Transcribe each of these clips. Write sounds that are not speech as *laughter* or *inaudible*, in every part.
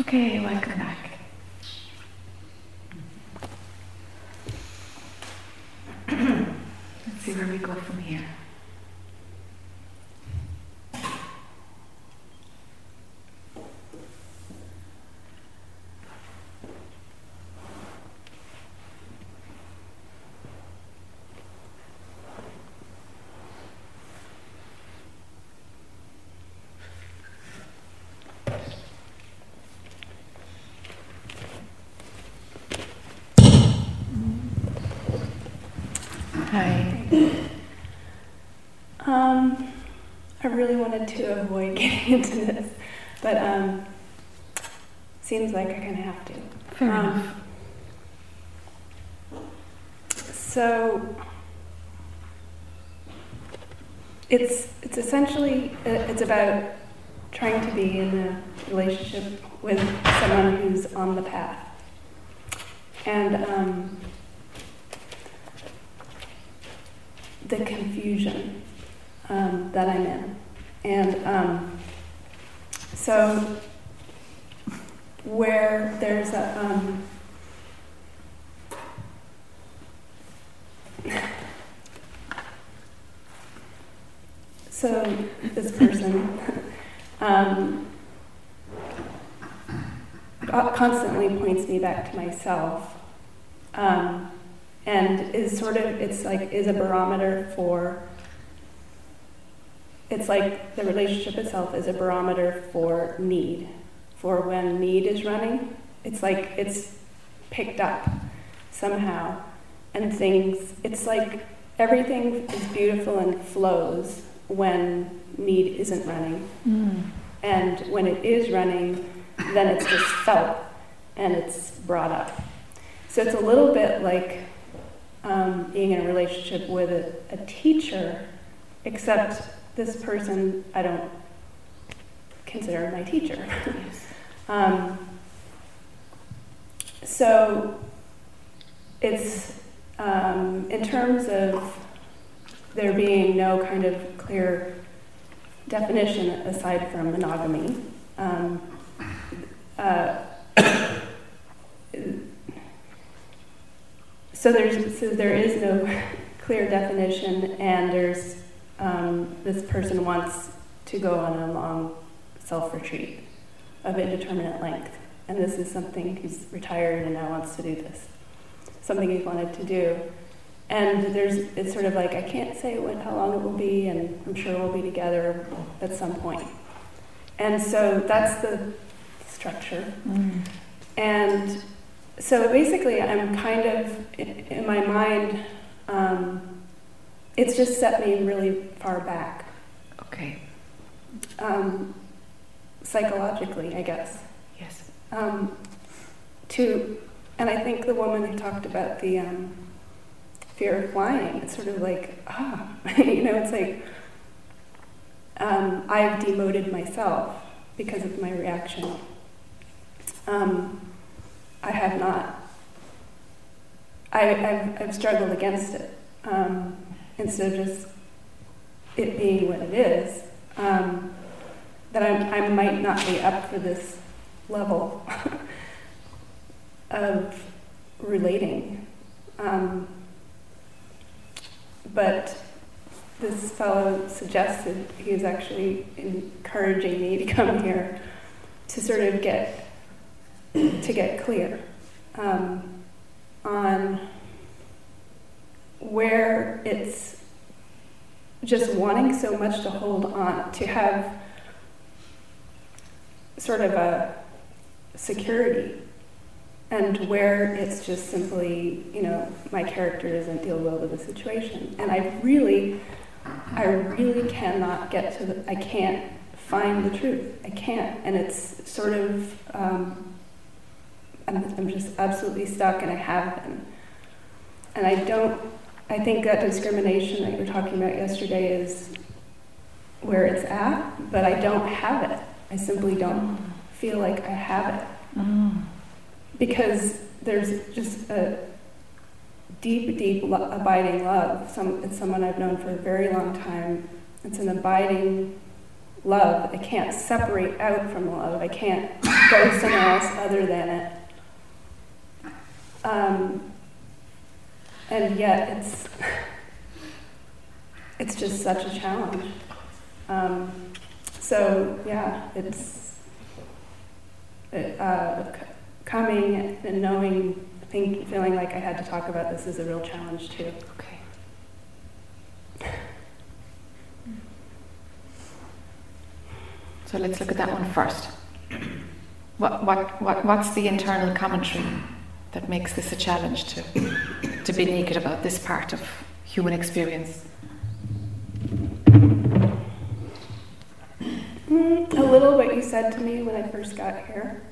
Okay, welcome back. Let's see where we go from here. Hi. Um, I really wanted to avoid *laughs* getting into this, but um, seems like I kind of have to. Fair Um, enough. So it's it's essentially uh, it's about trying to be in a relationship with someone who's on the path, and um, the confusion um, that I'm in, and um, so where there's a um, So this person um, constantly points me back to myself, um, and is sort of it's like is a barometer for. It's like the relationship itself is a barometer for need, for when need is running. It's like it's picked up somehow, and things. It's like everything is beautiful and flows when need isn't running. Mm. And when it is running, then it's just felt and it's brought up. So it's a little bit like um, being in a relationship with a, a teacher, except this person I don't consider my teacher. *laughs* um, so it's um, in terms of there being no kind of clear definition aside from monogamy. Um, uh, *coughs* so there's so there is no *laughs* clear definition, and there's um, this person wants to go on a long self retreat of indeterminate length, and this is something he's retired and now wants to do this, something he's wanted to do. And there's, it's sort of like, I can't say what, how long it will be, and I'm sure we'll be together at some point. And so that's the structure. Mm. And so basically, I'm kind of, in in my mind, um, it's just set me really far back, Okay. um, psychologically, I guess. Yes. Um, to, and I think the woman who talked about the um, fear of flying, it's sort of like, ah, *laughs* you know, it's like um, I've demoted myself because of my reaction. Um, I have not. I, I've, I've struggled against it um, instead of just it being what it is. Um, that I'm, I might not be up for this level *laughs* of relating. Um, but this fellow suggested he was actually encouraging me to come here to sort of get to get clear um, on where it's just wanting so much to hold on to have sort of a security and where it's just simply, you know, my character doesn't deal well with the situation. And I really, I really cannot get to the, I can't find the truth. I can't. And it's sort of, um, I'm, I'm just absolutely stuck and I have been. And I don't, I think that discrimination that you were talking about yesterday is where it's at, but I don't have it. I simply don't feel like I have it Mm. because there's just a deep, deep, lo- abiding love. Some, it's someone I've known for a very long time. It's an abiding love. I can't separate out from love. I can't go somewhere else other than it. Um, and yet it's it's just such a challenge. Um, so yeah, it's it, uh, c- coming and knowing, think, feeling like I had to talk about this is a real challenge too. Okay. So let's look at that one first. What, what, what, what's the internal commentary that makes this a challenge to, to be naked about this part of human experience? Mm, a little what you said to me when I first got here.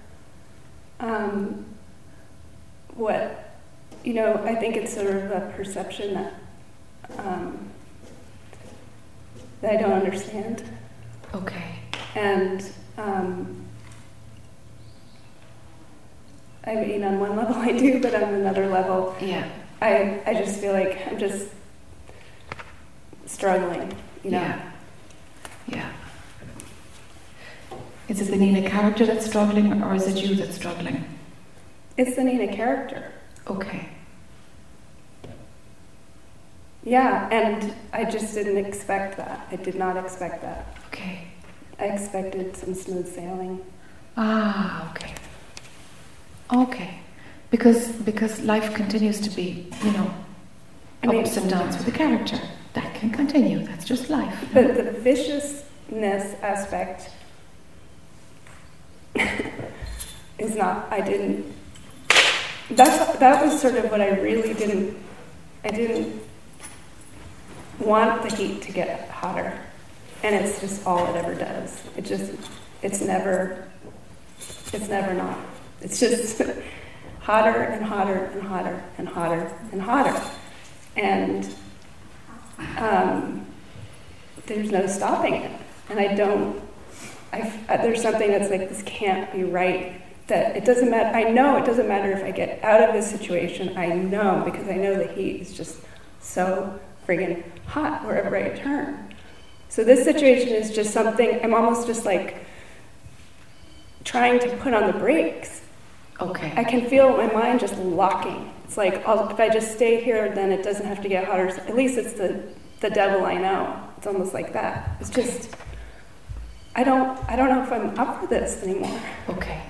Um, what, you know, I think it's sort of a perception that, um, that I don't understand. Okay. And um, I mean, on one *laughs* level I do, but on another level, Yeah. I, I just feel like I'm just struggling, you know? Yeah. Yeah. Is it the Nina character that's struggling or is it you that's struggling? It's the Nina character. Okay. Yeah, and I just didn't expect that. I did not expect that. Okay. I expected some smooth sailing. Ah, okay. Okay. Because because life continues to be, you know, mean- ups and downs with the character. That can continue. That's just life. know? But the viciousness aspect *laughs* is not, I didn't, that's, that was sort of what I really didn't, I didn't want the heat to get hotter. And it's just all it ever does. It just, it's never, it's never not. It's just *laughs* hotter and hotter and hotter and hotter and hotter. And um, there's no stopping it. And I don't, I, there's something that's like, this can't be right. That it doesn't matter, I know it doesn't matter if I get out of this situation, I know, because I know the heat is just so friggin' hot wherever I turn. So this situation is just something, I'm almost just like trying to put on the brakes. Okay. I can feel my mind just locking. It's like, I'll, if I just stay here, then it doesn't have to get hotter. At least it's the, the devil I know. It's almost like that. It's just, I don't, I don't know if I'm up for this anymore. Okay.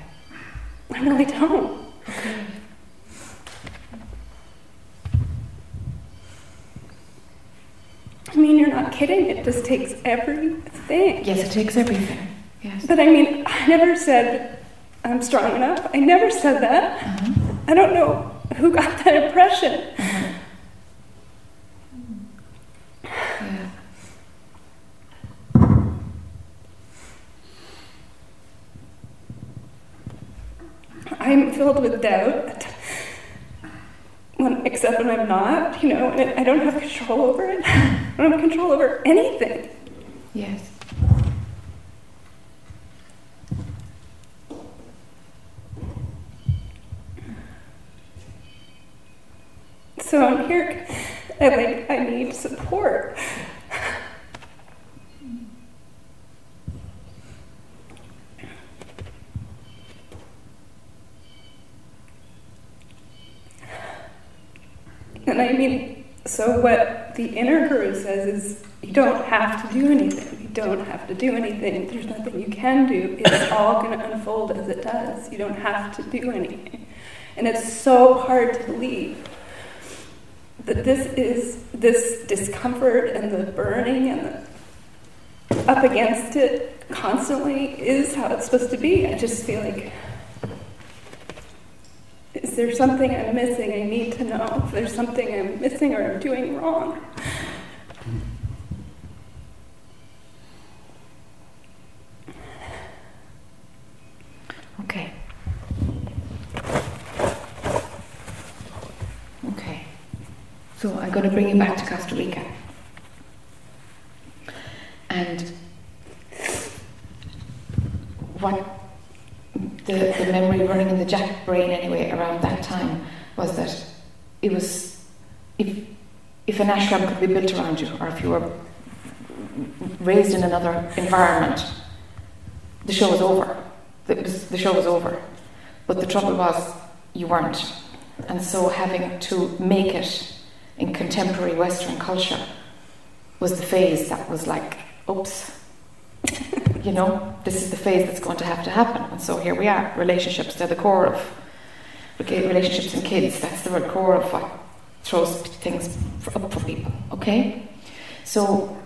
I really don't. Okay. I mean, you're not kidding. It just takes everything. Yes, it takes everything. Yes. But I mean, I never said I'm strong enough. I never said that. Uh-huh. I don't know who got *laughs* that impression. Uh-huh. Yeah. I'm filled with doubt. When, except when I'm not, you know, and I don't have control over it. *laughs* I don't have control over anything. Yes. So I'm here. I like. I need support. And I mean, so what the inner guru says is you don't have to do anything. You don't have to do anything. There's nothing you can do. It's all going to unfold as it does. You don't have to do anything. And it's so hard to believe that this is this discomfort and the burning and the up against it constantly is how it's supposed to be. I just feel like is there something I'm missing? I need to know if there's something I'm missing or I'm doing wrong. Okay. So I'm going to bring you back to Costa Rica. And what the, the memory running in the Jack brain anyway around that time was that it was if if an ashram could be built around you or if you were raised in another environment, the show was over. the, the show was over. But the trouble was, you weren't. And so having to make it in contemporary Western culture was the phase that was like, oops, *laughs* you know, this is the phase that's going to have to happen. And so here we are. Relationships, they're the core of relationships and kids. That's the core of what throws things up for people. Okay, so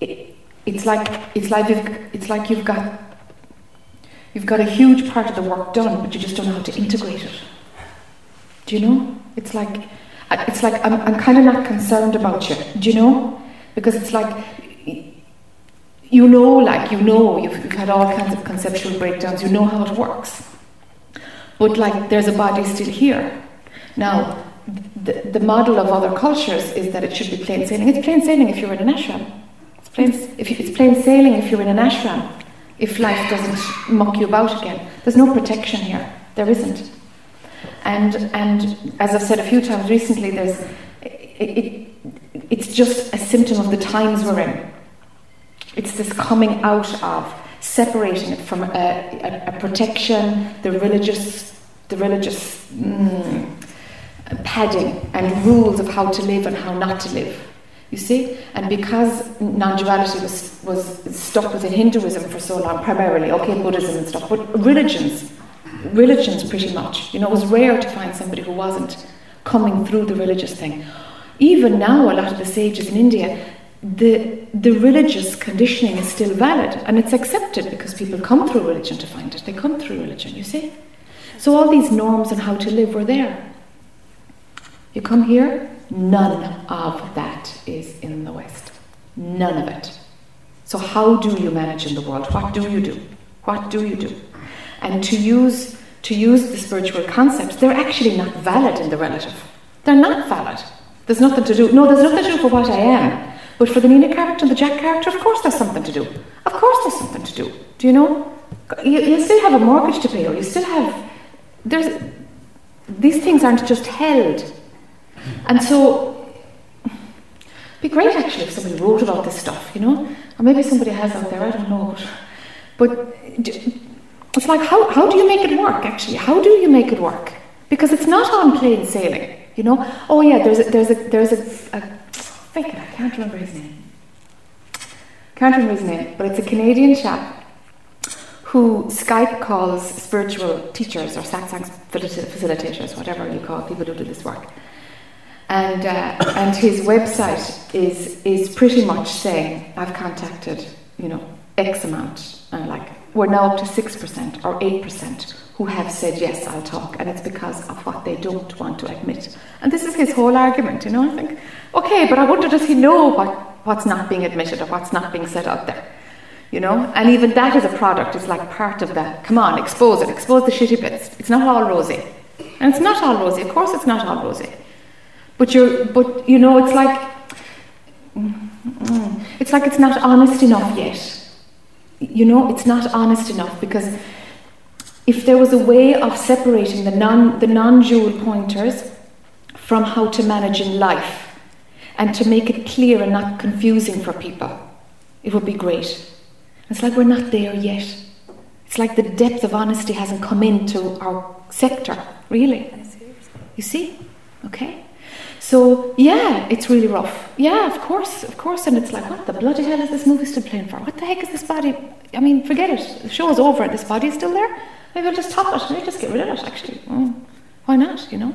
it, it's like it's like it's like you've got you've got a huge part of the work done, but you just don't know how to integrate it. Do you know? It's like it's like I'm, I'm kind of not concerned about you. Do you know? Because it's like you know, like you know, you've, you've had all kinds of conceptual breakdowns. You know how it works, but like there's a body still here. Now, the, the model of other cultures is that it should be plain sailing. It's plain sailing if you're in an ashram. It's plain, if you, it's plain sailing if you're in an ashram. If life doesn't muck you about again, there's no protection here. There isn't. And and as I've said a few times recently, there's it, it, it's just a symptom of the times we're in. It's this coming out of separating it from a, a, a protection, the religious, the religious mm, padding and rules of how to live and how not to live. You see, and because non-duality was was stuck within Hinduism for so long, primarily, okay, Buddhism and stuff, but religions, religions pretty much. You know, it was rare to find somebody who wasn't coming through the religious thing. Even now, a lot of the sages in India, the, the religious conditioning is still valid and it's accepted because people come through religion to find it. They come through religion, you see? So all these norms on how to live were there. You come here, none of that is in the West. None of it. So how do you manage in the world? What do you do? What do you do? And to use to use the spiritual concepts, they're actually not valid in the relative. They're not valid. There's nothing to do. No, there's nothing to do for what I am. But for the Nina character and the Jack character, of course there's something to do. Of course there's something to do. Do you know? You, you still have a mortgage to pay, or you still have. There's, these things aren't just held. And so, it'd be great actually if somebody wrote about this stuff, you know? Or maybe somebody has out there, I don't know. But it's like, how, how do you make it work actually? How do you make it work? Because it's not on plain sailing, you know? Oh, yeah, there's a, there's a, there's a, a fake, I can't remember his name. Can't remember his name, but it's a Canadian chap who Skype calls spiritual teachers or satsang facilitators, whatever you call people who do this work. And, uh, and his website is, is pretty much saying, I've contacted, you know, X amount. And like, we're now up to 6% or 8% who have said, yes, I'll talk. And it's because of what they don't want to admit. And this is his whole argument, you know, I think, okay, but I wonder, does he know what, what's not being admitted or what's not being said out there? You know, and even that as a product is like part of that. Come on, expose it, expose the shitty bits. It's not all rosy. And it's not all rosy, of course it's not all rosy. But you're, but you know, it's like, mm, it's like it's not honest enough yet. You know, it's not honest enough because if there was a way of separating the non the non-dual pointers from how to manage in life and to make it clear and not confusing for people, it would be great. It's like we're not there yet. It's like the depth of honesty hasn't come into our sector, really. You see? Okay? So yeah, it's really rough. Yeah, of course, of course. And it's like, what the bloody hell is this movie still playing for? What the heck is this body? I mean, forget it. The show's over. This body is still there. Maybe I'll just top it. Maybe just get rid of it. Actually, mm, why not? You know.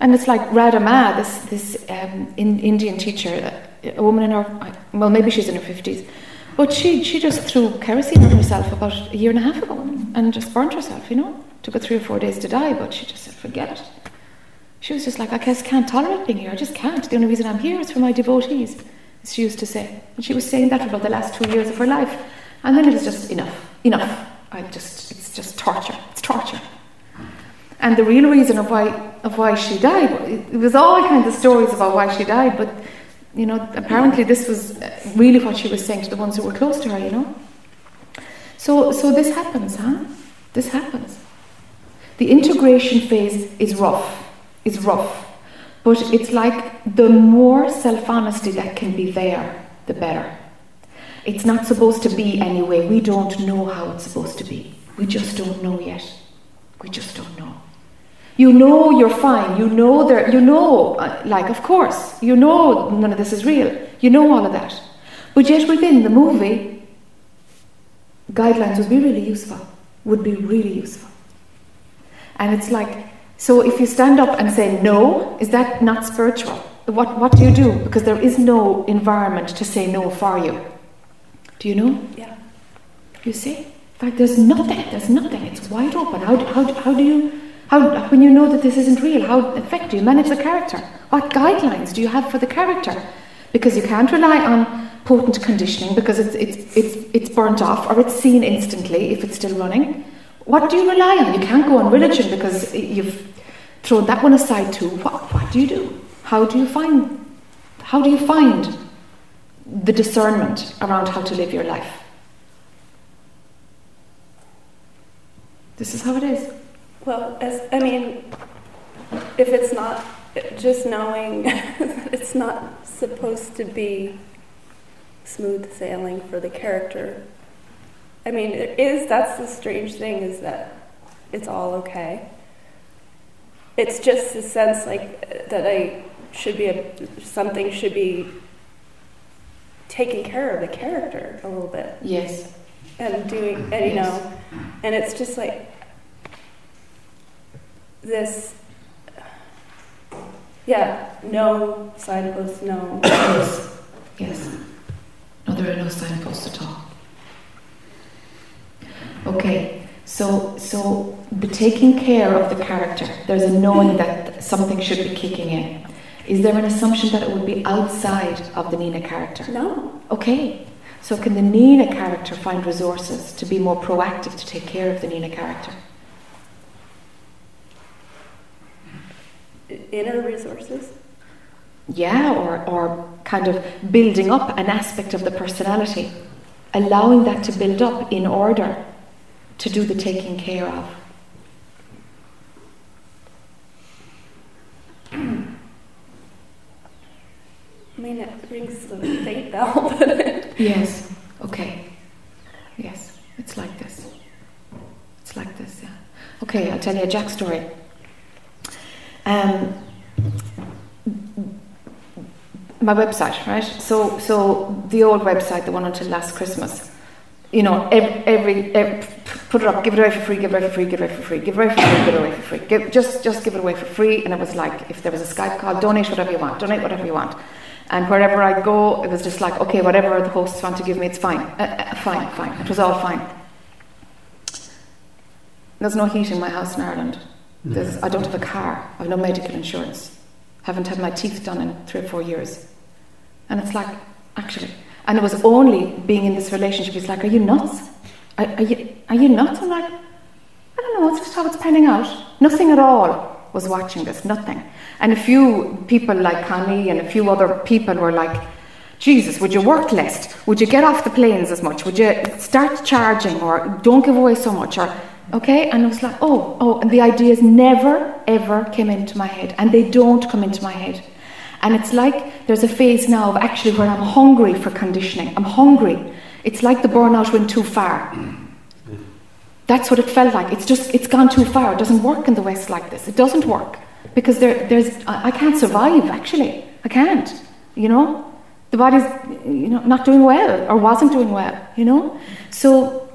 And it's like Radha Ma, this this um, in, Indian teacher, a woman in her well, maybe she's in her fifties, but she she just threw kerosene on herself about a year and a half ago and just burnt herself. You know, took her three or four days to die, but she just said, forget it. She was just like, I just can't tolerate being here. I just can't. The only reason I'm here is for my devotees, she used to say. And she was saying that for about the last two years of her life. And then it was just enough, enough. I just, it's just torture. It's torture. And the real reason of why, of why she died, it was all kinds of stories about why she died, but, you know, apparently this was uh, really what she was saying to the ones who were close to her, you know. So, so this happens, huh? This happens. The integration phase is rough is rough. But it's like the more self honesty that can be there, the better. It's not supposed to be anyway. We don't know how it's supposed to be. We just don't know yet. We just don't know. You know you're fine. You know there. You know, uh, like of course, you know none of this is real. You know all of that, but yet within the movie, guidelines would be really useful. Would be really useful. And it's like, so if you stand up and say no, is that not spiritual? What what do you do? Because there is no environment to say no for you. Do you know? Yeah. You see? In fact, there's nothing. There's nothing. It's wide open. How do, how, how do you how, when you know that this isn't real, how in fact do you manage the character? What guidelines do you have for the character? Because you can't rely on potent conditioning because it's, it's, it's, it's burnt off or it's seen instantly if it's still running. What do you rely on? You can't go on religion because you've thrown that one aside too. What, what do you do? How do you find how do you find the discernment around how to live your life? This is how it is. Well, as I mean, if it's not just knowing *laughs* it's not supposed to be smooth sailing for the character. I mean, it is that's the strange thing is that it's all okay. It's just the sense like that I should be a, something should be taking care of the character a little bit. Yes. And doing, and you yes. know, and it's just like this, yeah, no signposts, no. yes. yes. No, there are no signposts at all. Okay, so so the taking care of the character. There's a knowing that something should be kicking in. Is there an assumption that it would be outside of the Nina character? No. Okay. So can the Nina character find resources to be more proactive to take care of the Nina character? inner resources? Yeah, or, or kind of building up an aspect of the personality, allowing that to build up in order to do the taking care of. I mean, it rings the bell. *laughs* yes, okay. Yes, it's like this. It's like this, yeah. Okay, I'll tell you a Jack story. Um, my website, right? So, so the old website, the one until last Christmas, you know, every, every, every, put it up, give it away for free, give it away for free, give it away for free, give it away for free, give it away for free, give, just, just give it away for free. And it was like, if there was a Skype call, donate whatever you want, donate whatever you want. And wherever I go, it was just like, okay, whatever the hosts want to give me, it's fine, uh, uh, fine, fine. It was all fine. There's no heat in my house in Ireland. There's, I don't have a car. I have no medical insurance. Haven't had my teeth done in three or four years. And it's like, actually. And it was only being in this relationship, he's like, Are you nuts? Are, are, you, are you nuts? I'm like, I don't know, it's just how it's panning out. Nothing at all was watching this, nothing. And a few people like Connie and a few other people were like, Jesus, would you work less? Would you get off the planes as much? Would you start charging or don't give away so much? Or Okay, and I was like, oh, oh, and the ideas never ever came into my head, and they don't come into my head. And it's like there's a phase now of actually where I'm hungry for conditioning. I'm hungry. It's like the burnout went too far. That's what it felt like. It's just, it's gone too far. It doesn't work in the West like this. It doesn't work. Because there, there's, I can't survive, actually. I can't, you know? The body's, you know, not doing well, or wasn't doing well, you know? So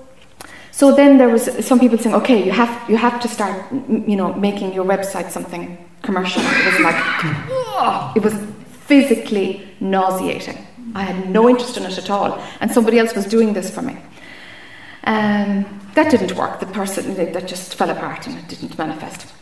so then there was some people saying, okay, you have you have to start, you know, making your website something commercial. It was like, it was physically nauseating. I had no interest in it at all, and somebody else was doing this for me. Um, that didn't work. The person that just fell apart and it didn't manifest.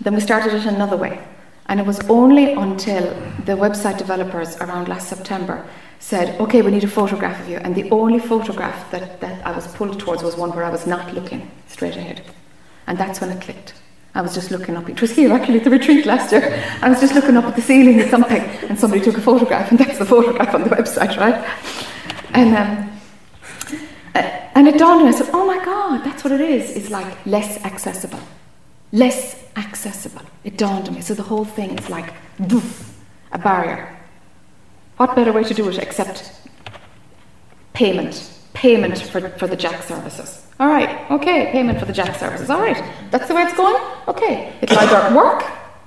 Then we started it another way, and it was only until the website developers around last September said, okay, we need a photograph of you. And the only photograph that, that I was pulled towards was one where I was not looking straight ahead. And that's when it clicked. I was just looking up. It was here actually at the retreat last year. I was just looking up at the ceiling at something, and somebody took a photograph, and that's the photograph on the website, right? And um, uh, and it dawned on me. I said, "Oh my God, that's what it is. It's like less accessible, less accessible." It dawned on me. So the whole thing is like doof, a barrier what better way to do it except payment, payment for, for the Jack services. All right, okay, payment for the Jack services. All right, that's the way it's going. Okay, it'll either work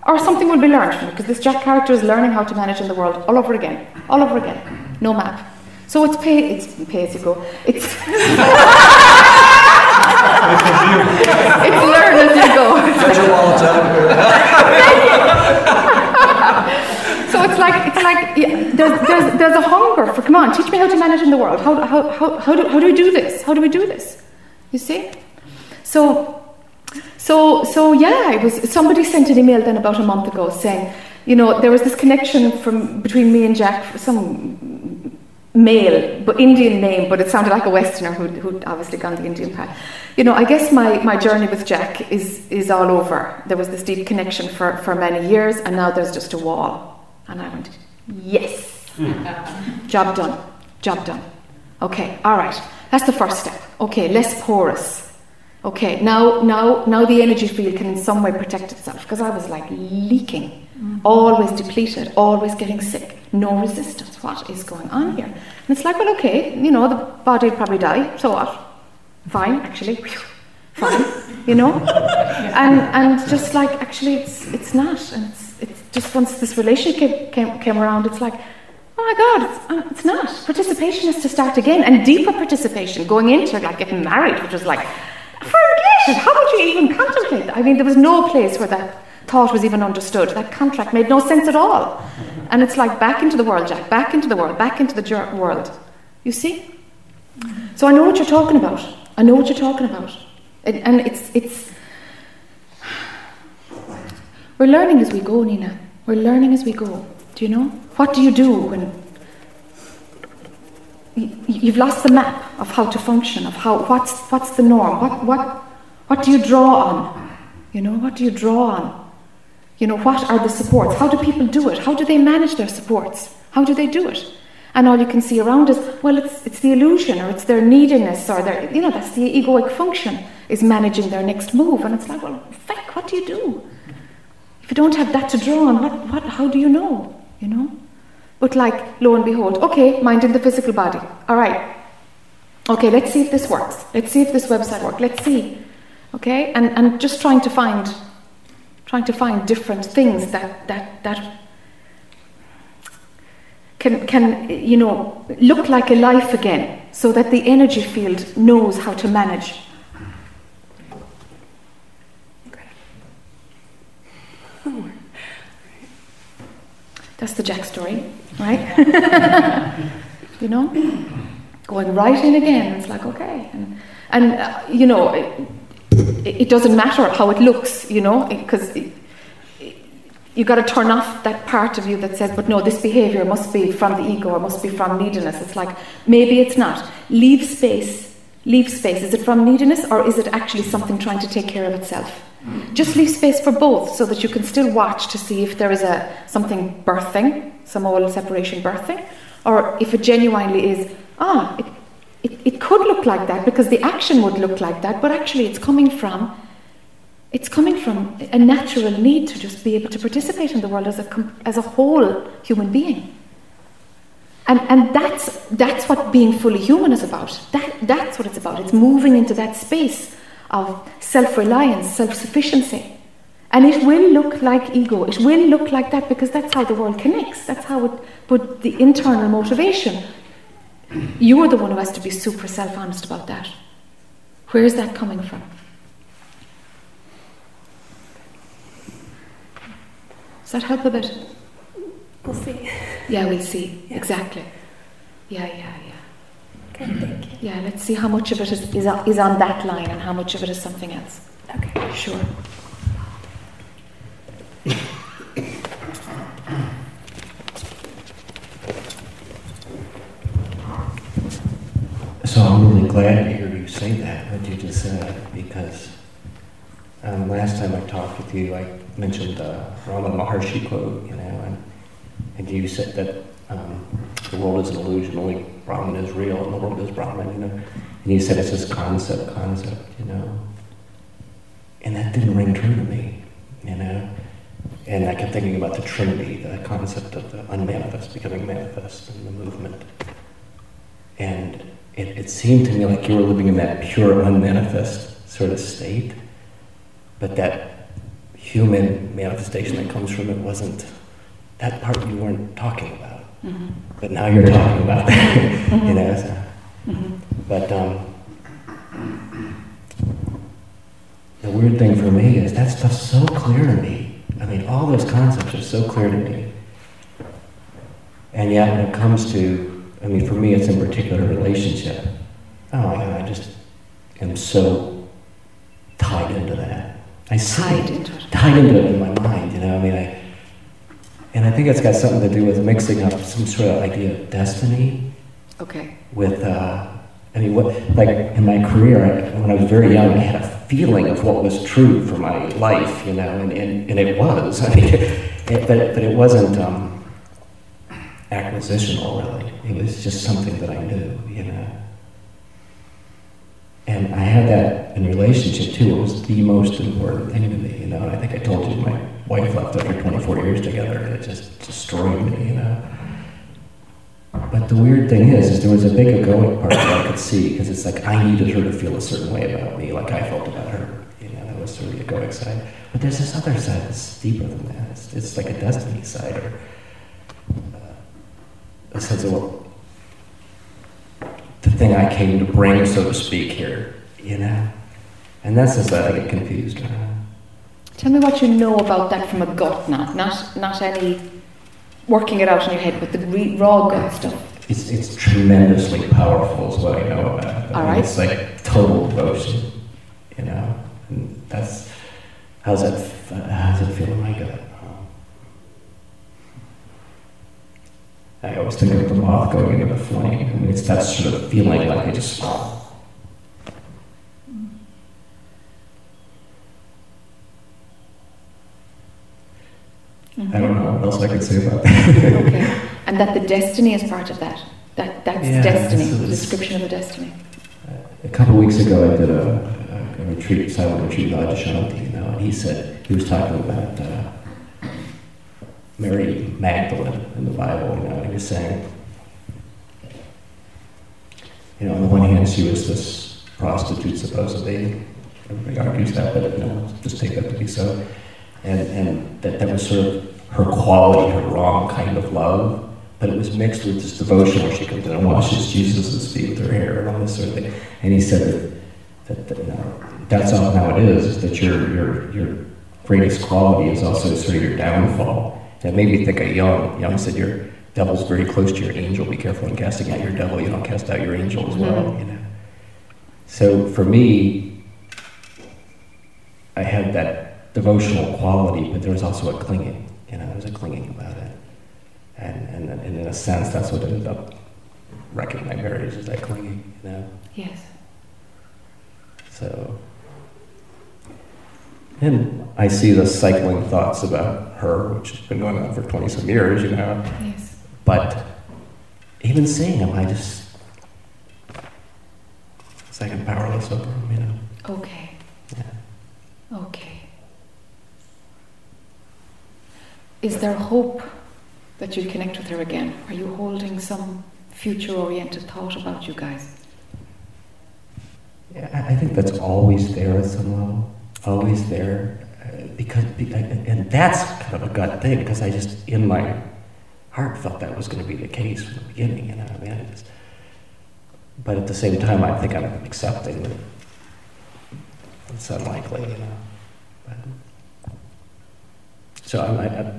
or something will be learned from it because this Jack character is learning how to manage in the world all over again, all over again. No map. So it's pay, it's pay as you go. It's *laughs* it's learn as you go. *laughs* so it's like it's like yeah, there's, there's there's a hunger for come on, teach me how to manage in the world. How how how how do how do we do this? How do we do this? You see? So so, so yeah, it was somebody sent an email then about a month ago saying, you know, there was this connection from between me and Jack, some male, but Indian name, but it sounded like a Westerner who'd, who'd obviously gone the Indian path. You know, I guess my, my journey with Jack is is all over. There was this deep connection for, for many years, and now there's just a wall. And I went, yes, hmm. job done, job done. Okay, all right, that's the first step. Okay, less porous Okay, now, now, now the energy field can in some way protect itself because I was like leaking, mm-hmm. always depleted, always getting sick, no resistance. What is going on here? And it's like, well, okay, you know, the body will probably die. So what? Fine, actually, *laughs* fine, you know. *laughs* And and just like actually, it's it's not, and it's it's just once this relationship came came around, it's like. Oh my God, it's, uh, it's not. Participation is to start again, and deeper participation, going into like getting married, which was like, Forget it. How would you even contemplate that? I mean, there was no place where that thought was even understood. That contract made no sense at all. And it's like back into the world, Jack, back into the world, back into the world. You see? So I know what you're talking about. I know what you're talking about. And, and it's, it's. We're learning as we go, Nina. We're learning as we go. Do you know? What do you do when you've lost the map of how to function, of how what's what's the norm, what what what do you draw on? You know, what do you draw on? You know, what are the supports? How do people do it? How do they manage their supports? How do they do it? And all you can see around is, well, it's it's the illusion or it's their neediness or their you know, that's the egoic function is managing their next move. And it's like, well, fuck, what do you do? If you don't have that to draw on, what what how do you know? You know? But like, lo and behold, okay, mind in the physical body. All right. Okay, let's see if this works. Let's see if this website works. Let's see. Okay? And, and just trying to find trying to find different things that that that can can you know look like a life again so that the energy field knows how to manage *laughs* That's the Jack story, *laughs* right? you know, going right in again. It's like okay, and, and uh, you know, it, it, doesn't matter how it looks, you know, because you've got to turn off that part of you that says, but no, this behavior must be from the ego or must be from neediness. It's like maybe it's not. Leave space. Leave space. Is it from neediness or is it actually something trying to take care of itself? Just leave space for both so that you can still watch to see if there is a something birthing, some old separation birthing, or if it genuinely is, ah, it, it, it could look like that because the action would look like that, but actually it's coming from it's coming from a natural need to just be able to participate in the world as a, as a whole human being. And, and that's, that's what being fully human is about. That, that's what it's about. It's moving into that space of self reliance, self sufficiency. And it will look like ego. It will look like that because that's how the world connects. That's how it, but the internal motivation, you are the one who has to be super self honest about that. Where is that coming from? Does that help a bit? We'll see. Yeah, we'll see. Yeah. Exactly. Yeah, yeah, yeah. Thank you. Yeah, let's see how much of it is, is, is on that line and how much of it is something else. Okay. Sure. So I'm really glad to hear you say that, what you just said, because um, last time I talked with you, I mentioned the Ramana Maharshi quote, you know, and, and you said that um, the world is an illusion, only Brahman is real, and the world is Brahman, you know. And he said it's this concept, concept, you know. And that didn't ring true to me, you know. And I kept thinking about the Trinity, the concept of the unmanifest becoming manifest in the movement. And it, it seemed to me like you were living in that pure, unmanifest sort of state, but that human manifestation that comes from it wasn't that part you weren't talking about. Mm-hmm. But now you're talking about that, Mm-hmm. *laughs* you know. So. But um, the weird thing for me is that stuff's so clear to me. I mean, all those concepts are so clear to me. And yet, when it comes to, I mean, for me, it's in particular relationship. Oh my God, I just am so tied into that. I see Tied it, into it. tied into it in my mind. You know, I mean, I, and I think it's got something to do with mixing up some sort of idea of destiny Okay. with, uh, I mean, what, like in my career, I, when I was very young, I had a feeling of what was true for my life, you know, and, and, and it was. *laughs* I mean, it, but, but it wasn't um, acquisitional, really. It was just something that I knew, you know. And I had that in relationship too. It was the most important thing to me, you know. And I think I told you my wife left after 24 years together, and it just destroyed me, you know. But the weird thing is, is there was a big egoic part that I could see because it's like I needed her to feel a certain way about me, like I felt about her. You know, that was sort of the egoic side. But there's this other side that's deeper than that. It's, it's like a destiny side, or uh, a sense of the thing I came to bring, so to speak, here. You know, and that's just that I get confused. Tell me what you know about that from a gut now, not not any working it out in your head, but the re- raw gut stuff. It's, it's tremendously powerful, is what I know about it. I All mean, right. It's like total devotion, you know. And that's how's that? How's it feel in my gut? I always think of the moth going into the flame. I mean, it's that sort of feeling like I just. I don't know what else I could say about that. Okay. And that the destiny is part of that. That that's Yeah, destiny, this the description of the destiny. A couple of weeks ago, I did a, a, a retreat, silent retreat with Adyashanti, you know, and he said, he was talking about uh, Mary Magdalene in the Bible, you know, and he was saying, you know, on the one hand, she was this prostitute, supposedly. Everybody argues that, but, you know, just take that to be so. And, and that that was sort of her quality, her wrong kind of love, but it was mixed with this devotion where she comes in and washes Jesus' feet with her hair and all this sort of thing. And he said that, that, that you know, that's not how it is, is that your, your, your greatest quality is also sort of your downfall. It made me think of Jung. Jung said your devil's very close to your angel. Be careful in casting out your devil. You don't cast out your angel as well, mm-hmm. you know. So for me, I had that devotional quality, but there was also a clinging. You know, there was a clinging about it. And, and, and in a sense, that's what ended up wrecking my marriage, is that clinging, you know. Yes. So, and I see the cycling thoughts about her, which has been going on for 20 some years, you know. Yes. But even seeing him, I just, it's like I'm powerless over them, you know. Okay. Yeah. Okay. Is there hope that you'll connect with her again? Are you holding some future oriented thought about you guys? Yeah, I I think that's always there at some level, always there, uh, because and and that's kind of a gut thing because I just in my heart felt that was going to be the case from the beginning, you know. I mean, but at the same time, I think I'm accepting that it's unlikely, you know. But, so I'm, I,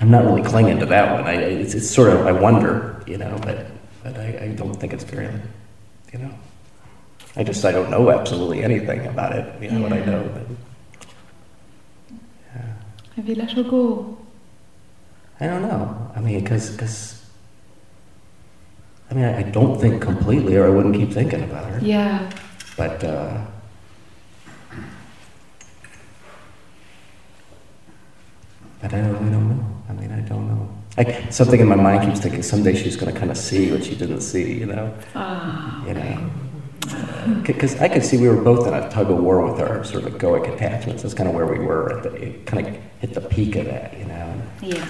I'm not really clinging to that one. I, it's, it's sort of I wonder, you know, but but I, I don't think it's very, you know. I just I don't know absolutely anything about it. You know what I know, but yeah. Have you let her go? I don't know. I mean, because because I mean, I, I don't think completely, or I wouldn't keep thinking about her. Yeah. But uh, but I really don't know. I mean, I don't know. I, something in my mind keeps thinking someday she's going to kind of see what she didn't see. You know. Ah. you know. Because I could see we were both in a tug of war with our sort of egoic attachments. That's kind of where we were at the it kind of hit the peak of that, you know. Yeah.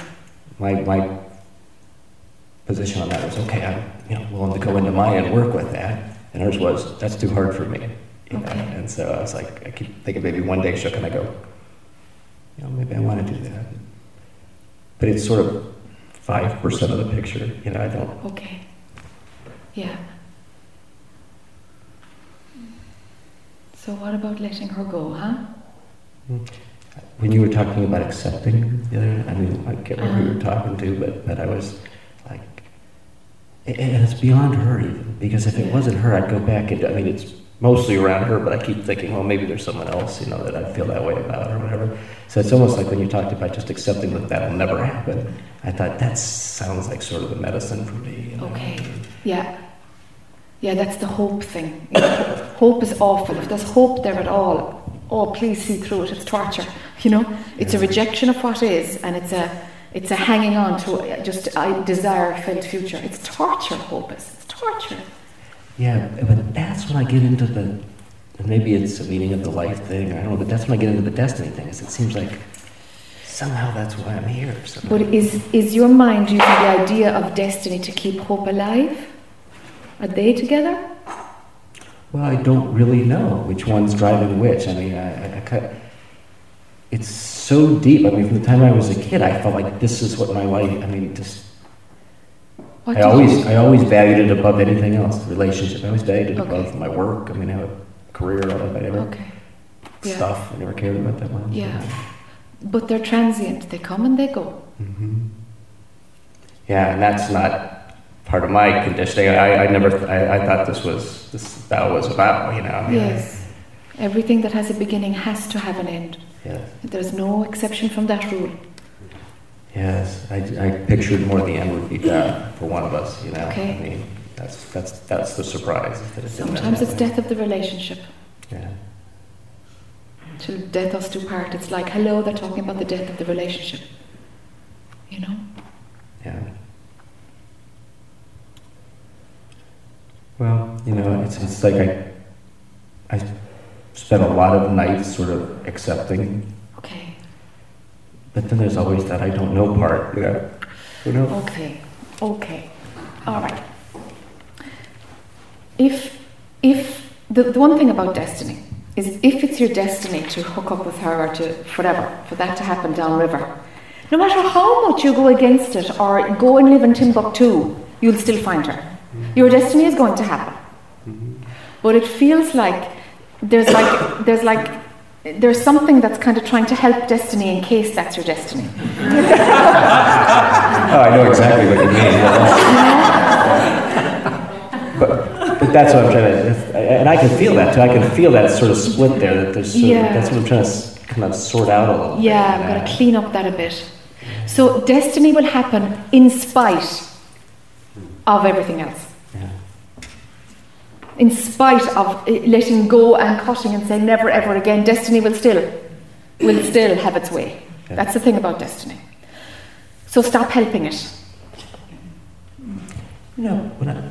My my position on that was okay. I'm you know, willing to go into mine and work with that. And hers was, that's too hard for me. You know? Okay. And so I was like, I keep thinking maybe one day she'll kind of go, you know, maybe I want to do that. But it's sort of 5% of the picture. You know, I don't, Okay. Yeah. So what about letting her go, huh? when you were talking about accepting the other, I mean, I can't remember who you were Uh-huh. talking to, but, but I was like, and it's beyond her even, because if it wasn't her, I'd go back and, I mean, it's mostly around her, but I keep thinking, well, maybe there's someone else, you know, that I feel that way about or whatever. So it's almost like when you talked about just accepting that that'll never happen, I thought that sounds like sort of the medicine for me. You know? Okay. Yeah. Yeah, that's the hope thing. Hope is awful. If there's hope there at all, oh, please see through it. It's torture. You know, it's a rejection of what is, and it's a it's a hanging on to just I desire a felt future. It's torture. Hope is. It's torture. Yeah, but that's when I get into the, maybe it's a meaning of the life thing, I don't know, but that's when I get into the destiny thing, is it seems like somehow that's why I'm here. somehow. But is is your mind using the idea of destiny to keep hope alive? Are they together? Well, I don't really know which one's driving which. I mean, I, I, I cut, it's so deep. I mean, from the time I was a kid, I felt like this is what my life. I mean, just What I always, I always valued it above anything else. Relationship, I always valued it Okay. above my work. I mean, I have a career, all that, but I never Okay. Yeah. stuff. I never cared about that much. Yeah. But they're transient. They come and they go. Mm-hmm. Yeah, and that's not part of my conditioning. I, I never, I, I thought this was, this that was about, you know. I mean, Yes. Everything that has a beginning has to have an end. yeah. There's no exception from that rule. Yes, I, I pictured more the end would be death for one of us, you know. Okay. I mean, that's that's that's the surprise. that it Sometimes it's way. death of the relationship. Yeah. Till death us do part. It's like, hello, they're talking about the death of the relationship. You know? Yeah. Well, you know, it's it's like I I spent a lot of nights sort of accepting, Okay. but then there's always that I don't know part, you know. You know? Okay. Okay. All right. If if the, the one thing about destiny is if it's your destiny to hook up with her or to whatever, for that to happen downriver, no matter how much you go against it or go and live in Timbuktu, you'll still find her. Your destiny is going to happen. But it feels like there's like there's like there's something that's kind of trying to help destiny in case that's your destiny. *laughs* Oh, I know exactly what you mean. but, but that's what I'm trying to, and I can feel that too. I can feel that sort of split there. That there's sort of, Yeah. that's what I'm trying to kind of sort out a little. Yeah, bit, I'm going uh, to clean up that a bit. So destiny will happen in spite of everything else. Yeah. In spite of eh, letting go and cutting and saying never ever again, destiny will still will still have its way. Yeah. That's the thing about destiny. So stop helping it. You know, when I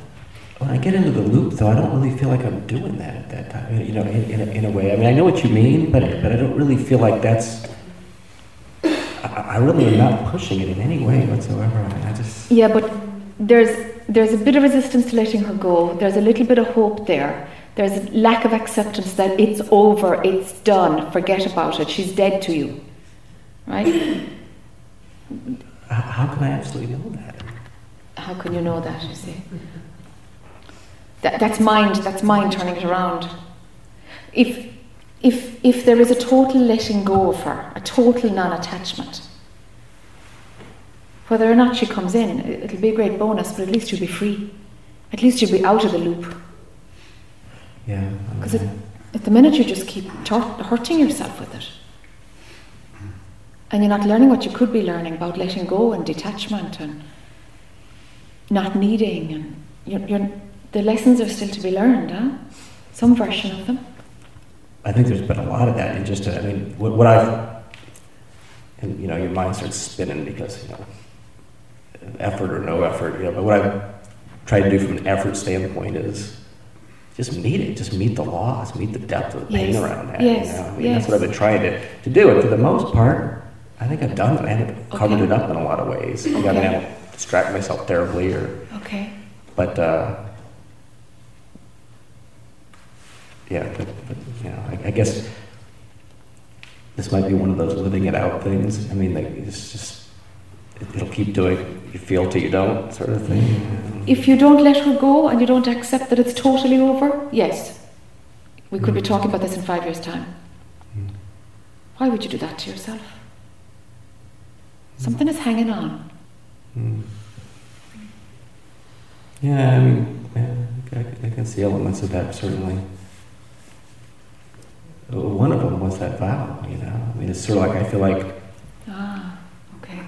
when I get into the loop, though, I don't really feel like I'm doing that at that time. You know, in, in, a, in a way. I mean, I know what you mean, but but I don't really feel like that's. I, I really am not pushing it in any way whatsoever. I mean, I just. Yeah, but there's there's a bit of resistance to letting her go. There's a little bit of hope there. There's a lack of acceptance that it's over, it's done, forget about it. She's dead to you, right? How can I absolutely know that? How can you know that? You see, that, that's mind. That's mind turning it around. If if if there is a total letting go of her, a total non-attachment, whether or not she comes in, it- it'll be a great bonus. But at least you'll be free. At least you'll be out of the loop. Yeah. Because at the minute you just keep tor- hurting yourself with it. And you're not learning what you could be learning about letting go and detachment and not needing. And you're, you're, the lessons are still to be learned, huh? Some version of them. I think there's been a lot of that. And just, I mean, what, what I've, and you know, your mind starts spinning because, you know, effort or no effort, you know, but what I've tried to do from an effort standpoint is just meet it, just meet the loss, meet the depth of the pain Yes. around that. Yes. You know? I mean, Yes. that's what I've been trying to, to do. And for the most part, I think I've done it. I haven't covered Okay. it up in a lot of ways. I mean, I Okay. haven't distracted myself terribly or, Okay. but uh, yeah, but, but you know, I, I guess this might be one of those living it out things. I mean, like, it's just it'll keep doing. You feel till you don't, sort of thing. If you don't let her go and you don't accept that it's totally over, yes. We could be talking about this in five years' time. Why would you do that to yourself? Something is hanging on. Yeah, I mean, yeah, I, I can see elements of that certainly. One of them was that vow, you know. I mean, it's sort of like I feel like. Ah, okay.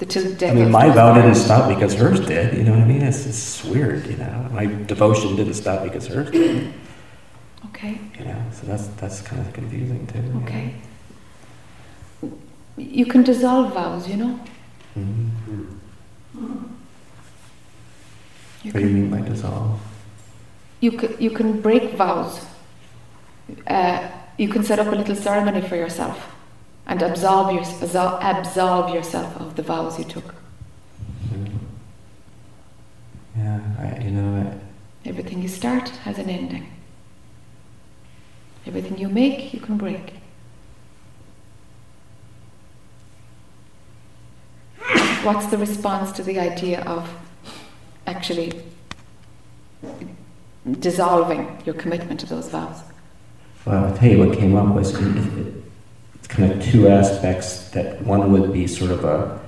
The till death. I mean, my vow didn't stop because hers did. You know what I mean? It's, it's weird, you know. My devotion didn't stop because hers did. Okay, You know, so that's that's kind of confusing too. you know. okay. You can dissolve vows, you know. Mhm. You What do you mean by dissolve? you can, you can break vows. Uh, you can set up a little ceremony for yourself and absolve, your, absolve yourself of the vows you took. Yeah, I, you know, Everything you start has an ending. Everything you make, you can break. What's the response to the idea of actually dissolving your commitment to those vows? Well, I'll tell you what came up was it, it, kind of two aspects. That one would be sort of a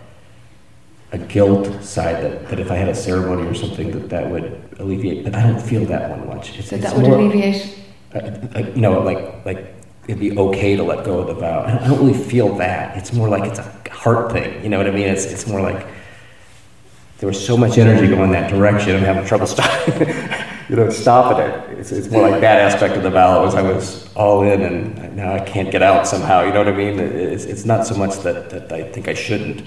a guilt side that, that if I had a ceremony or something that that would alleviate. But I don't feel that one much. It's, So it's that would more, alleviate. uh, uh, you know, like like it'd be okay to let go of the vow. I don't really feel that. It's more like it's a heart thing. You know what I mean? It's it's more like there was so much energy going that direction. I'm having trouble stopping. *laughs* you know, stopping it. It's, it's more like that aspect of the. It was I was all in, and now I can't get out somehow. You know what I mean? It's, it's not so much that, that I think I shouldn't.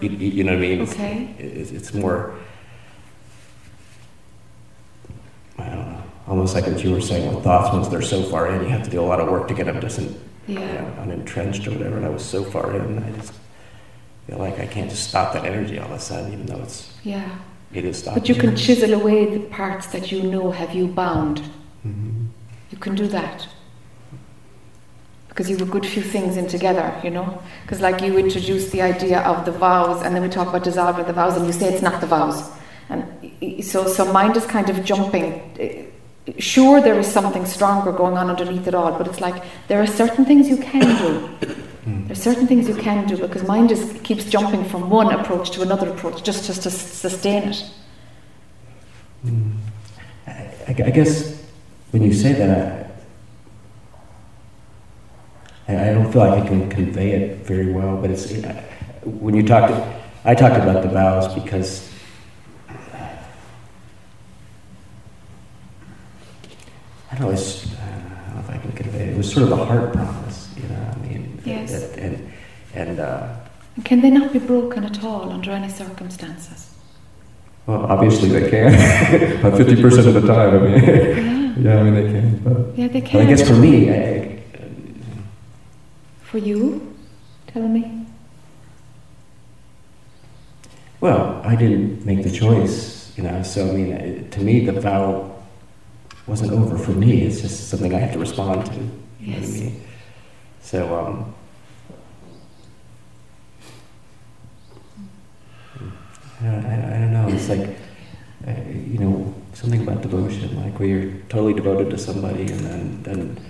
You, you know what I mean? It's, Okay. it's, it's more. I don't know. Almost like what you were saying with thoughts. Once they're so far in, you have to do a lot of work to get them just in, you Yeah. know, unentrenched or whatever. And I was so far in, I just feel like I can't just stop that energy all of a sudden, even though it's Yeah. It is. But you can chisel away the parts that you know have you bound. Mhm. You can do that. Because you have a good few things in together, you know? Because, like, you introduce the idea of the vows, and then we talk about dissolving the vows, and you say it's not the vows. And so, so mind is kind of jumping. Sure, there is something stronger going on underneath it all, but it's like there are certain things you can do. There's certain things you can do because mind just keeps jumping from one approach to another approach just, just to sustain it. Mm. I, I- guess when you say that, I, I don't feel like I can convey it very well. But it's when you talk, I talked about the vows because I don't know. I don't know if I can convey it. It was sort of a heart promise, you know. I mean, Yes. that- and and uh, can they not be broken at all under any circumstances? well, obviously they can. *laughs* About fifty percent of the time, I mean. Yeah, Yeah, I mean they can, but, yeah, they but can. I guess for me, I, For you, tell me. well, I didn't make the choice, you know. So I mean, it, to me, the vow wasn't over for me. It's just something I have to respond to. You know what I Yes. mean? So, um, I, I, I don't know. It's like, uh, you know, something about devotion, like where you're totally devoted to somebody, and then, then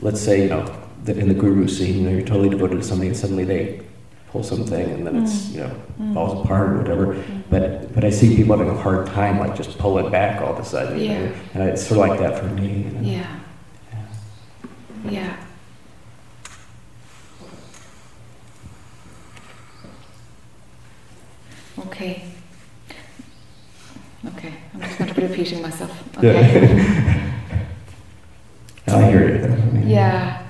let's say, you know, that in the guru scene, you know, you're totally devoted to somebody, and suddenly they pull something, and then it's, Mm. you know, Mm. falls apart or whatever. Mm. But but I see people having a hard time, like just pull it back all of a sudden. You Yeah. know? And it's sort of like that for me. You know? Yeah. Yeah. Okay. Okay, I'm just going *laughs* to be repeating myself. Okay. *laughs* I hear you. though. I Yeah.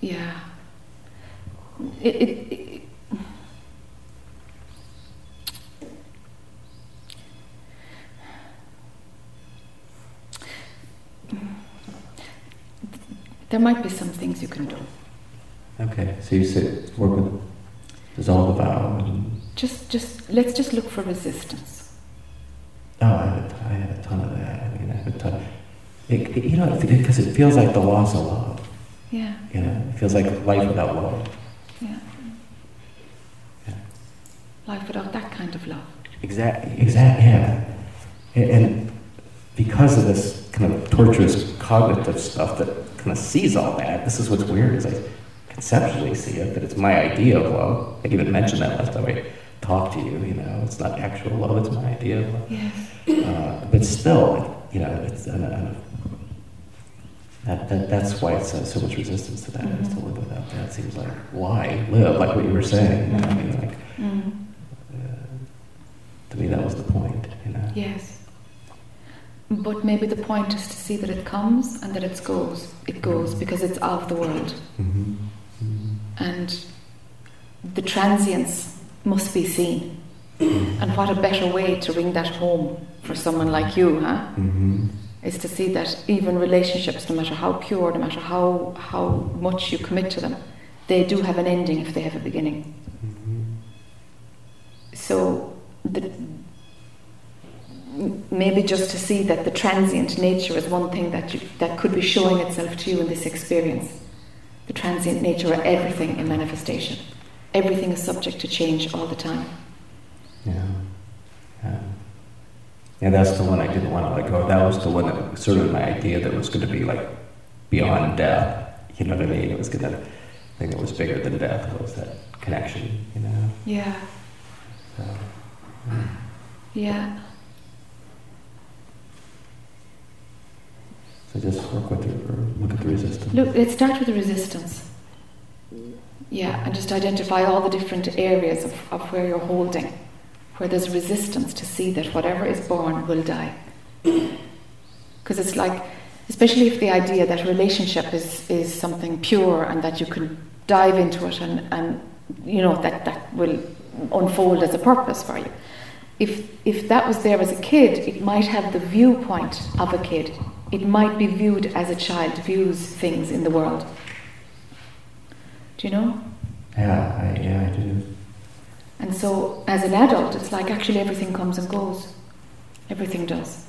Yeah. It, it, it, there might be some things you can do. Okay, so you said work with dissolve the vow and Just, just let's just look for resistance. Oh, I have a, I have a ton of that. I mean, I have a ton. It, it, you know, because it feels like the loss of love. Yeah, You know, it feels like life without love. yeah. Yeah. Life without that kind of love. Exactly. Exactly. Yeah. And, and because of this kind of torturous cognitive stuff that kind of sees all that, this is what's weird is I conceptually see it, that it's my idea of love. I even mentioned that last time I talked to you. You know, it's not actual love; it's my idea of love. Yes. Uh, but still, you know, it's that, that, that's why it's uh, so much resistance to that is to live without that. It seems like why live like what you were saying. You know, I mean, like Mm. uh, to me that was the point. You know. Yes. But maybe the point is to see that it comes and that it goes. It goes because it's of the world. Mm-hmm. And the transience must be seen. And what a better way to bring that home for someone like you, huh? Mm-hmm. Is to see that even relationships, no matter how pure, no matter how, how much you commit to them, they do have an ending if they have a beginning. So, the, maybe just to see that the transient nature is one thing that, you, that could be showing itself to you in this experience. The transient nature of everything in manifestation. Everything is subject to change all the time. Yeah. Yeah. Yeah, that's the one I didn't want to let go. That was the one that was sort of my idea that was going to be like beyond death. You know what I mean? It was going to thing that was bigger than death was that connection. You know. Yeah, So, yeah. so just work with it or look at the resistance. Look, let's start with the resistance. Yeah, and just identify all the different areas of, of where you're holding, where there's resistance to see that whatever is born will die. Because it's like, especially if the idea that relationship is, is something pure and that you can dive into it and, and you know, that, that will unfold as a purpose for you. If, if that was there as a kid, it might have the viewpoint of a kid. It might be viewed as a child views things in the world. Do you know? Yeah, I, yeah, I do. And so, as an adult, it's like actually everything comes and goes. Everything does.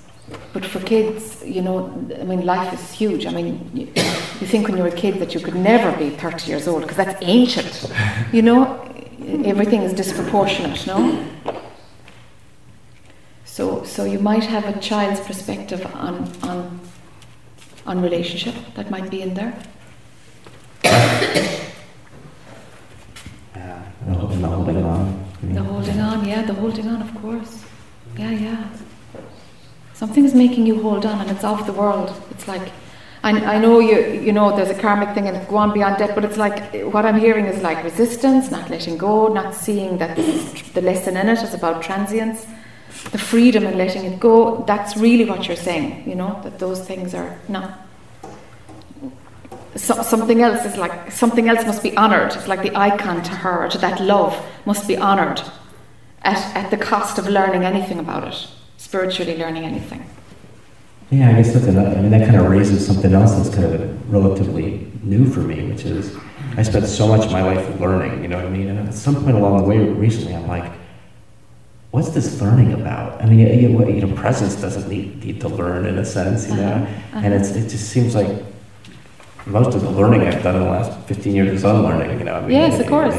But for kids, you know, I mean, life is huge. I mean, you, you think when you're a kid that you could never be 30 years old because that's ancient. *laughs* You know, everything is disproportionate, no? So, so you might have a child's perspective on, on, on relationship that might be in there. *coughs* *coughs* The holding on. The holding on, yeah, the holding on, of course. Yeah, yeah. Something is making you hold on, and it's off the world. It's like, I, I know you, you know, there's a karmic thing and go on beyond death, but it's like what I'm hearing is like resistance, not letting go, not seeing that the lesson in it is about transience, the freedom and letting it go. That's really what you're saying, you know, that those things are no. So, something else is like something else must be honoured. It's like the icon to her, to that love, must be honoured at, at the cost of learning anything about it, spiritually learning anything. Yeah, I guess that's another. I mean, that kind of raises something else that's kind of relatively new for me, which is I spent so much of my life learning. You know what I mean? And at some point along the way, recently, I'm like, what's this learning about? I mean, you, you know, presence doesn't need, need to learn in a sense, you know. Uh-huh, And it's it just seems like most of the learning I've done in the last 15 years is unlearning. You know. I mean, Yes, of course.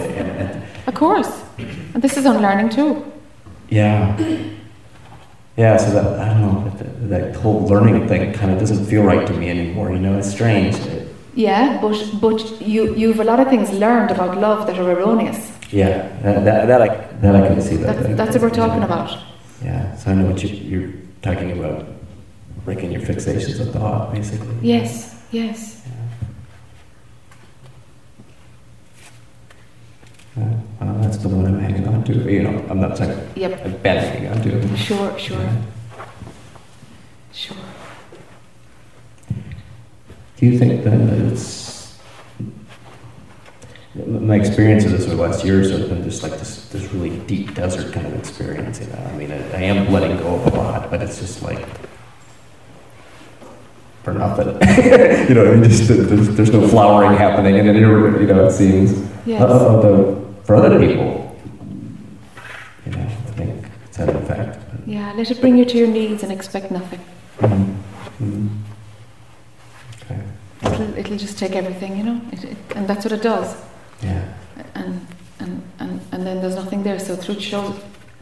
Of course. And this is unlearning too. Yeah. Yeah, so that, I don't know, that, that whole learning thing kind of doesn't feel right to me anymore, you know, it's strange. Yeah, but but you you've a lot of things learned about love that are erroneous. Yeah, that, that, that I, that I can see that. That's, that's what we're talking about. Yeah, so I know what you, you're talking about, breaking your fixations of thought, basically. Yes, yes. Yeah, that's the one I'm hanging on to, you know, I'm not saying Yep. I've been hanging on to. Sure, sure, Yeah. sure. Do you think then that it's my experience of this over the last years have been just like this, this really deep desert kind of experience, you know. I mean, I, I am letting go of a lot, but it's just like for nothing. *laughs* you know, I mean, just there's, there's no flowering happening, and it, you know, it seems. Yes. Uh, the, for other people, you know, I think it's an effect. Yeah, let it bring you to your knees and expect nothing. Mm. Mm. Okay. It'll, it'll just take everything, you know, it, it, and that's what it does. Yeah. And, and, and, and then there's nothing there, so truth shows,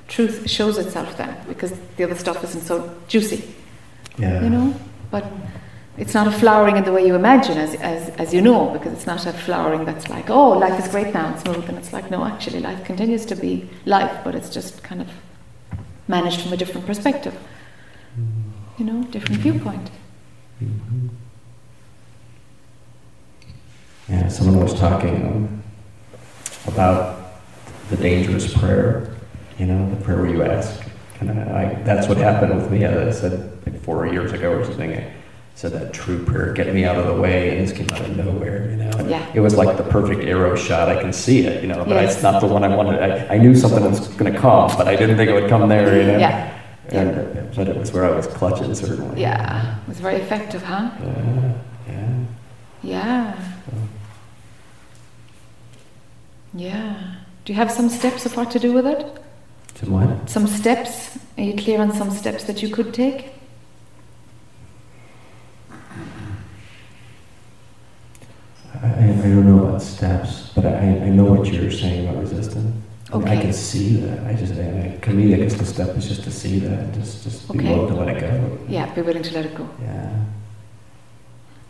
truth shows itself then, because the other stuff isn't so juicy, Yeah. you know? But it's not a flowering in the way you imagine, as, as, as you know, because it's not a flowering that's like, oh, life is great now, it's smooth, and it's like, no, actually, life continues to be life, but it's just kind of managed from a different perspective, you know, different viewpoint. Mhm. Yeah, someone was talking about the dangerous prayer, you know, the prayer where you ask. And I, I, that's what happened with me. I said like four years ago or something, I said that true prayer, get me out of the way, and this came out of nowhere, you know. Yeah. It was like the perfect arrow shot. I can see it, you know, but Yes. it's not the one I wanted. I, I knew something was going to come, but I didn't think it would come there, you know. Yeah. And, uh, but it was where I was clutching, certainly. Yeah, it was very effective, huh? Yeah. Yeah. Yeah. Yeah. Do you have some steps of what to do with it? To what? Some steps? Are you clear on some steps that you could take? I, I don't know about steps, but I, I know what you're saying about resistance. I I can see that. I just, I, I, to me, I guess the step is just to see that, just, just be willing to let it go. Yeah, be willing to let it go. Yeah.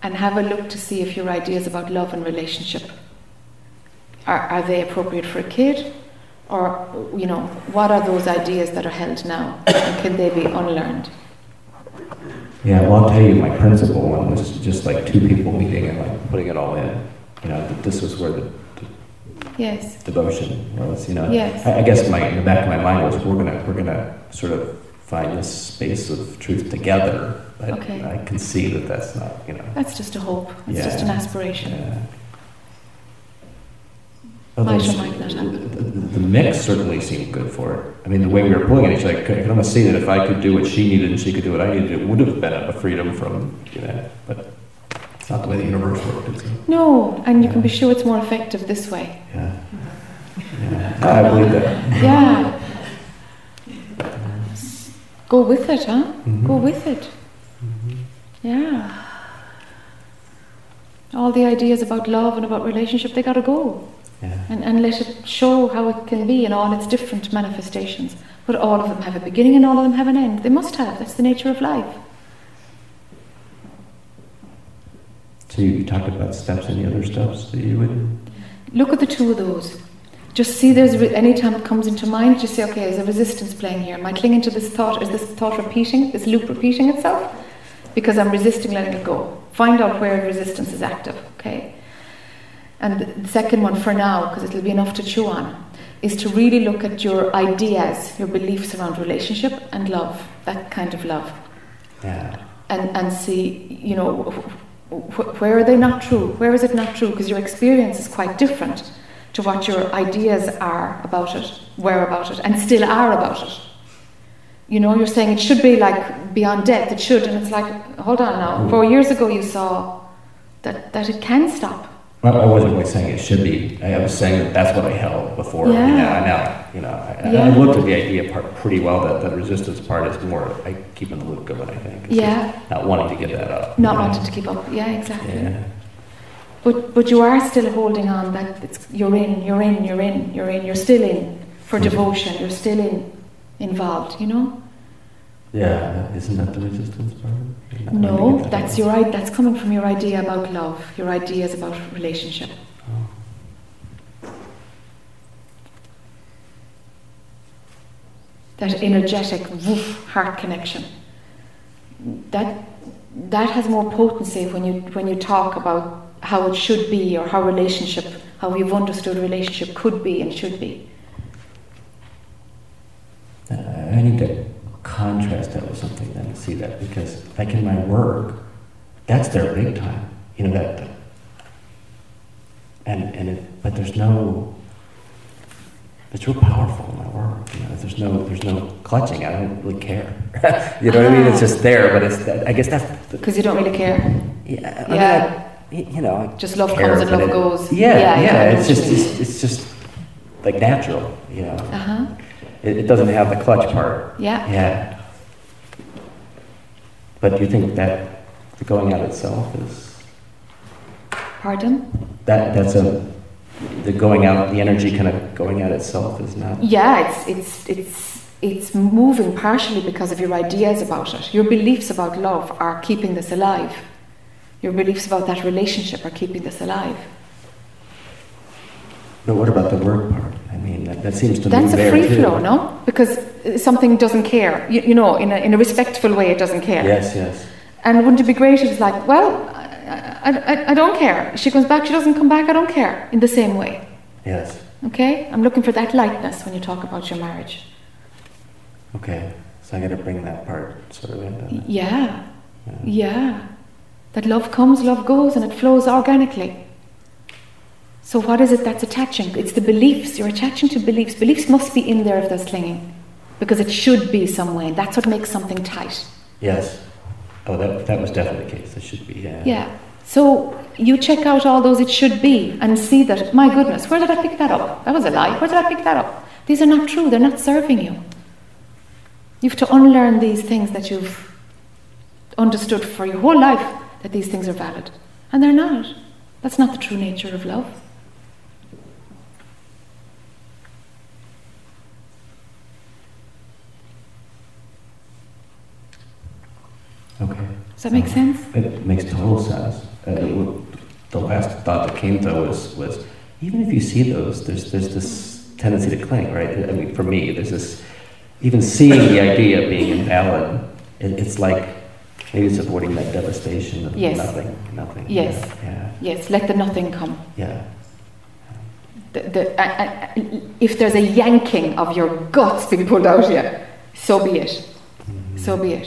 And have a look to see if your ideas about love and relationship are, are they appropriate for a kid? Or, you know, what are those ideas that are held now? And can they be unlearned? Yeah. Well, I'll tell you, my principal one was just like two people meeting and like putting it all in. You know, that this was where the, Yes. devotion was. You know. Yes. I, I guess my in the back of my mind was we're gonna we're gonna sort of find this space of truth together. But Okay. I can see that that's not. You know. That's just a hope. It's just an aspiration. Yeah. Might or Others- might not happen. The, mix certainly seemed good for it. I mean, the way we were pulling it, each other, I could almost see that if I could do what she needed and she could do what I needed, it would have been a freedom from, you know, but it's not the way the universe worked, is it? No, and you can be sure it's more effective this way. Yeah. *laughs* yeah. I believe that. Yeah. Go with it, huh? Mhm. Go with it. Yeah. All the ideas about love and about relationship, they gotta go. Yeah. And, and let it show how it can be in all its different manifestations. But all of them have a beginning and all of them have an end. They must have. That's the nature of life. So you talked about steps, any other steps that you would? Look at the two of those. Just see there's re- any time it comes into mind, just say, okay, there's a resistance playing here. Am I clinging to this thought? Is this thought repeating, this loop repeating itself? Because I'm resisting letting it go. Find out where resistance is active, okay? And the second one for now, because it'll be enough to chew on, is to really look at your ideas, your beliefs around relationship and love, that kind of love Yeah. and, and see, you know, wh- wh- where are they not true? Where is it not true? Because your experience is quite different to what your ideas are about it, were about it, and still are about it. You know, you're saying it should be like beyond death, it should, and it's like, hold on now. Hmm. Four years ago you saw that, that it can stop. Well, I wasn't really saying it should be. I was saying that that's what I held before. Yeah. You know, I now, you know, I, Yeah. I looked at the idea part pretty well. That the resistance part is more. I keep in the loop going. I think. It's Yeah. Not wanting to give that up. Not know? wanting to keep up. Yeah, exactly. Yeah. But but you are still holding on that it's, you're in, you're in, you're in, you're in, you're still in for mm-hmm. devotion. You're still in, involved. You know. Yeah. Isn't that the resistance part? Not wanting to No, that that's your i- that's coming from your idea about love, your ideas about relationship. Oh. That energetic woof, heart connection. That that has more potency when you when you talk about how it should be or how relationship, how you've understood relationship could be and should be. Uh, I need to contrast that with something then to see that because, like in my work, that's their big time. You know that. and and it, but there's no. It's real powerful in my work. You know, there's no there's no clutching. I don't really care. *laughs* you know what I mean? It's just there, but it's. That, I guess that's. Because you don't really care. yeah. I mean, Yeah. I- you know. I Just love care, comes and love it- goes. Yeah, Yeah, yeah. yeah, it's just it's, it's just like natural. You know. Uh huh. It, it doesn't have the clutch part. Yeah. Yeah. But do you think that the going out itself is Pardon? that that's a the going out the energy kind of going out itself is not Yeah, it's it's it's it's moving partially because of your ideas about it. Your beliefs about love are keeping this alive. Your beliefs about that relationship are keeping this alive. But what about the work part? I mean, that, that seems to me. That's a free too. flow, no? Because something doesn't care. You, you know, in a, in a respectful way, it doesn't care. Yes, yes. And wouldn't it be great if it's like, well, I, I, I, don't care. She comes back, she doesn't come back, I don't care. In the same way. Yes. Okay? I'm looking for that lightness when you talk about your marriage. Okay. So I got to bring that part sort of into. Yeah. Yeah. Yeah. That love comes, love goes, and it flows organically. So, what is it that's attaching? It's the beliefs. You're attaching to beliefs. Beliefs must be in there if there's clinging. Because it should be some way. That's what makes something tight. Yes. Oh, that, that was definitely the case. It should be, yeah. Yeah. So, you check out all those it should be and see that, my goodness, where did I pick that up? That was a lie. Where did I pick that up? These are not true. They're not serving you. You have to unlearn these things that you've understood for your whole life that these things are valid. And they're not. That's not the true nature of love. Okay. Does that make sense? It makes total sense. Uh, it the last thought that came to was was even if you see those, there's there's this tendency to cling, right? I mean, for me, there's this even seeing the idea of being invalid. It, it's like maybe it's avoiding that devastation of Yes. nothing, nothing. Yes. Yeah. Yes, let the nothing come. Yeah. The, the, I, I, if there's a yanking of your guts being pulled out you, so be it. Mhm. So be it.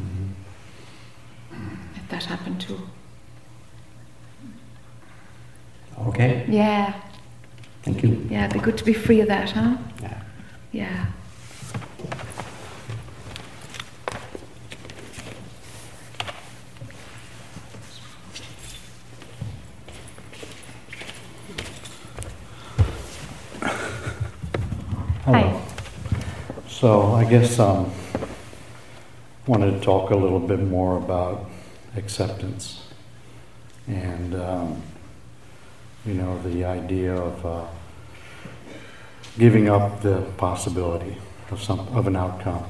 Mhm. Let that happen too. Okay. Yeah, Thank you. yeah, it'd be good to be free of that, huh? Yeah. Yeah. Hi. So I guess um, wanted to talk a little bit more about acceptance and um, you know the idea of uh, giving up the possibility of some of an outcome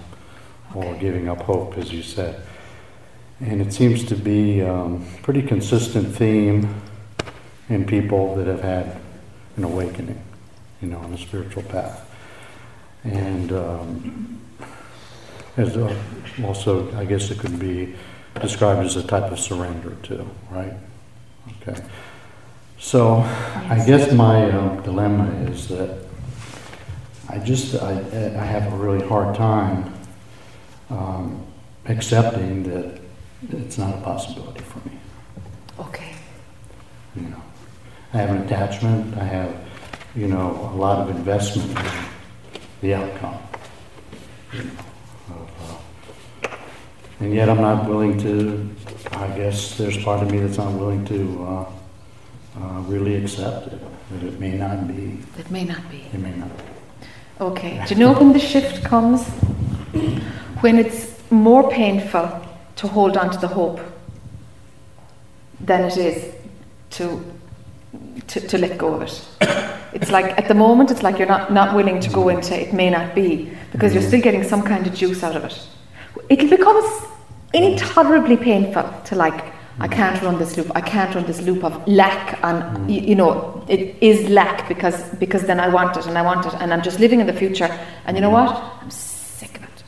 or giving up hope, as you said. And it seems to be um, pretty consistent theme in people that have had an awakening, you know, on the spiritual path. And um, as also, I guess it could be described as a type of surrender too, right? Okay. So I guess my um, dilemma is that I just I, I have a really hard time um, accepting that it's not a possibility for me. Okay. You know, I have an attachment. I have, you know, a lot of investment in the outcome. You know, uh, and yet I'm not willing to. I guess there's part of me that's not willing to uh, uh, really accept it. That it may not be. It may not be. It may not be. Okay. Do you know when the shift comes? When it's more painful to hold on to the hope than it is to, to, to let go of it. It's like at the moment, it's like you're not, not willing to go into it may not be because you're still getting some kind of juice out of it. It'll become s- intolerably painful to like, I can't run this loop. I can't run this loop of lack, and you, you know it is lack because because then I want it and I want it, and I'm just living in the future. And you know what? I'm sick of it.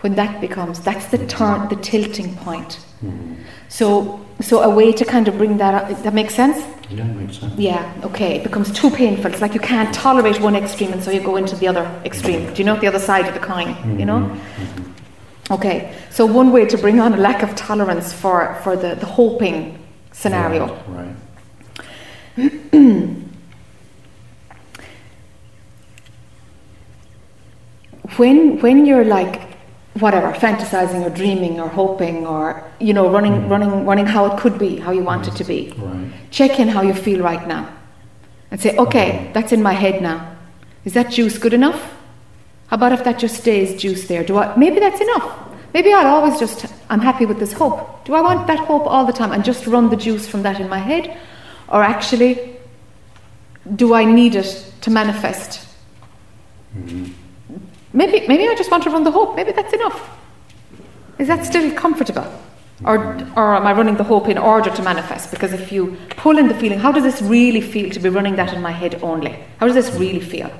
When that becomes that's the turn, the tilting point. Mhm. So so a way to kind of bring that up. That makes sense. Yeah, makes sense. Yeah, okay. It becomes too painful. It's like you can't tolerate one extreme and so you go into the other extreme. Do you know the other side of the coin? You know? Mhm. Okay. So one way to bring on a lack of tolerance for, for the, the hoping scenario. Right. *clears throat* When when you're like whatever, fantasizing or dreaming or hoping or you know, running Mhm. running running how it could be, how you want it to be. Right. check in how you feel right now and say, okay, that's in my head now. Is that juice good enough? How about if that just stays juice there? Do I, maybe that's enough. Maybe I'll always just, I'm happy with this hope. Do I want that hope all the time and just run the juice from that in my head? Or actually, do I need it to manifest? Mm-hmm. Maybe, maybe I just want to run the hope. Maybe that's enough. Is that still comfortable? Or, or am I running the hope in order to manifest? Because if you pull in the feeling, how does this really feel to be running that in my head only? How does this really feel?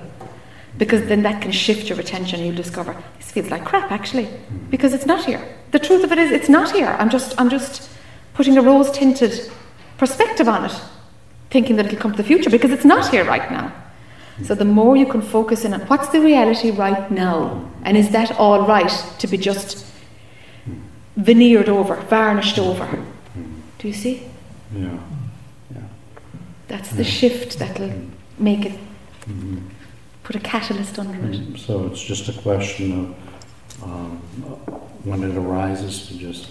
Because then that can shift your attention. and You'll discover this feels like crap actually, because it's not here. The truth of it is, it's not here. I'm just, I'm just putting a rose tinted perspective on it, thinking that it'll come to the future because it's not here right now. So the more you can focus in on what's the reality right now, and is that all right to be just veneered over, varnished over? Do you see? Yeah. Yeah. That's the shift that'll make it Mhm. Put a catalyst under it. Mm, So it's just a question of, um, when it arises, to just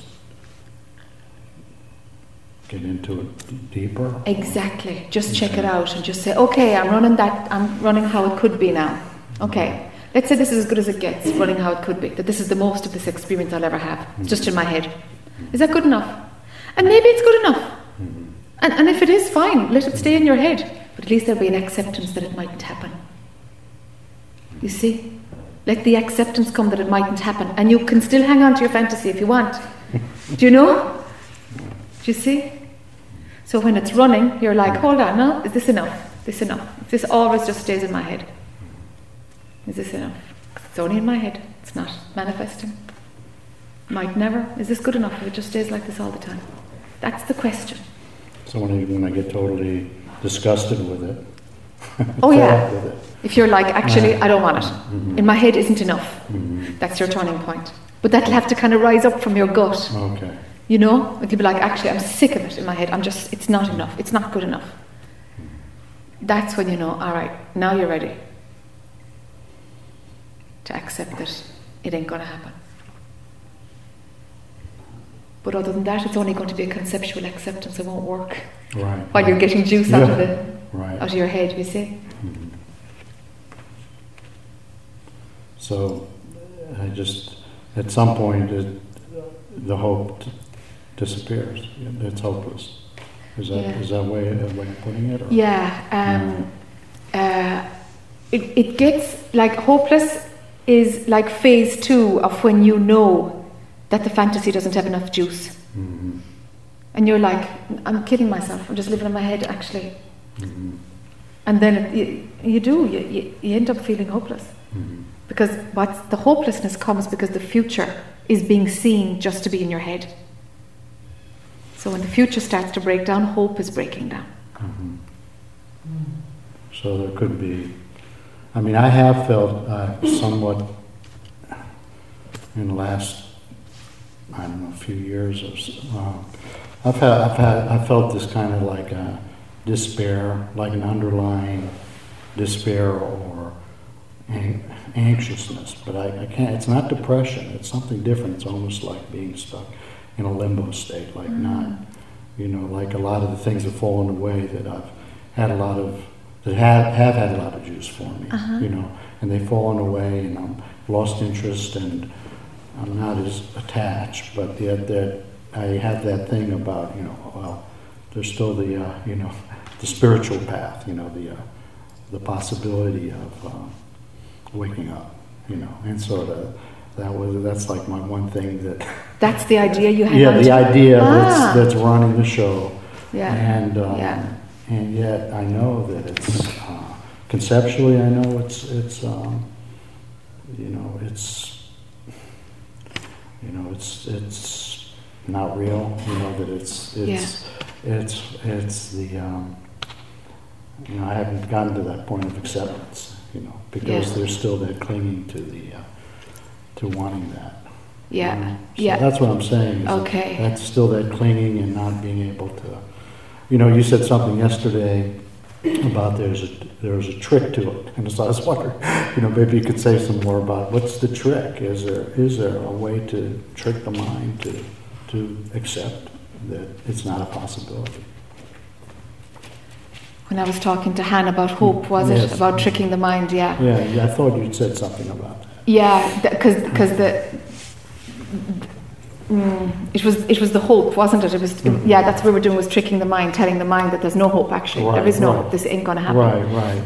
get into it deeper? Exactly. Just check it out and just say, okay, I'm running that. I'm running how it could be now. Okay. Let's say this is as good as it gets, running how it could be. That this is the most of this experience I'll ever have. It's just in my head. Is that good enough? And maybe it's good enough. Mhm. And, and if it is, fine. Let it stay in your head. But at least there'll be an acceptance that it mightn't happen. You see? Let the acceptance come that it mightn't happen. And you can still hang on to your fantasy if you want. *laughs* Do you know? Do you see? So when it's running, you're like, hold on, no, is this enough? Is This enough? This always just stays in my head, is this enough? It's only in my head. It's not manifesting. Might never. Is this good enough if it just stays like this all the time? That's the question. So when I, when I get totally disgusted with it. *laughs* Oh, yeah. it, If you're like, actually, I don't want it. Mhm. In my head isn't enough. Mhm. That's your turning point. But that'll have to kind of rise up from your gut. Okay. You know? You'll be like, actually, I'm sick of it in my head. I'm just, it's not enough. It's not good enough. That's when you know, all right, now you're ready to accept that it ain't going to happen. But other than that, it's only going to be a conceptual acceptance. It won't work Right. while you're getting juice out of Yeah. Right. out of your head. You see? Mhm. So I just, at some point, it, the hope t- disappears. It's hopeless. Is that, Yeah. is that way, a way of putting it? or- Yeah. Um, uh, it, it gets like hopeless is like phase two of when you know that the fantasy doesn't have enough juice. Mhm. And you're like, I'm kidding myself. I'm just living in my head, actually. Mhm. And then it, you, you do. You, you, end up feeling hopeless Mhm. because what's the hopelessness comes because the future is being seen just to be in your head. So when the future starts to break down, hope is breaking down. Mhm. So there could be, I mean, I have felt uh, somewhat in the last, I don't know, a few years or so. uh, I've had, I've had, I felt this kind of like a despair, like an underlying despair or anxiousness. But I, I can't, it's not depression, it's something different. It's almost like being stuck in a limbo state, like not, you know, like a lot of the things have fallen away that I've had a lot of, that have, have had a lot of juice for me, Uh-huh. you know, and they've fallen away and I'm lost interest and I'm not as attached, but yet that I have that thing about, you know, well, there's still the, uh, you know, the spiritual path, you know, the, uh, the possibility of uh, waking up, you know, and so the, that was, that's like my one thing that, *laughs* That's the idea you hang yeah, the idea Ah. that's, that's running the show. Yeah. And, um, Yeah. and yet I know that it's, uh, conceptually, I know it's, it's, um, you know, it's, you know, it's, it's not real, you know, that it's, it's, it's, it's the, um, you know, I haven't gotten to that point of acceptance, you know, because Yeah. there's still that clinging to the, uh, to wanting that. Yeah. Um, so Yeah. That's what I'm saying. is that Okay. That's still that clinging and not being able to, you know, you said something yesterday about there's a, there's a trick to it. And so I was wondering, *laughs* you know, maybe you could say some more about what's the trick? Is there, is there a way to trick the mind to, to accept that it's not a possibility? When I was talking to Han about hope, was Yes. it about tricking the mind? Yeah. Yeah, yeah, I thought you'd said something about that. Yeah, because because the mm, it was it was the hope, wasn't it? It was Mhm. yeah. That's what we were doing was tricking the mind, telling the mind that there's no hope. Actually, there Right, is no right. hope. This ain't going to happen. Right, right.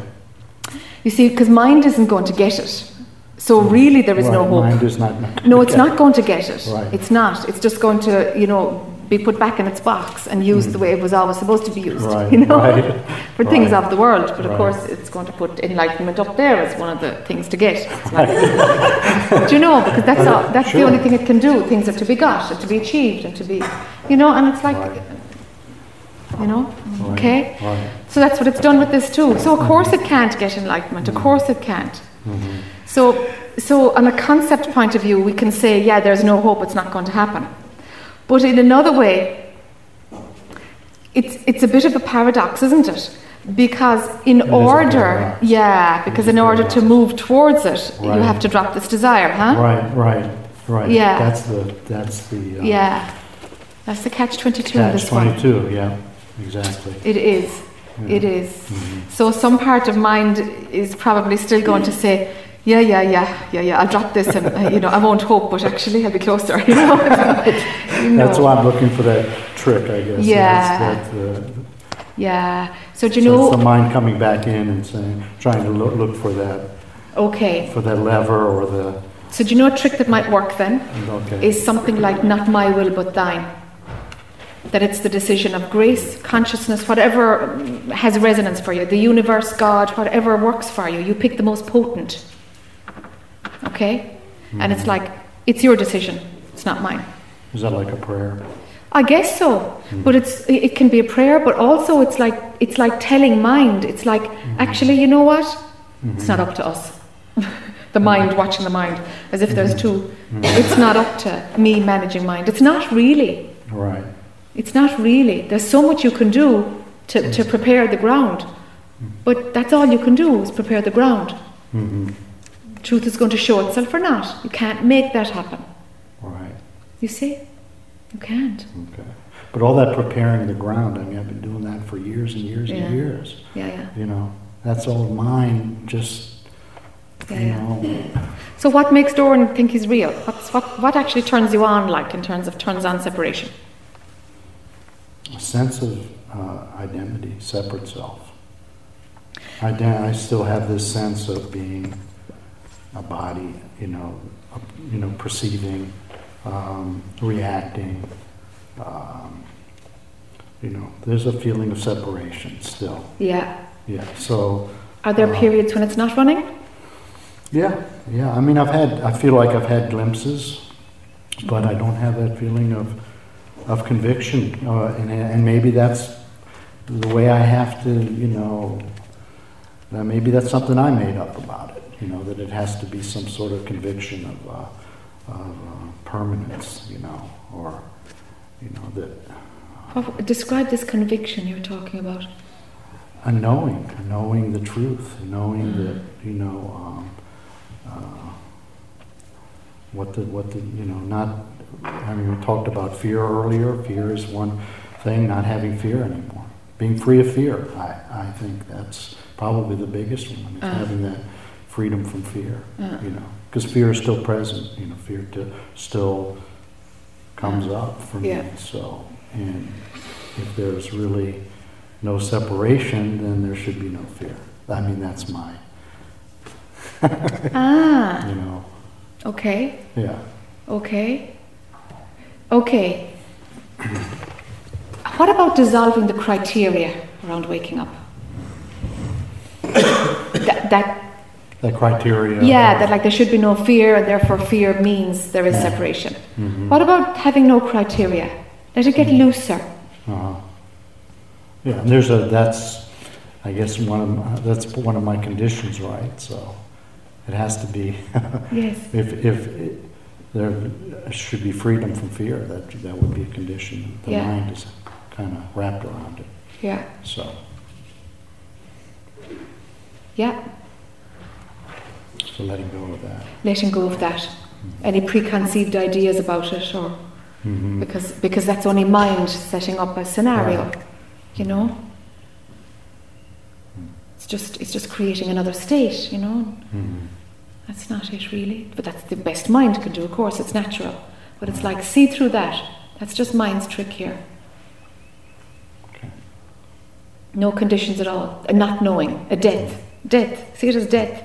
You see, because mind isn't going to get it. So really, there is no hope. Mind is not. No, it's not going to get it. Right. It's not. It's just going to, you know, be put back in its box and used the way it was always supposed to be used. Mm. Right, you know, right, *laughs* for things right. of the world. But of course, it's going to put enlightenment up there as one of the things to get. *laughs* Like- do you know? Because that's all, that's the only thing it can do. Things are to be got and to be achieved and to be, you know. And it's like, you know, Right, okay. Right. So that's what it's done with this too. So of course it can't get enlightenment. Of course it can't. Mm-hmm. So, so on a concept point of view, we can say, yeah, there's no hope, it's not going to happen. But in another way, it's, it's a bit of a paradox, isn't it? Because in It order, yeah, because in order to move towards it, you have to drop this desire, huh? Right, right, right. Yeah. That's the, that's the. uh, Yeah. That's the catch 22 in Catch this one. twenty-two, yeah, exactly. It is. Yeah. It is. Mhm. So some part of mind is probably still going to say, yeah, yeah, yeah, yeah, yeah, I'll drop this and, uh, you know, I won't hope, but actually I'll be closer, *laughs* you know. *laughs* That's why I'm looking for that trick, I guess. Yeah. That's, uh, Yeah. So do you so it's the mind coming back in and saying, trying to look, look for that, okay, for that lever or the, so do you know a trick that might work then? okay. Is something like not my will but thine. That it's the decision of grace, consciousness, whatever has resonance for you, the universe, God, whatever works for you, you pick the most potent. Okay? And it's like, it's your decision, it's not mine. Is that like a prayer? I guess so, hmm. but it's it can be a prayer, but also it's like it's like telling mind. It's like hmm. actually, you know what? Hmm. It's not up to us. *laughs* the mind watching the mind, as if there's 2 It's not up to me managing mind. It's not really. Right. It's not really. There's so much you can do to, to prepare the ground, but that's all you can do is prepare the ground. hmm Truth is going to show itself or not. You can't make that happen. Right, You see? You can't. okay. But all that preparing the ground, I mean, I've been doing that for years and years Yeah. and years. Yeah, yeah. You know, that's all mine, just, Yeah, you yeah. know, *laughs* So what makes Doran think he's real? What's, what, what actually turns you on, like, in terms of turns on separation? a sense of uh, identity, separate self. Iden- I still have this sense of being a body, you know, uh, you know, perceiving, um, reacting. Um, you know, there's a feeling of separation still. Yeah. Yeah. So. Are there Uh, periods when it's not running? Yeah, yeah. I mean, I've had. I feel like I've had glimpses, but I don't have that feeling of of conviction, uh, and and maybe that's the way I have to. You know, uh, maybe that's something I made up about it. You know, that it has to be some sort of conviction of uh, of uh, permanence. You know, or you know that describe this conviction you're talking about. a knowing, a knowing the truth, knowing that you know um, uh, what the what the you know not. I mean, we talked about fear earlier. Fear is one thing. Not having fear anymore, being free of fear. I I think that's probably the biggest one. Is Uh. having that freedom from fear. Uh. You know, because fear is still present. You know, fear to, still comes up for Yeah. me. So, and if there's really no separation, then there should be no fear. I mean, that's my, Ah, *laughs* you know, okay, yeah. okay. Okay. What about dissolving the criteria around waking up? *coughs* that, that That criteria. yeah, that like there should be no fear, and therefore fear means there is separation. Mhm. What about having no criteria? Let it get looser. Uh-huh. Yeah, and there's a, that's, I guess, one of, my- that's one of my conditions, right? So it has to be, *laughs* Yes. if, if it- there should be freedom from fear, that, that would be a condition. The Yeah. mind is kind of wrapped around it, Yeah. so. Yeah. So letting go of that. Letting go of that. Any preconceived ideas about it, or Mhm. because because that's only mind setting up a scenario, Right. you know. It's just it's just creating another state, you know. Mhm. That's not it really. But that's the best mind can do, of course, it's natural. But it's like see through that. That's just mind's trick here. Okay. No conditions at all. A not knowing. A death. Death. See it as death.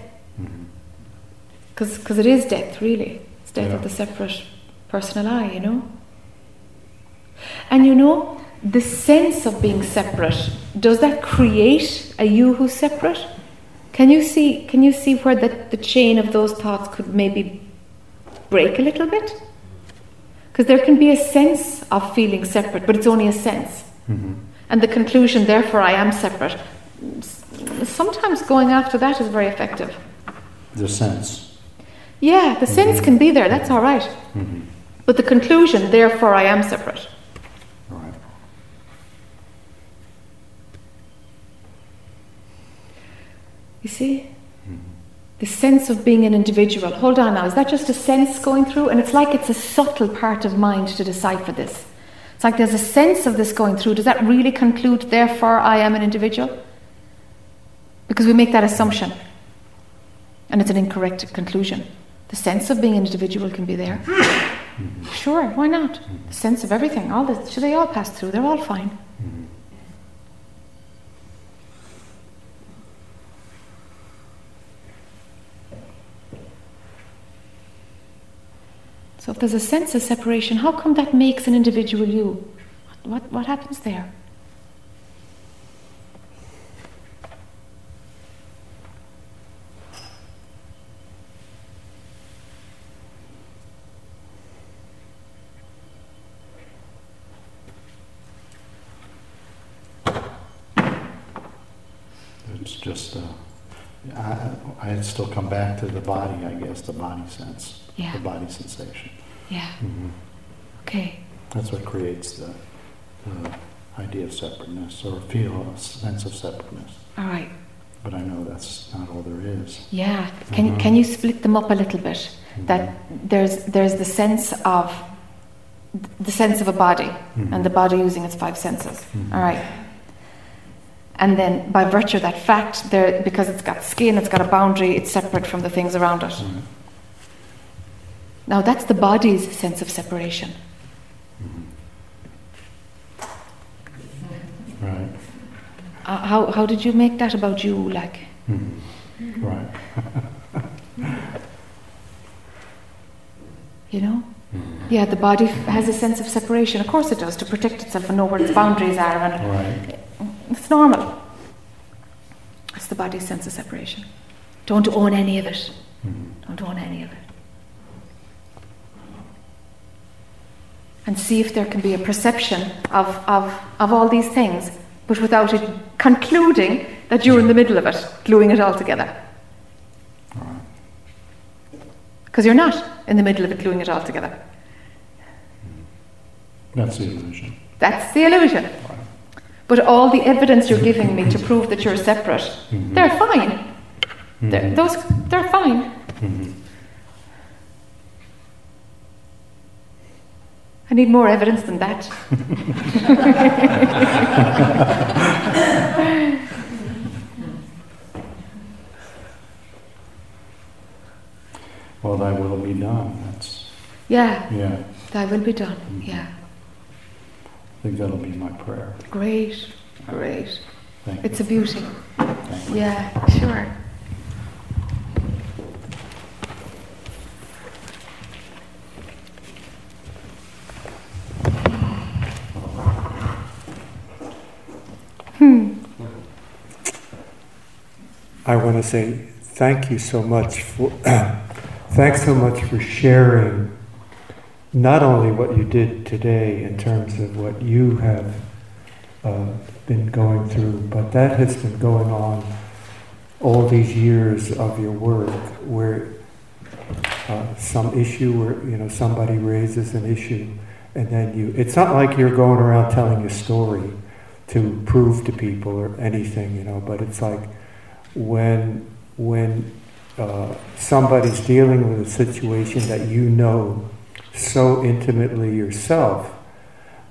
Because it is death, really. It's death Yeah. of the separate personal I, you know? And you know, the sense of being separate, does that create a you who's separate? Can you see, can you see where the, the chain of those thoughts could maybe break a little bit? Because there can be a sense of feeling separate, but it's only a sense. Mhm. And the conclusion, therefore, I am separate. Sometimes going after that is very effective. The sense. Yeah, the sense can be there, that's all right. Mhm. But the conclusion, therefore, I am separate. Right. You see? The sense of being an individual. Hold on now, is that just a sense going through? And it's like it's a subtle part of mind to decipher this. It's like there's a sense of this going through. Does that really conclude, therefore, I am an individual? Because we make that assumption. And it's an incorrect conclusion. The sense of being an individual can be there. Mm-hmm. Sure, why not? The sense of everything, all this, should they all pass through? They're all fine. Mm-hmm. So if there's a sense of separation, how come that makes an individual you? What, what, what happens there? It's just, uh, I, I'd still come back to the body, I guess, the body sense, Yeah. the body sensation. Yeah, Mhm. okay. That's what creates the, the idea of separateness or feel a sense of separateness. All right. But I know that's not all there is. Yeah. Can, Mhm. can you split them up a little bit? That there's, there's the sense of the sense of a body Mhm. and the body using its five senses. Mhm. All right. And then by virtue of that fact, there, because it's got skin, it's got a boundary, it's separate from the things around it. Mhm. Now that's the body's sense of separation. Right. Uh, how, how did you make that about you? Like, Mhm. Right. *laughs* you know? Mhm. Yeah, the body has a sense of separation. Of course it does, to protect itself and know where its boundaries are. And Right. It's normal. It's the body's sense of separation. Don't own any of it. Mhm. Don't own any of it. And see if there can be a perception of, of, of all these things, but without it concluding that you're in the middle of it, gluing it all together. Because you're not in the middle of it, gluing it all together. That's the illusion. That's the illusion. But all the evidence you're giving me to prove that you're separate, Mhm. they're fine. They're, Mhm. those, they're fine. Mhm. I need more evidence than that. *laughs* Well, thy will be done. That's, Yeah, yeah, thy will be done. Yeah. I think that'll be my prayer. Great, great. Thank you. It's a beauty. Thank you. Yeah, sure. Hmm. I want to say thank you so much for *clears throat* thanks so much for sharing not only what you did today in terms of what you have uh, been going through, but that has been going on all these years of your work, where uh, some issue, where you know somebody raises an issue, and then you. It's not like you're going around telling a story to prove to people or anything, you know, but it's like when when uh, somebody's dealing with a situation that you know so intimately yourself,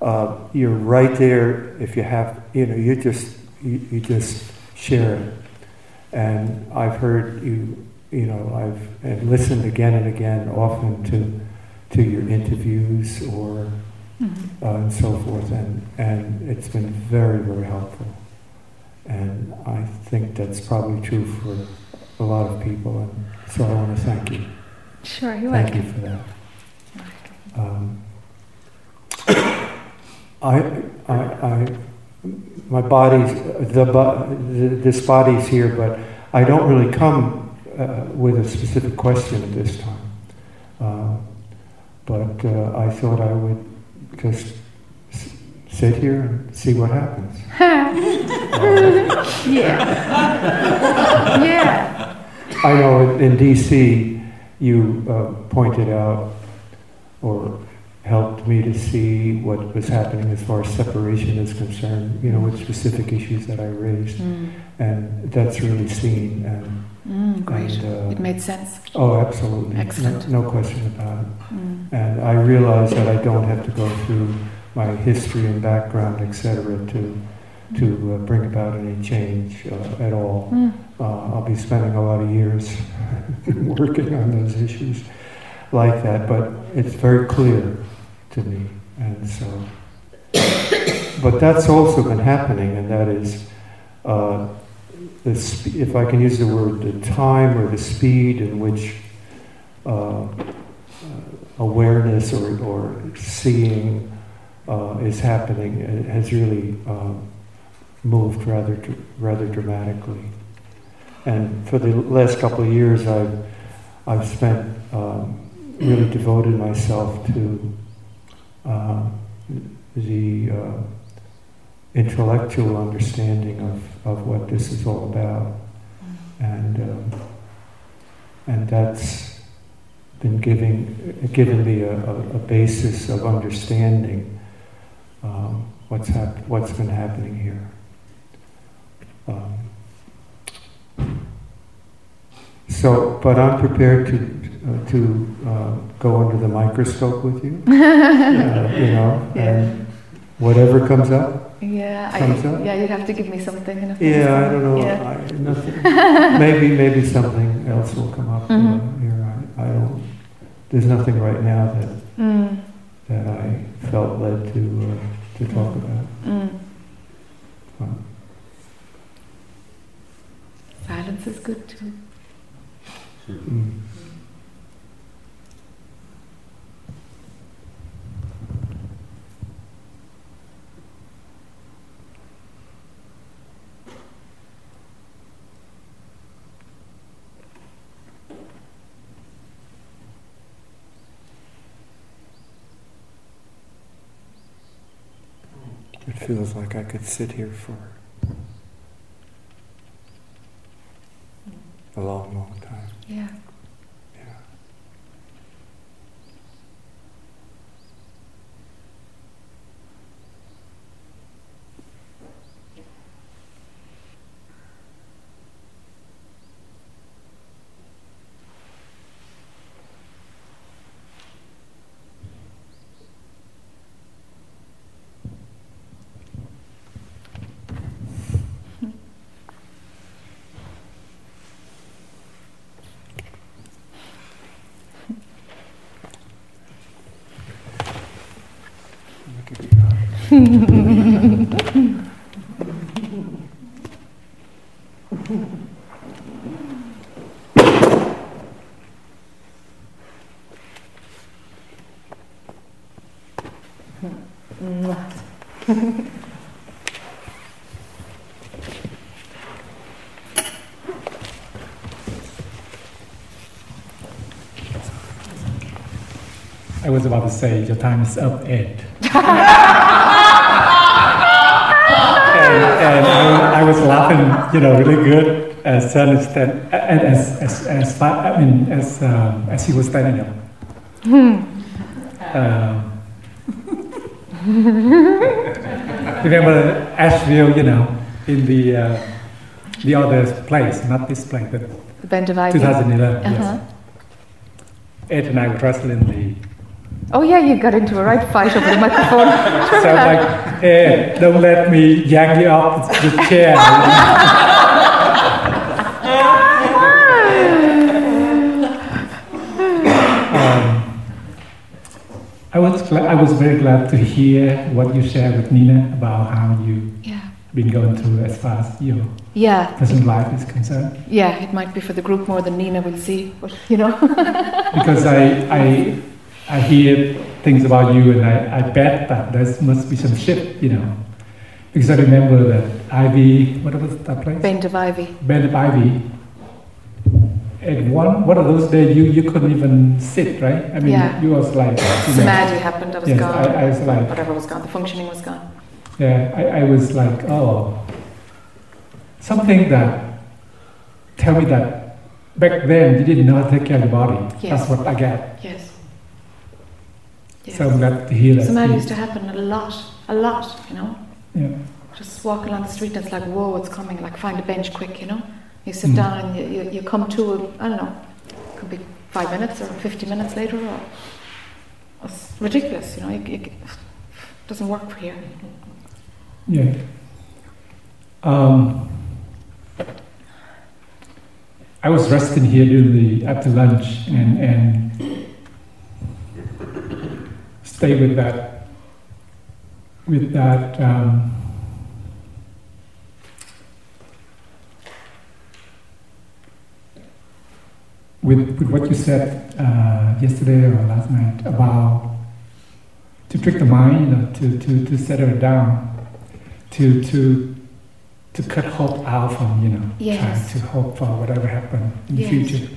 uh, you're right there. If you have, you know, you just you, you just share it, and I've heard you, you know, I've and listened again and again, often to to your interviews or Mhm. uh, and so forth, and and it's been very very helpful, and I think that's probably true for a lot of people, and so I want to thank you. Sure, you're Thank you for that. Um, I, I, I, my body's, the, this body's here, but I don't really come uh, with a specific question at this time. Uh, But uh, I thought I would just s- sit here and see what happens. *laughs* Yeah. Yeah. I know in DC, you uh, pointed out or helped me to see what was happening as far as separation is concerned, you know, with specific issues that I raised. Mm. And that's really seen. And, Mm, great. and uh, It made sense. oh, absolutely. No- Excellent. No, question about it. Mm. And I realize that I don't have to go through my history and background, etc., to, to uh, bring about any change uh, at all. Mm. Uh, I'll be spending a lot of years *laughs* working on those issues like that, but it's very clear to me, and so. But that's also been happening, and that is, uh, sp- if I can use the word, the time or the speed in which uh, uh, awareness or, or seeing uh, is happening uh, has really um, moved rather rather dramatically. And for the last couple of years, I've I've spent um, really devoted myself to um, the uh, intellectual understanding of, of what this is all about, and um, and that's been giving given me a, a, a basis of understanding um, what's hap- what's been happening here. Um, so, but I'm prepared to uh, to uh, go under the microscope with you, *laughs* uh, you know, Yeah. and whatever comes up. Yeah, I, up? yeah, you'd have to give me something. In a Yeah, I don't know. Yeah. I, nothing. *laughs* maybe maybe something else will come up uh, Mhm. here. I, I don't. There's nothing right now that Mm, that I felt led to uh, to talk about. mm. Well, Silence is good too. mm. It feels like I could sit here for a long, long time. Yeah. Look at was about to say your time is up, Ed. *laughs* and and I, I was laughing, you know, really good as Stanley stand, and as as as far, I mean as um, as he was standing up. Um, remember Asheville, you know, in the uh, the other place, not this place, but The Bend of Ivy. 2011. Uh-huh. Yes. Ed and I were wrestling the Oh yeah, you got into a right fight over the microphone. *laughs* so i like, eh, don't let me yank you off the chair. *laughs* um, I was glad, I was very glad to hear what you shared with Nina about how you yeah. been going through as far as your yeah. present life is concerned. Yeah, it might be for the group more than Nina will see, but you know. *laughs* because I I I hear things about you and I, I bet that there must be some shift, you know. Because I remember that Ivy, what was that place? Bane of Ivy. Band of Ivy. And one, one of those days you, you couldn't even sit, right? I mean, Yeah. you was like, you know, Samadhi happened, I was yes, gone. I, I was like, Whatever was gone, the functioning was gone. Yeah, I, I was like, oh, something that tell me that back then you didn't know how to take care of your body. Yes. That's what I get. Yes. Yes. So I'm glad to hear that. Samadhi used to happen a lot, a lot, you know. yeah. Just walking along the street and it's like, whoa, it's coming, like find a bench quick, you know. You sit Mm. down and you, you, you come to, a, I don't know, it could be five minutes or 50 minutes later or it's ridiculous, you know. It, it doesn't work for here. Yeah. Um, I was resting here during the after lunch and and stay with that with that um, with, with what you said uh, yesterday or last night about to trick the mind, you know, to, to, to settle it down to to to cut hope out from you know Yes. trying to hope for whatever happened in Yes. the future.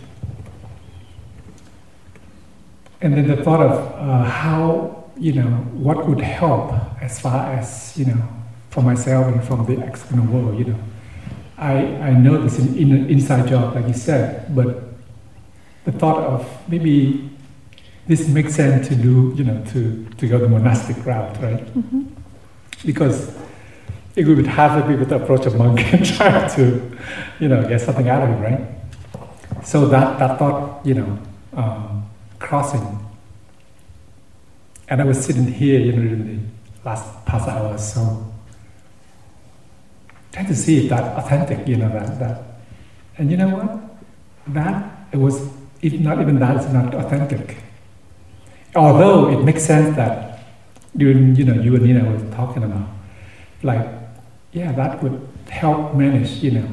And then the thought of uh, how you know what would help as far as you know for myself and from the external world. You know, I I know this in, in inside job like you said, but the thought of maybe this makes sense to do you know to to go the monastic route, right? Mm-hmm. because it would be half people to approach a monk *laughs* and try to, you know, get something out of it, right? So that, that thought, you know, um, crossing. And I was sitting here, you know, in the last past hour, so trying to see if that authentic, you know, that, that. And you know what? That, it was, if not even that, it's not authentic. Although it makes sense that during, you know, you and Nina were talking about, like, yeah, that would help manage, you know,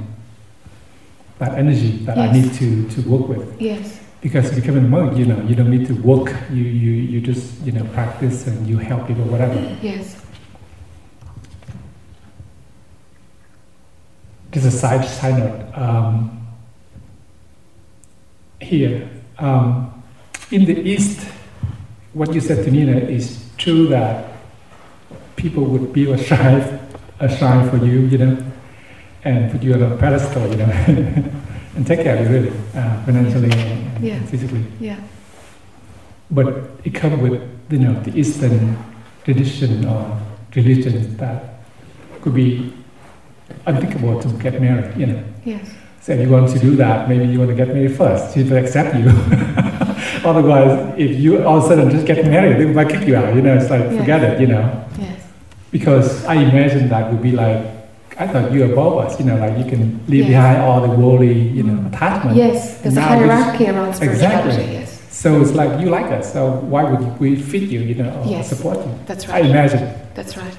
that energy that I need to, to work with. Yes. Because becoming a monk, you know, you don't need to work. You, you, you just, you know, practice and you help people, whatever. Yes. Just a side side note. Um, here, um, in the East, what you said to Nina is true that people would build *laughs* a shrine, a shrine for you, you know, and put you on a pedestal, you know, *laughs* and take care of you really, uh, financially and Yeah. physically. Yeah. But it comes with, you know, the Eastern tradition or religion that could be unthinkable to get married, you know. Yes. So if you want to do that, maybe you want to get married first. She will accept you. *laughs* Otherwise, if you all of a sudden just get married, they might kick you out. You know, it's like forget it. You know, Yes. because I imagine that would be like, I thought you above us. You know, like you can leave Yes. behind all the worldly, you know, Mm. attachment. Yes. There's a this- hierarchy around spirituality. Exactly. Yes. So it's like you like us. So why would we fit you? You know, or Yes. support you? That's right. I imagine. That's right.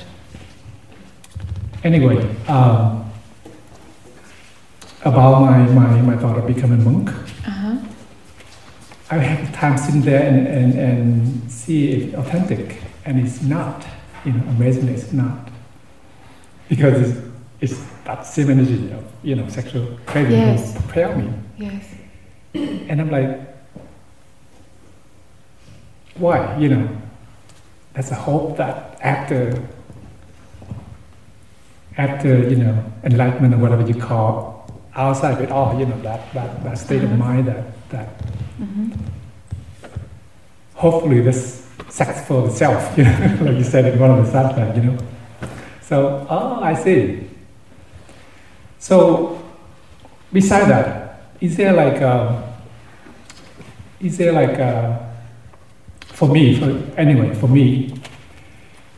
Anyway, um, about my, my, my thought of becoming a monk. Uh huh. I have time sitting there and, and, and see it authentic, and it's not. You know, amazingly, it's not. Because it's, it's that same energy of, you know, sexual craving Yes. will propel me. Yes. And I'm like, why? You know, there's a hope that after, after, you know, enlightenment or whatever you call, outside of it all, you know, that, that, that state of Mhm. mind that, that Mm-hmm. hopefully this sex for the self, *laughs* you know, like you said in one of the satellite, you know. So, oh, I see. So, beside that, is there like, um, is there like, uh, for me, for anyway, for me,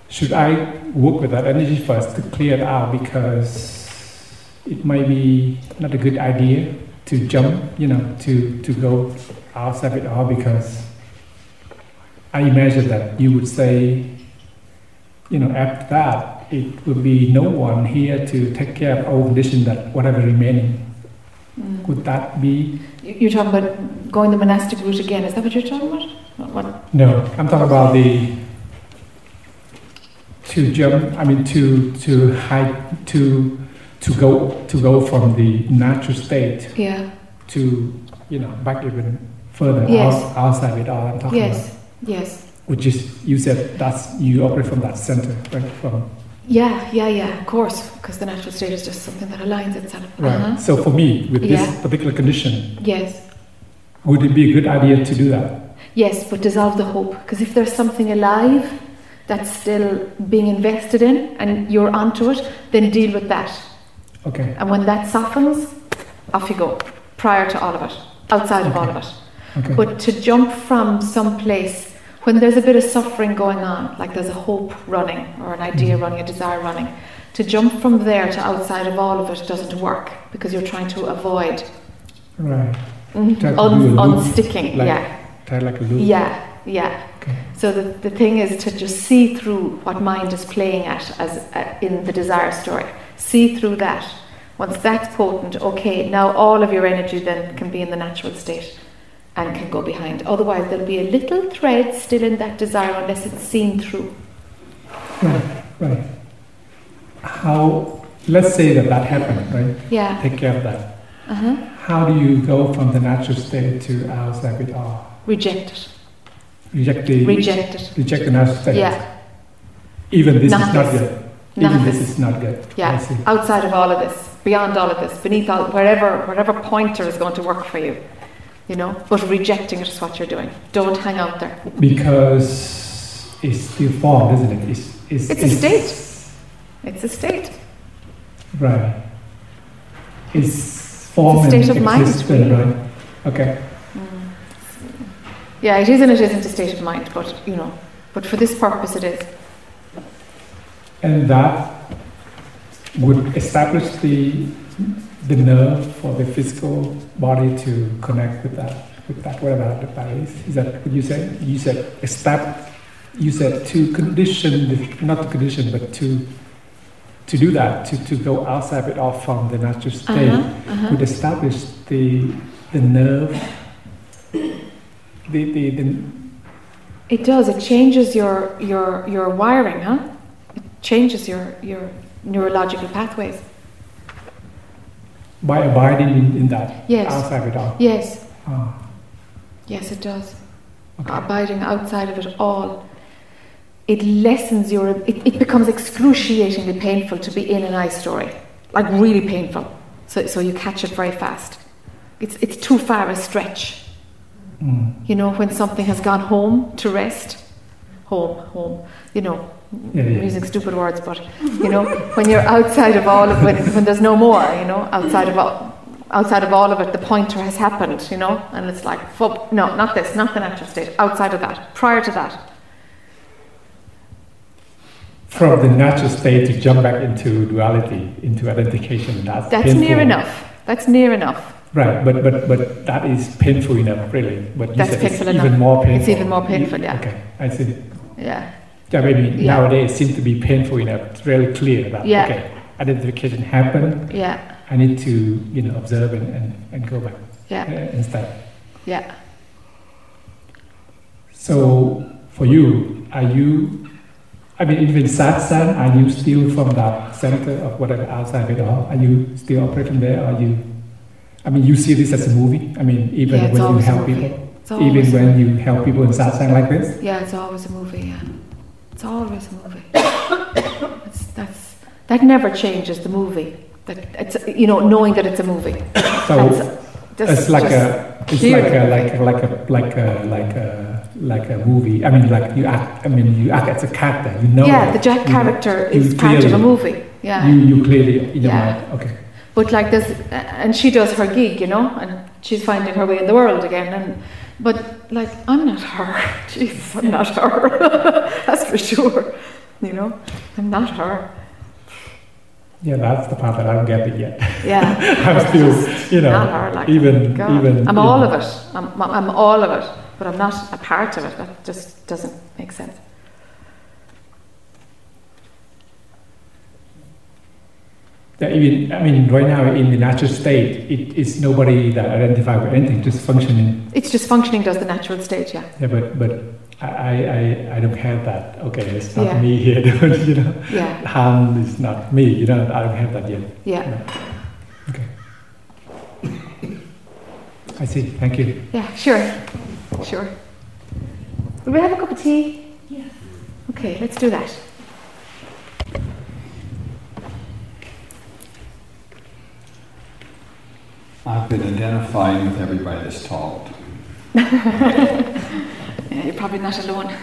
should I work with that energy first to clear it out? Because it might be not a good idea to jump, you know, to, to go outside it all because I imagine that you would say, you know, after that, it would be no one here to take care of all condition that whatever remaining. Mm. Would that be? You- You're talking about going the monastic route again. Is that what you're talking about? What- What? No, I'm talking about the to jump. I mean, to to hide to to go to go from the natural state Yeah. to you know back even further Yes. out, outside it all. I'm talking about. Yes. Yes. Which is you said that's you operate from that center, right? From Yeah. Yeah. Yeah. Of course, because the natural state is just something that aligns itself. right. Uh-huh. So for me, with this Yeah. particular condition, Yes. would it be a good idea to do that? Yes, but dissolve the hope. Because if there's something alive that's still being invested in and you're onto it, then deal with that. Okay. And when that softens, off you go. Prior to all of it, outside of all of it. Okay. But to jump from some place when there's a bit of suffering going on, like there's a hope running or an idea Mhm. running, a desire running, to jump from there to outside of all of it doesn't work because you're trying to avoid right. un- to do unsticking. like- yeah, Try like a loop. yeah, yeah. Okay. So the, the thing is to just see through what mind is playing at as uh, in the desire story. See through that. Once that's potent, okay, now all of your energy then can be in the natural state and can go behind. Otherwise, there'll be a little thread still in that desire unless it's seen through. Right. Right. How? Let's say that that happened, right? Yeah. Take care of that. Uh-huh. How do you go from the natural state to outside it all? Reject it. Reject the Reject it. reject the natural state. Yeah. Even this Not is not good. Not Even this. is not good. I Yeah. see. Outside of all of this, beyond all of this, beneath all, wherever, wherever pointer is going to work for you, you know. But rejecting it is what you're doing. Don't hang out there. Because it's still formed, isn't it? It's, it's, It's a state. It's a state. Right. It's form state and of mind, really. right? Okay. Mm. Yeah, it is and it isn't a state of mind, but you know, but for this purpose it is. And that would establish the the nerve for the physical body to connect with that with that whatever that is. Is that what you said? You said establish. You said to condition, the, not to condition, but to to do that, to, to go outside of it off from the natural state, Uh-huh, uh-huh. would establish the the nerve, the the, the It does. It changes your your your wiring, huh? It changes your your neurological pathways. By abiding in, in that Yes. outside it all. Yes. Ah, Yes, it does. okay. Abiding outside of it all, it lessens your. It, it becomes excruciatingly painful to be in an I story, like really painful. So so you catch it very fast. It's it's too far a stretch. Mm. You know, when something has gone home to rest, home, home, you know, Mm-hmm. Yeah, yeah. using stupid words, but, you know, when you're outside of all of when, when there's no more, you know, outside of all, outside of all of it, the pointer has happened, you know, and it's like, no, not this, not the natural state, outside of that, prior to that. From the natural state to jump back into duality, into identification, that's That's painful. near enough. That's near enough. Right, but but but that is painful enough, really. But you That's painful even more painful. It's even more painful, yeah. Okay, I see. Yeah. Yeah, maybe Yeah. nowadays it seems to be painful enough. It's really clear that Yeah. okay, identification happened. Yeah. I need to you know observe and, and, and go back Yeah. uh, instead. Yeah. So for you, are you? I mean, even satsang, are you still from that center of whatever outside it all? Are you still operating there? Are you? I mean, you see this as a movie. I mean, even Yeah, when you help people, even when you help people in satsang like this. yeah, it's always a movie, yeah. It's always a movie. *coughs* That's, that's, that never changes the movie. That it's, you know, knowing that it's a movie. So That's it's like a, it's clear. like a, like a, like a, like a, like a, like a movie. I mean, like you act. I mean, you act as a character. You know. yeah, that, the Jack you know, character you is part of a movie. Yeah. You, you clearly, you know, Yeah. okay. But like this, and she does her gig, you know, and she's finding her way in the world again. And but like, I'm not her. *laughs* Jesus, I'm not her. *laughs* That's for sure. You know, I'm not her. Yeah, that's the part that I don't get it yet. Yeah, *laughs* I'm still, you know, not her. Like, even, oh God. even. I'm all know, of it. I'm, I'm all of it. but I'm not a part of it. That just doesn't make sense. Yeah, even, I mean, right now in the natural state, it is nobody that identify with anything, just functioning. It's just functioning does the natural state, yeah. Yeah, but but I I, I don't have that. Okay, it's not Yeah. me here, *laughs* you know. Yeah, Harm is not me, you know. I don't have that yet. yeah, Okay. I see. Thank you. yeah, sure, sure. Will we have a cup of tea? Yes. Okay, let's do that. I've been identifying with everybody that's talked. *laughs* Yeah, you're probably not alone.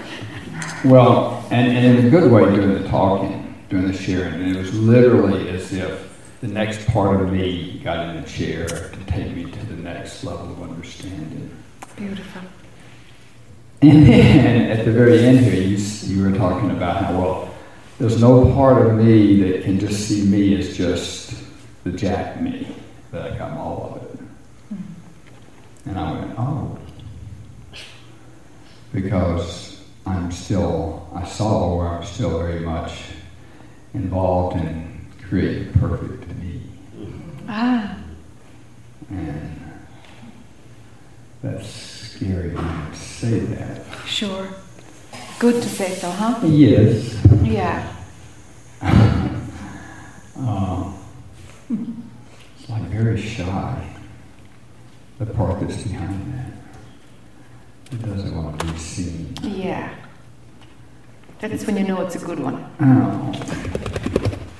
Well, and, and in a good way doing the talking, doing the sharing. And it was literally as if the next part of me got in the chair to take me to the next level of understanding. Beautiful. And then at the very end here, you, you were talking about how, well, there's no part of me that can just see me as just the Jack me, that I'm all of it. And I went, oh. Because I'm still, I saw where I'm still very much involved in creating perfect me. Ah, And that's scary to say that. sure. Good to say so, huh? Yes. Yeah. It's *laughs* like very shy. The part that's behind that. It doesn't want to be seen. Yeah. That's when you know it's a good one. Oh.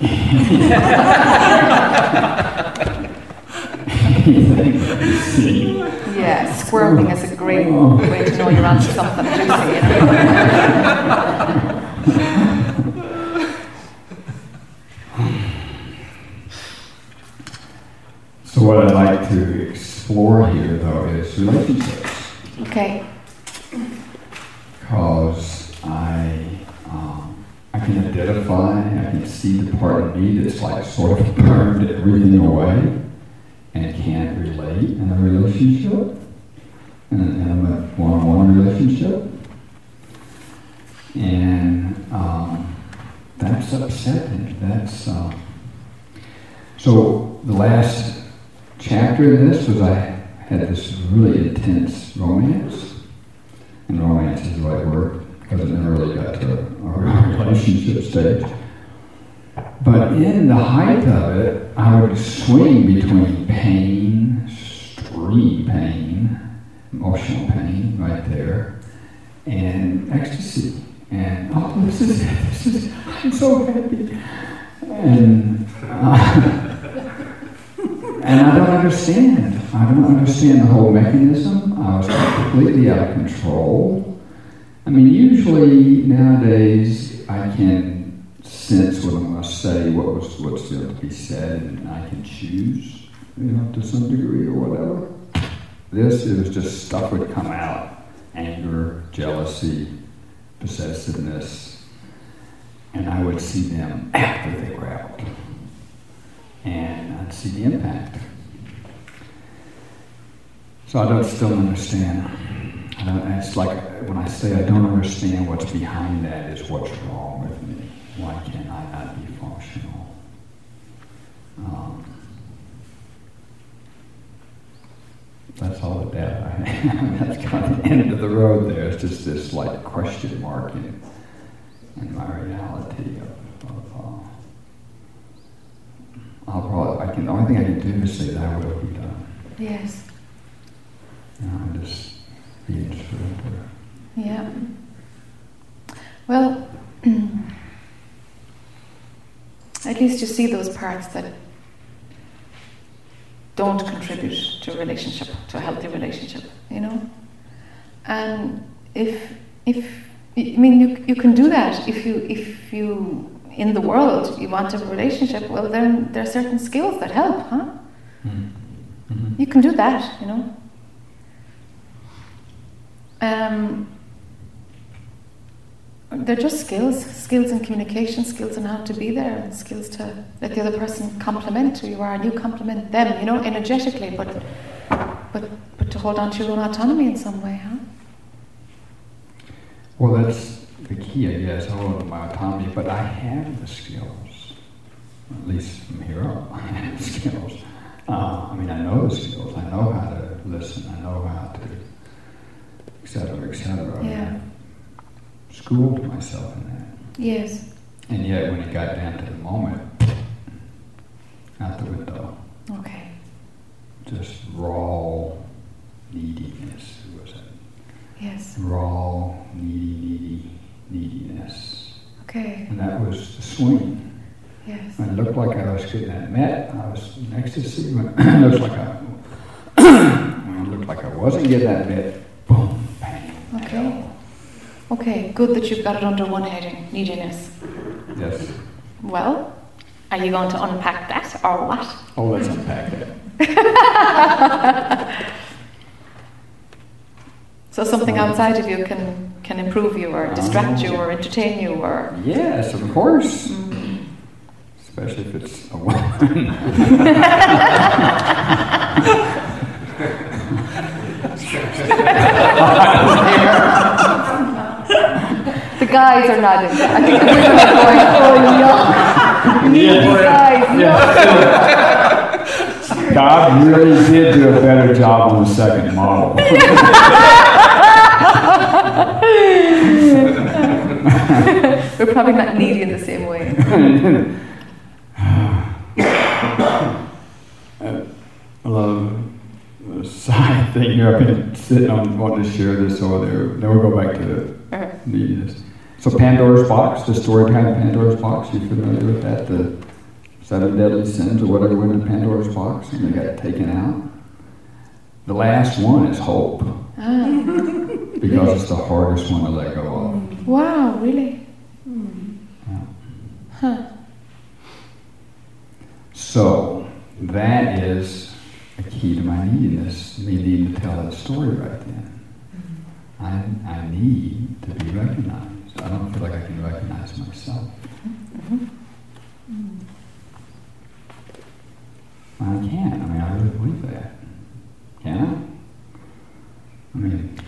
*laughs* Yeah, squirming is a great way to know you're onto something juicy, you know. *laughs* what I'd like to explore here, though, is relationships. Okay. because I um, I can identify, I can see the part of me that's like sort of burned everything away and can't relate in a relationship, and in an intimate one-on-one relationship, and um, that's upsetting. That's um, so the last chapter in this was I had this really intense romance and romance is the right word because it never really got to a relationship stage. But in the height of it, I would swing between pain, extreme pain, emotional pain right there, and ecstasy. And oh, this is it. This is I'm so happy. And uh, *laughs* and I don't understand. I don't understand the whole mechanism. I was completely out of control. I mean, usually nowadays I can sense what I'm going to say, what was what's going to be said, and I can choose, you know, to some degree or whatever. This was just stuff would come out: anger, jealousy, possessiveness, and I would see them after they were out and I'd see the impact. So I don't still understand. Don't, it's like when I say I don't understand what's behind that is what's wrong with me. Why can't I not be functional? Um, that's all the data I have. *laughs* that's kind of the end of the road there. It's just this like question mark in, in my reality of, of uh, Oh, I'll probably, I can, the only thing I can do is say thy will be done. Yes. And just be in surrender. Yeah. Well, *clears throat* at least you see those parts that don't contribute to a relationship, to a healthy relationship, you know? And if, if, I mean, you, you can do that if you, if you, in the world, you want a relationship, well, then there are certain skills that help, huh? Mm-hmm. You can do that, you know. Um, they're just skills, skills in communication, skills in how to be there, and skills to let the other person compliment who you are, and you compliment them, you know, energetically, but but but to hold on to your own autonomy in some way, huh? Well, that's the key, I guess. I my autonomy, but I have the skills. At least from here up, *laughs* I have the skills. Uh, I mean, I know the skills. I know how to listen. I know how to, et cetera, et cetera. Yeah. Schooled myself in that. Yes. And yet, when it got down to the moment, out the window, Okay. just raw neediness was it. Yes. Raw, needy, needy, neediness. Okay. And that was the swing. Yes. When it looked like I was getting that met, I was in ecstasy. When it looked like I, when *clears throat* it looked like I wasn't getting that met, boom, bang. Okay. Okay. Good that you've got it under one heading, neediness. Yes. Well, are you going to unpack that or what? Oh, let's unpack that. *laughs* So something outside of you can can improve you or distract you or entertain you or Yes, of course. mm, Especially if it's a woman. the guys are nodding. I think the women are going, oh yuck. Needy guys, yuck. God really did do a better job on the second model. *laughs* We're probably not needy in the same way. *coughs* I love the side thing here. I've been sitting on wanting to share this over there. Then we'll go back to the Uh, neediness. So Pandora's box, the story behind Pandora's box, you familiar with that? The seven deadly sins or whatever went in Pandora's box and they got taken out. The last one is hope Ah, because it's the hardest one to let go of. wow, really? Hmm. Huh. So that is a key to my neediness, me needing to tell that story right then. Mm-hmm. I, I need to be recognized. I don't feel like I can recognize myself. Mm-hmm. Mm-hmm. I can't. I mean, I really believe that. Can I? I mean,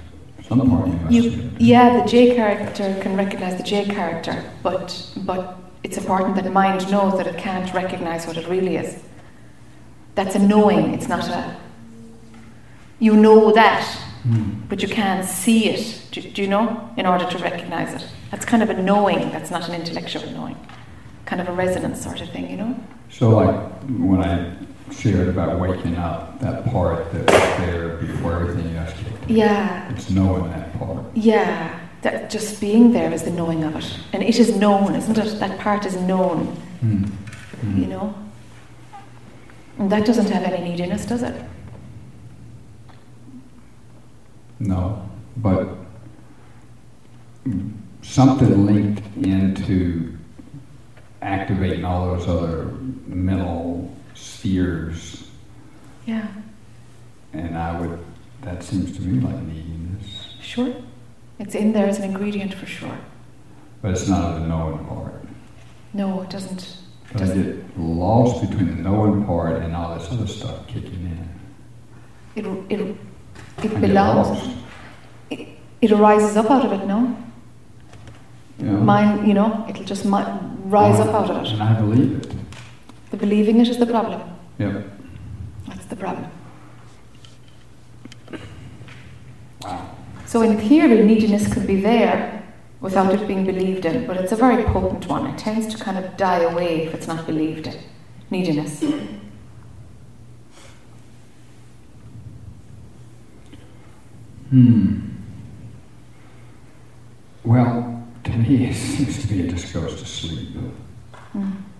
some part of You, yeah, the J character can recognize the J character, but but it's important that mind knows that it can't recognize what it really is. That's a knowing. It's not a. You know that, Hmm. but you can't see it. Do, do you know? In order to recognize it, that's kind of a knowing. That's not an intellectual knowing. Kind of a resonance sort of thing, you know. So, like when I shared about waking up, that part that was there before everything else kicked in, Yeah, it's knowing that part. yeah. That just being there is the knowing of it, and it is known, isn't it? That part is known. Hmm. you know. And that doesn't have any neediness, does it? No, but something linked into activating all those other mental spheres, Yeah, and I would. That seems to me like neediness, sure. It's in there as an ingredient for sure. but it's not the knowing part. No, it doesn't. But I get lost between the knowing part and all this other stuff kicking in. It it it belongs. It, it arises up out of it. No, know? mine. You know, it'll just rise up out of it. And I believe it. The believing it is the problem. Yeah. That's the problem. Wow. So in theory, neediness could be there without it being believed in, but it's a very potent one. It tends to kind of die away if it's not believed in. Neediness. Hmm. Well, to me, it seems to be just goes to sleep. Mm.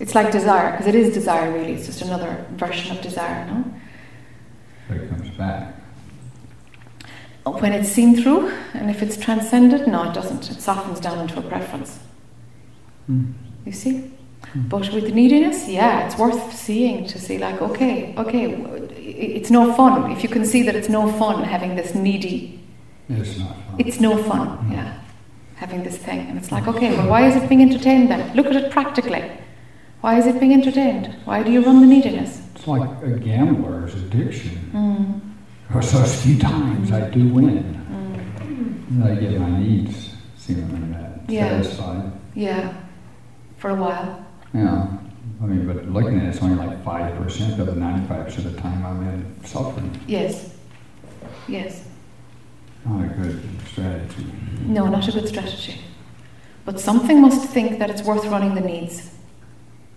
It's like desire, because it is desire really. It's just another version of desire, no? But it comes back. When it's seen through, and if it's transcended, no, it doesn't. It softens down into a preference. Hmm. You see? But with neediness, yeah, it's worth seeing to see, like, okay, okay, it's no fun. If you can see that it's no fun having this needy, It's not fun. it's no fun, yeah, having this thing. And it's like, okay, well, why is it being entertained then? Look at it practically. Why is it being entertained? Why do you run the neediness? It's like a gambler's addiction. Mm, Because those few times I do win, mm, and I get my needs seemingly that Yeah. satisfied. Yeah, for a while. Yeah, I mean, but looking at it, it's only like five percent of the ninety-five percent of the time I'm in suffering. Yes. Yes. Not a good strategy. No, not a good strategy. But something must think that it's worth running the needs.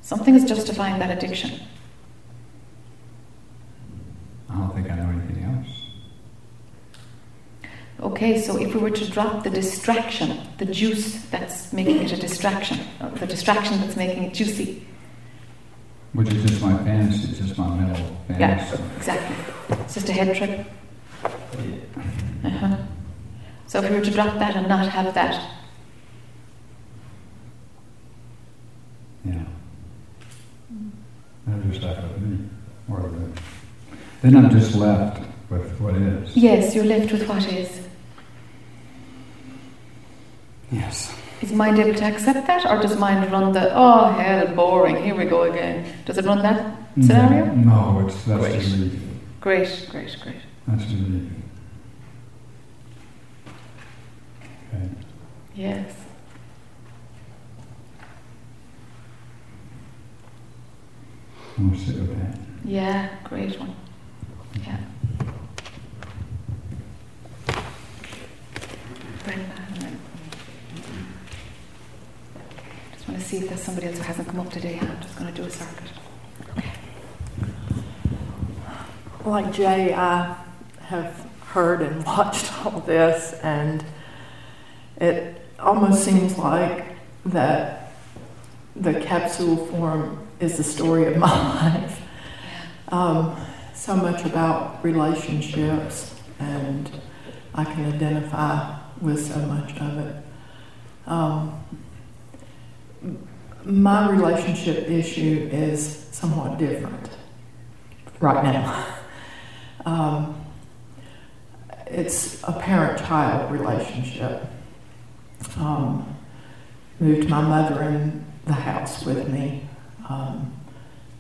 Something is justifying that addiction. I don't think I know anything else. Okay, so if we were to drop the distraction, the juice that's making it a distraction, uh, the distraction that's making it juicy. Which is just my fantasy, it's just my mental fantasy. Yeah, exactly. It's just a head trip. Uh-huh. So if we were to drop that and not have that, Yeah. Just left with me. Or the, then I'm just left with what is. yes, you're left with what is. Yes. Is mind able to accept that, or does mind run the oh hell, boring, here we go again? Does it run that scenario? No, it's that's Great. relief. Great, great, great. That's relief. Okay. Yes. I'm gonna sit with that. Yeah, great one. Yeah. Brenda, Just want to see if there's somebody else who hasn't come up today. I'm just going to do a circuit. Like Jay, I have heard and *laughs* watched all this, and it almost seems like that the capsule form is the story of my *laughs* life. Um, so much about relationships, and I can identify with so much of it. Um, my relationship issue is somewhat different right now. *laughs* Um, it's a parent-child relationship. Um, moved my mother in the house with me. Um,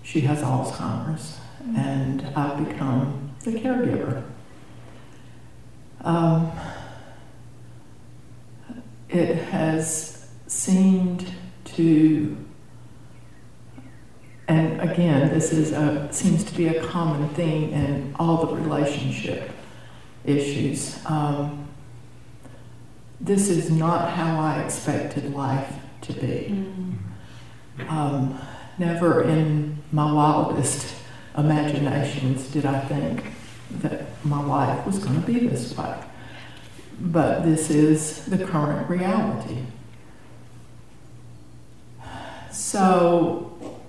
she has Alzheimer's, and I've become the caregiver. Um, it has seemed to and again, this is a, seems to be a common theme in all the relationship issues. Um, this is not how I expected life to be. Um, never in my wildest imaginations did I think that my life was going to be this way. But this is the current reality. So,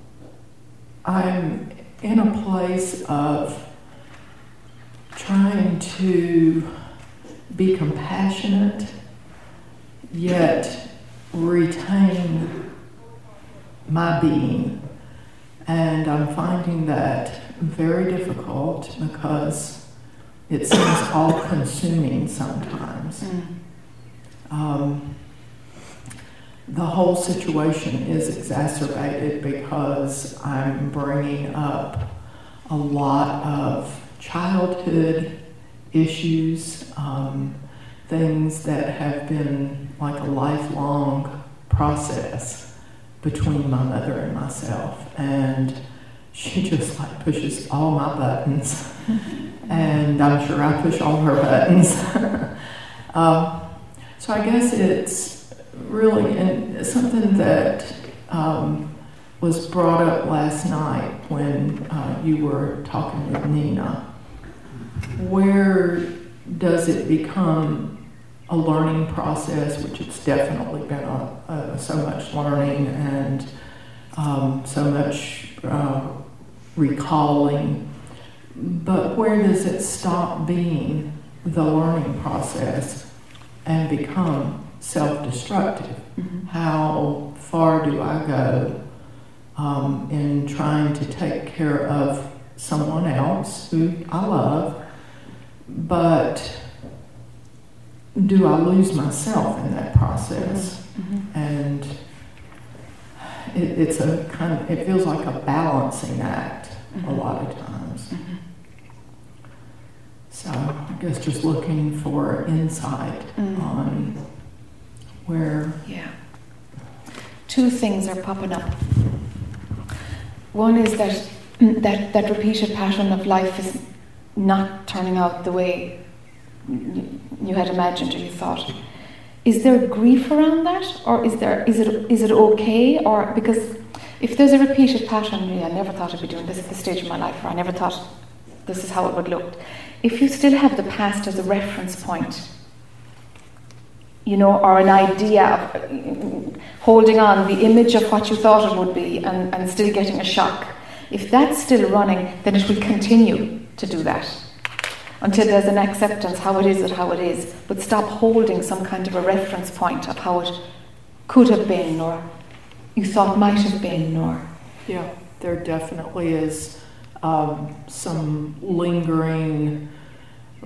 I'm in a place of trying to be compassionate, yet retain my being. And I'm finding that very difficult because it seems all consuming sometimes. Um, the whole situation is exacerbated because I'm bringing up a lot of childhood issues, um, things that have been like a lifelong process between my mother and myself. And she *laughs* just like pushes all my buttons. *laughs* and I'm sure I push all her buttons. *laughs* um, so I guess it's really and something that um, was brought up last night when uh, you were talking with Nina. Where does it become a learning process, which it's definitely been a, a, so much learning and um, so much uh, recalling, but where does it stop being the learning process and become self-destructive. Mhm. How far do I go um, in trying to take care of someone else who I love, but do I lose myself in that process? Mhm. And it, it's a kind of, it feels like a balancing act a Mhm. lot of times. Mhm. So I guess just looking for insight Mm. on where Yeah. Two things are popping up. One is that that, that repeated pattern of life is not turning out the way you had imagined or you thought. Is there grief around that, or is there is it is it okay, or because if there's a repeated pattern, yeah, I never thought I'd be doing this at this stage of my life, or I never thought this is how it would look. If you still have the past as a reference point, you know, or an idea of holding on, the image of what you thought it would be, and, and still getting a shock. If that's still running, then it will continue to do that until there's an acceptance how it is and how it is. But stop holding some kind of a reference point of how it could have been, or you thought might have been, or Yeah, there definitely is um, some lingering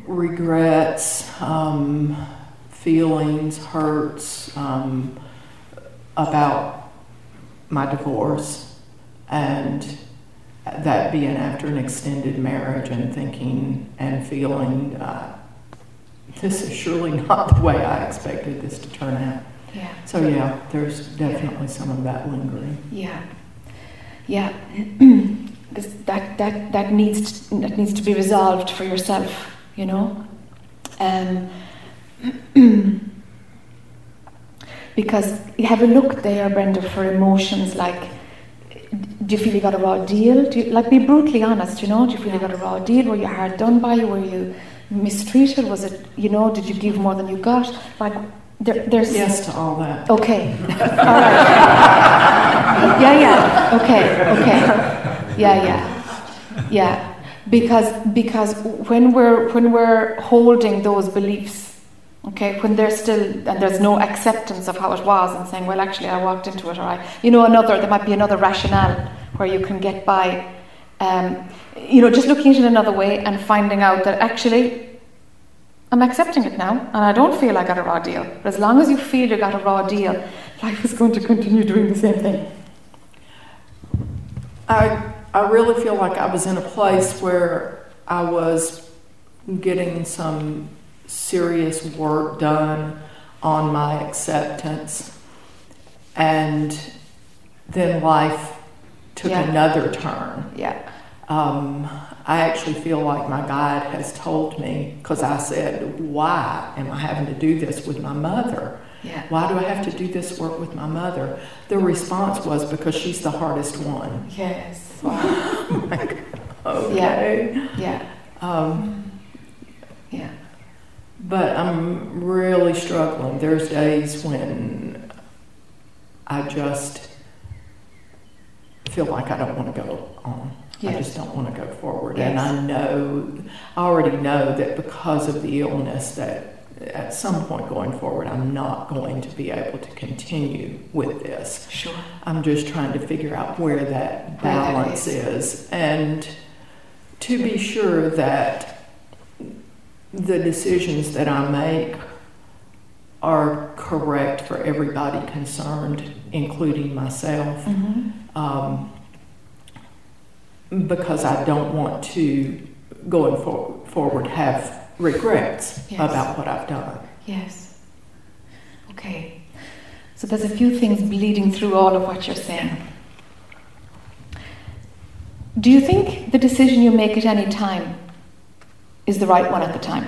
regrets, um, feelings, hurts um, about my divorce, and that being after an extended marriage and thinking and feeling uh, this is surely *laughs* not the way I expected this to turn out. yeah. So, yeah, there's definitely some of that lingering. Yeah, yeah. *clears throat* This- that that that needs to, that needs to be resolved for yourself. You know, um, *clears throat* because you have a look there, Brenda, for emotions like. Do you feel you got a raw deal? Do you, like be brutally honest? You know, do you feel you got a raw deal? Were you hard done by? Were you mistreated? Was it you know? Did you give more than you got? Like there, there's Yes to all that. Okay. *laughs* All right. yeah, yeah. Okay, okay. Yeah, yeah. Yeah. Because because when we're when we're holding those beliefs, okay, when there's still and there's no acceptance of how it was and saying, well actually I walked into it or I you know, another there might be another rationale where you can get by um, you know, just looking at it another way and finding out that actually I'm accepting it now, and I don't feel I got a raw deal. But as long as you feel you got a raw deal, life is going to continue doing the same thing. I, I really feel like I was in a place where I was getting some serious work done on my acceptance, and then life took Yeah. another turn. Yeah, Um, I actually feel like my guide has told me, because I said, Why am I having to do this with my mother? yeah, Why do I have to do this work with my mother? The response was because she's the hardest one. yes, *laughs* like, okay. yeah, Um, yeah, but I'm really struggling. There's days when I just feel like I don't want to go on. I just don't want to go forward. Yes. And I know, I already know that because of the illness that at some point going forward, I'm not going to be able to continue with this. sure, I'm just trying to figure out where that Where that balance is. is and to be sure that the decisions that I make are correct for everybody concerned, including myself, hmm um, because I don't want to, going for, forward, have regrets Yes. about what I've done. yes. Okay, so there's a few things bleeding through all of what you're saying. Do you think the decision you make at any time is the right one at the time?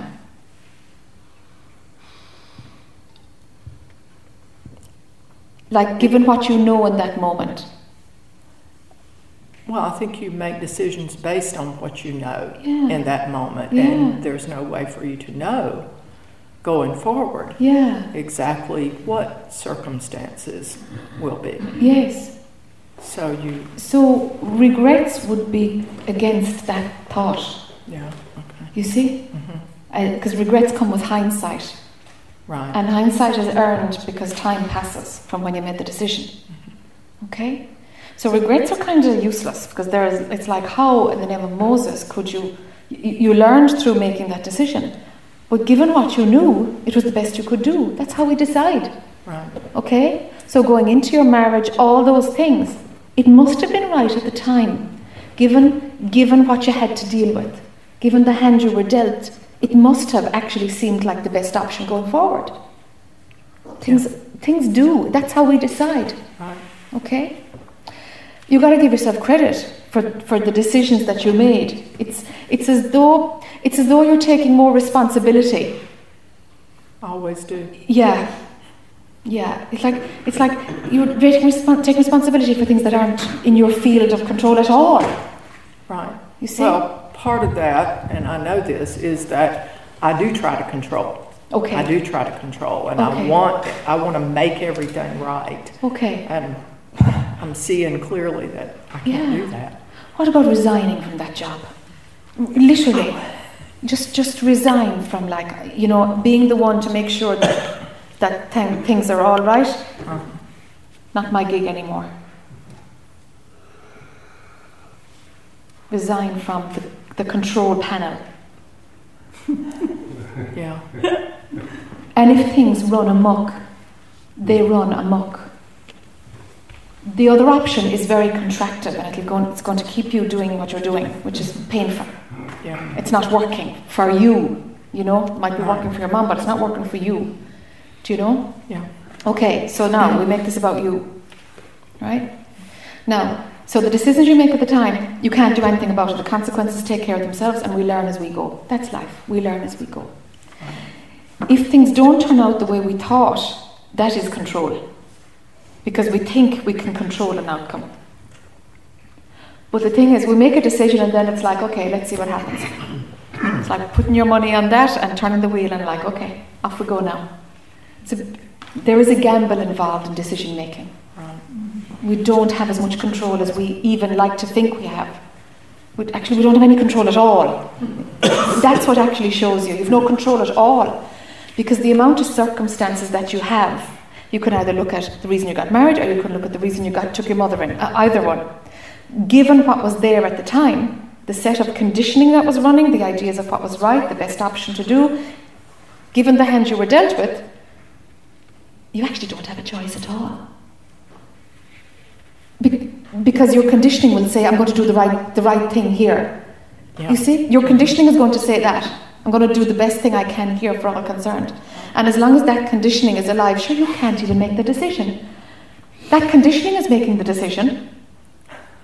Like, given what you know in that moment. Well, I think you make decisions based on what you know Yeah. in that moment, Yeah. and there's no way for you to know going forward Yeah, exactly what circumstances will be. yes. So you, So, regrets would be against that thought, yeah, you see? Mm-hmm. Because regrets come with hindsight. right, And hindsight is earned because time passes from when you made the decision. Mm-hmm. Okay? So regrets are kind of useless because there's, it's like, how in the name of Moses could you, you, you learned through making that decision. But given what you knew, it was the best you could do. That's how we decide. right, Okay? So going into your marriage, all those things, it must have been right at the time. Given, given what you had to deal with, given the hand you were dealt, it must have actually seemed like the best option going forward. Things things do. That's how we decide. Right. Okay? You got to give yourself credit for, for the decisions that you made. It's, it's, as though, it's as though you're taking more responsibility. I Always do. Yeah. Yeah. It's like, it's like you're taking, taking responsibility for things that aren't in your field of control at all. Right. You see? Well, part of that, and I know this, is that I do try to control. okay. I do try to control, and I want I want to make everything right. Okay. And *laughs* I'm seeing clearly that I can't Yeah. do that. What about resigning from that job? Literally, just just resign from like you know being the one to make sure that that thing, things are all right. Uh-huh. Not my gig anymore. Resign from the, the control panel. *laughs* Yeah. And if things run amok, they run amok. The other option is very contractive and it'll go, it's going to keep you doing what you're doing, which is painful. Yeah. It's not working for you, you know. It might be working for your mom, but it's not working for you. Do you know? Yeah. Okay, so now we make this about you. Right? Now, so the decisions you make at the time, you can't do anything about it. The consequences take care of themselves and we learn as we go. That's life. We learn as we go. If things don't turn out the way we thought, that is control. Because we think we can control an outcome. But the thing is, we make a decision and then it's like, okay, let's see what happens. It's like putting your money on that and turning the wheel and like, okay, off we go now. So there is a gamble involved in decision making. We don't have as much control as we even like to think we have. We, actually, we don't have any control at all. *coughs* That's what actually shows you. You've no control at all. Because the amount of circumstances that you have, you can either look at the reason you got married or you can look at the reason you got took your mother in. Uh, either one. Given what was there at the time, the set of conditioning that was running, the ideas of what was right, the best option to do, given the hand you were dealt with, you actually don't have a choice at all. Be- because your conditioning will say, I'm going to do the right, the right thing here. Yeah. You see, your conditioning is going to say that. I'm going to do the best thing I can here for all concerned. And as long as that conditioning is alive, sure, you can't even make the decision. That conditioning is making the decision.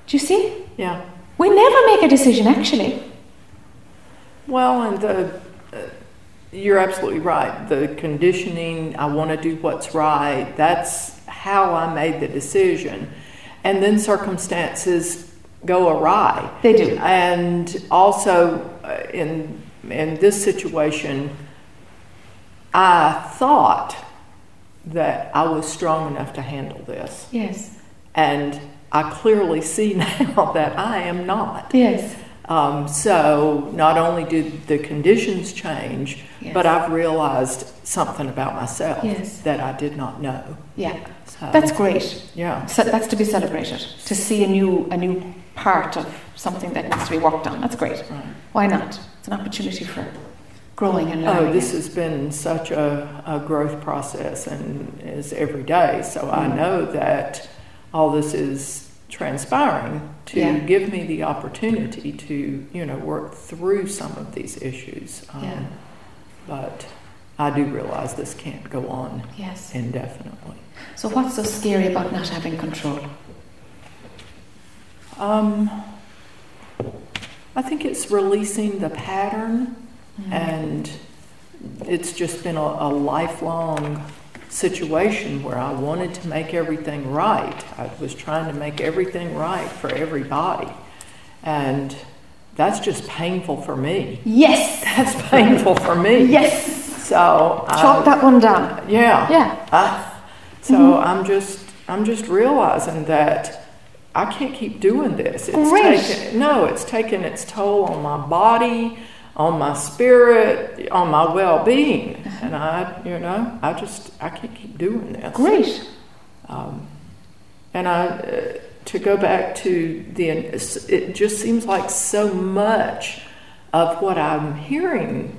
Do you see? Yeah. We never make a decision, actually. Well, and the uh, you're absolutely right. The conditioning, I want to do what's right. That's how I made the decision, and then circumstances go awry. They do. And also, uh, in in this situation, I thought that I was strong enough to handle this, Yes. and I clearly see *laughs* now that I am not. Yes. Um, so not only did the conditions change, Yes. but I've realized something about myself Yes. that I did not know. Yeah. That's great. yeah, So that's to be celebrated. To see a new, a new part of something that needs to be worked on. That's great. right. Why not? It's an opportunity for growing and learning. Oh, this has been such a, a growth process and is every day. So I Mm. know that all this is transpiring to Yeah. give me the opportunity to, you know, work through some of these issues. Um, Yeah. But I do realize this can't go on Yes. indefinitely. So what's so scary about not having control? Um, I think it's releasing the pattern, and it's just been a, a lifelong situation where I wanted to make everything right. I was trying to make everything right for everybody, and that's just painful for me. Yes. *laughs* That's painful for me. Yes. So Chalk that one down. Yeah. Yeah. I, so I'm just I'm just realizing that I can't keep doing this. It's Great. taken no, it's taken its toll on my body, on my spirit, on my well-being, and I, you know, I just I can't keep doing this. Great. Um, and I, uh, to go back to the, it just seems like so much of what I'm hearing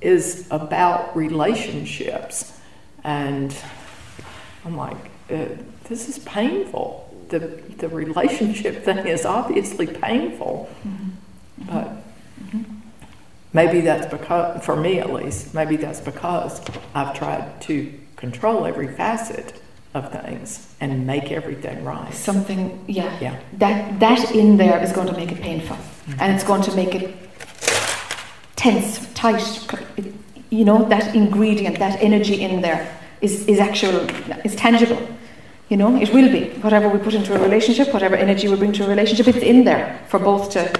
is about relationships. And I'm like, uh, this is painful. The, the relationship *laughs* thing is obviously painful. Mm-hmm. But mm-hmm. Mm-hmm. Maybe that's because, for me at least, maybe that's because I've tried to control every facet of things and make everything right. Something, yeah. Yeah. That that in there is going to make it painful, and it's going to make it tense, tight. It- You know that ingredient, that energy in there is is actual, is tangible. You know, it will be whatever we put into a relationship, whatever energy we bring to a relationship. It's in there for both to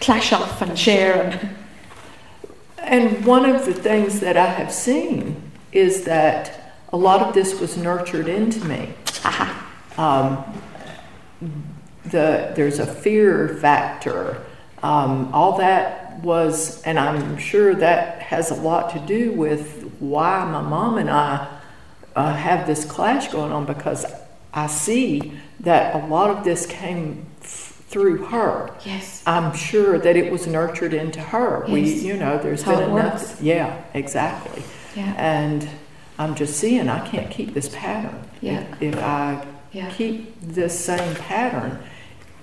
clash off and share. And And one of the things that I have seen is that a lot of this was nurtured into me. Um, the, there's a fear factor. Um, all that was, and I'm sure that has a lot to do with why my mom and I uh, have this clash going on because I see that a lot of this came f- through her. yes, I'm sure that it was nurtured into her. We, you know, there's How been enough. works. Yeah, exactly. yeah, And I'm just seeing I can't keep this pattern. Yeah. If I yeah, keep this same pattern,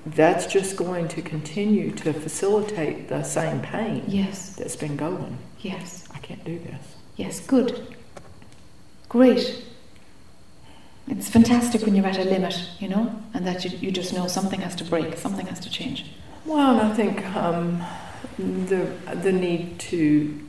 that's just going to continue to facilitate the same pain yes, that's been going. yes. I can't do this. Yes, good. Great. It's fantastic when you're at a limit, you know, and that you, you just know something has to break, something has to change. Well, and I think um, the the need to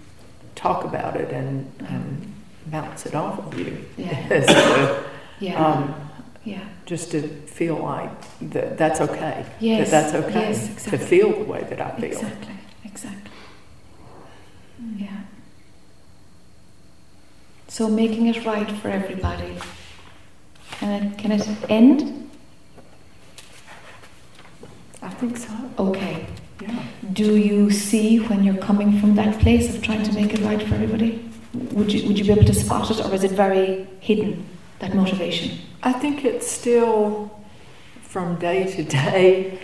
talk about it and, and bounce it off of you Yeah. *laughs* is Yeah, um, yeah. just to feel like that that's okay. Yes, That that's okay yes, exactly. to feel the way that I feel. Exactly, exactly. Yeah. So making it right for everybody. Can it, can it end? I think so. Okay. Yeah. Do you see when you're coming from that place of trying to make it right for everybody? Would you, would you be able to spot it, or is it very hidden, that motivation? I think it's still from day to day,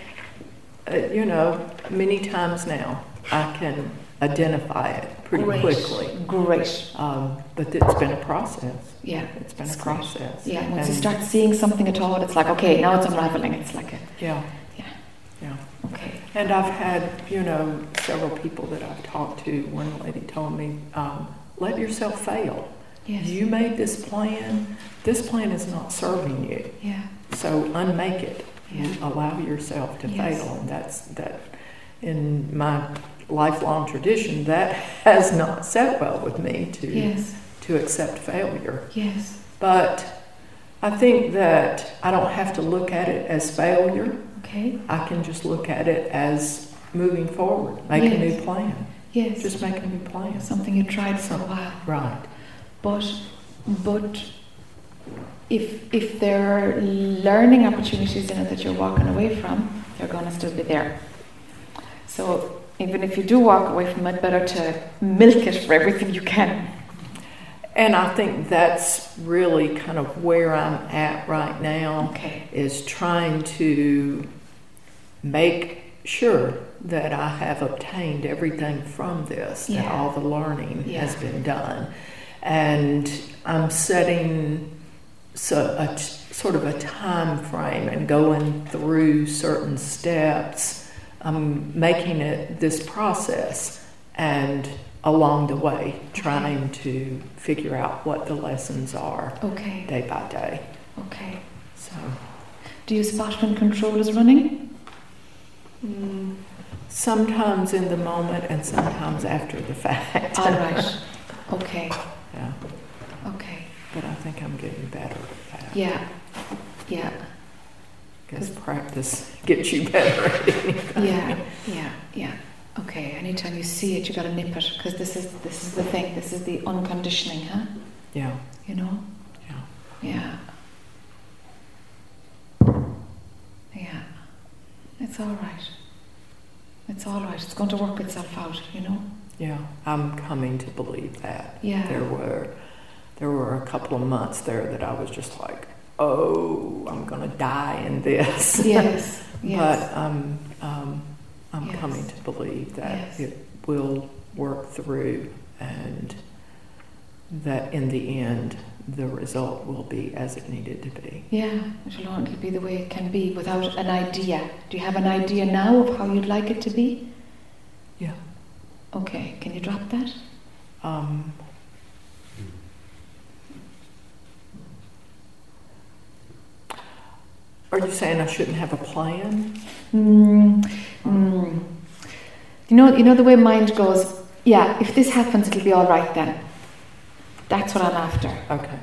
uh, you know, many times now I can identify it pretty quickly. Great. Um, but it's been a process. Yeah. It's been It's a great. process. Yeah, once you start seeing something at all, it's like, okay, now it's unraveling. It's like a, Yeah. Yeah. Yeah. okay. And I've had, you know, several people that I've talked to. One lady told me, um, let yourself fail. Yes. You made this plan. This plan is not serving you. Yeah. So unmake it. Yeah. Allow yourself to Yes. fail. And that's that in my lifelong tradition, that has not sat well with me to Yes. to accept failure. Yes. But I think that I don't have to look at it as failure. Okay. I can just look at it as moving forward, make a new plan. Yes. Just make a new plan. something you tried for a while. Right. But but if if there are learning opportunities in it that you're walking away from, they're going to still be there. So even if you do walk away from it, better to milk it for everything you can. And I think that's really kind of where I'm at right now. Okay. is trying to make sure that I have obtained everything from this, that all the learning has been done. And I'm setting so a t- sort of a time frame and going through certain steps. I'm making it this process and along the way trying to figure out what the lessons are Okay. day by day. Okay. So Do you spot when control is running? Mm, Sometimes in the moment and sometimes after the fact. All right. Okay. *laughs* yeah, Okay. But I think I'm getting better at that. Yeah. Yeah. Because practice gets you better at anything. Yeah. Yeah. Yeah. Okay. Anytime you see it, you got to nip it because this is this is the thing. This is the unconditioning, huh? Yeah, You know. yeah. Yeah. Yeah. It's all right. It's all right. It's going to work itself out, you know? Yeah, I'm coming to believe that. Yeah. There were there were a couple of months there that I was just like, oh, I'm gonna die in this. Yes. Yes. *laughs* But um, um, I'm Yes. coming to believe that Yes. it will work through and that in the end the result will be as it needed to be. yeah, it'll only be the way it can be without an idea. Do you have an idea now of how you'd like it to be? Yeah. Okay, can you drop that? Um, are you saying I shouldn't have a plan? Mm, mm. You know, you know the way mind goes. Yeah, if this happens, it'll be all right then. That's what I'm after, Okay.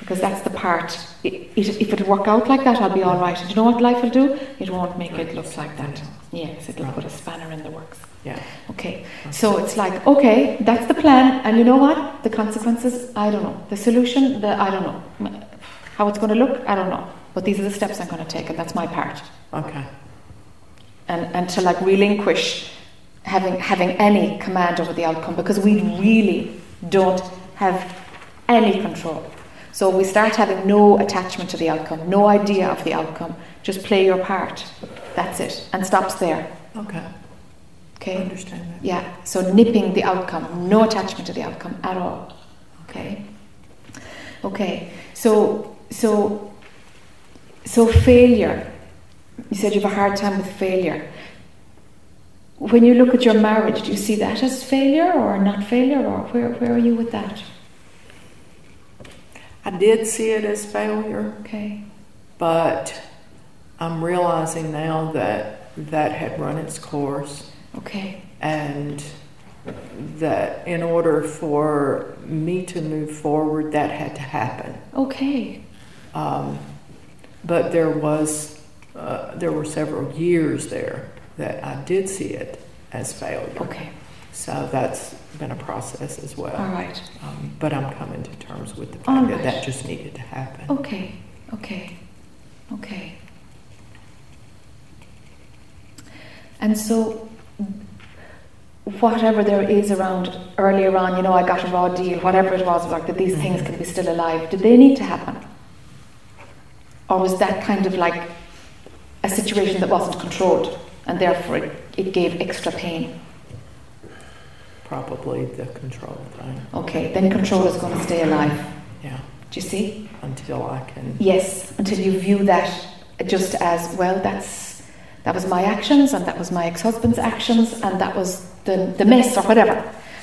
because that's the part. It, it, if it'll work out like that, I'll be all right. And you know what life will do? It won't make it look like that. Yes, it'll put a spanner in the works. Yeah. Okay, so it's like, okay, that's the plan, and you know what? The consequences, I don't know. The solution, the I don't know. How it's going to look, I don't know. But these are the steps I'm going to take, and that's my part. Okay. And and to like relinquish having having any command over the outcome because we really don't have any control. So we start having no attachment to the outcome, no idea of the outcome. Just play your part. That's it, and stops there. Okay. I Okay. understand that. Yeah, so nipping the outcome, no attachment to the outcome at all. Okay? Okay, so so so failure. You said you have a hard time with failure. When you look at your marriage, do you see that as failure or not failure, or where, where are you with that? I did see it as failure, Okay, but I'm realizing now that that had run its course okay, and that in order for me to move forward, that had to happen. okay, Um, but there was, uh, there were several years there that I did see it as failure. okay, So that's been a process as well. all right, Um, but I'm coming to terms with the All fact that right. that just needed to happen. okay, okay, okay. And so, whatever there is around earlier on, you know, I got a raw deal, whatever it was, like that these things can be still alive, did they need to happen? Or was that kind of like a situation that wasn't controlled and therefore it, it gave extra pain? Probably the control thing. Okay, then control is going to stay alive. Yeah. Do you see? Until I can. Yes, until you view that just as well. That's that was my actions, and that was my ex-husband's actions, and that was the the mess or whatever.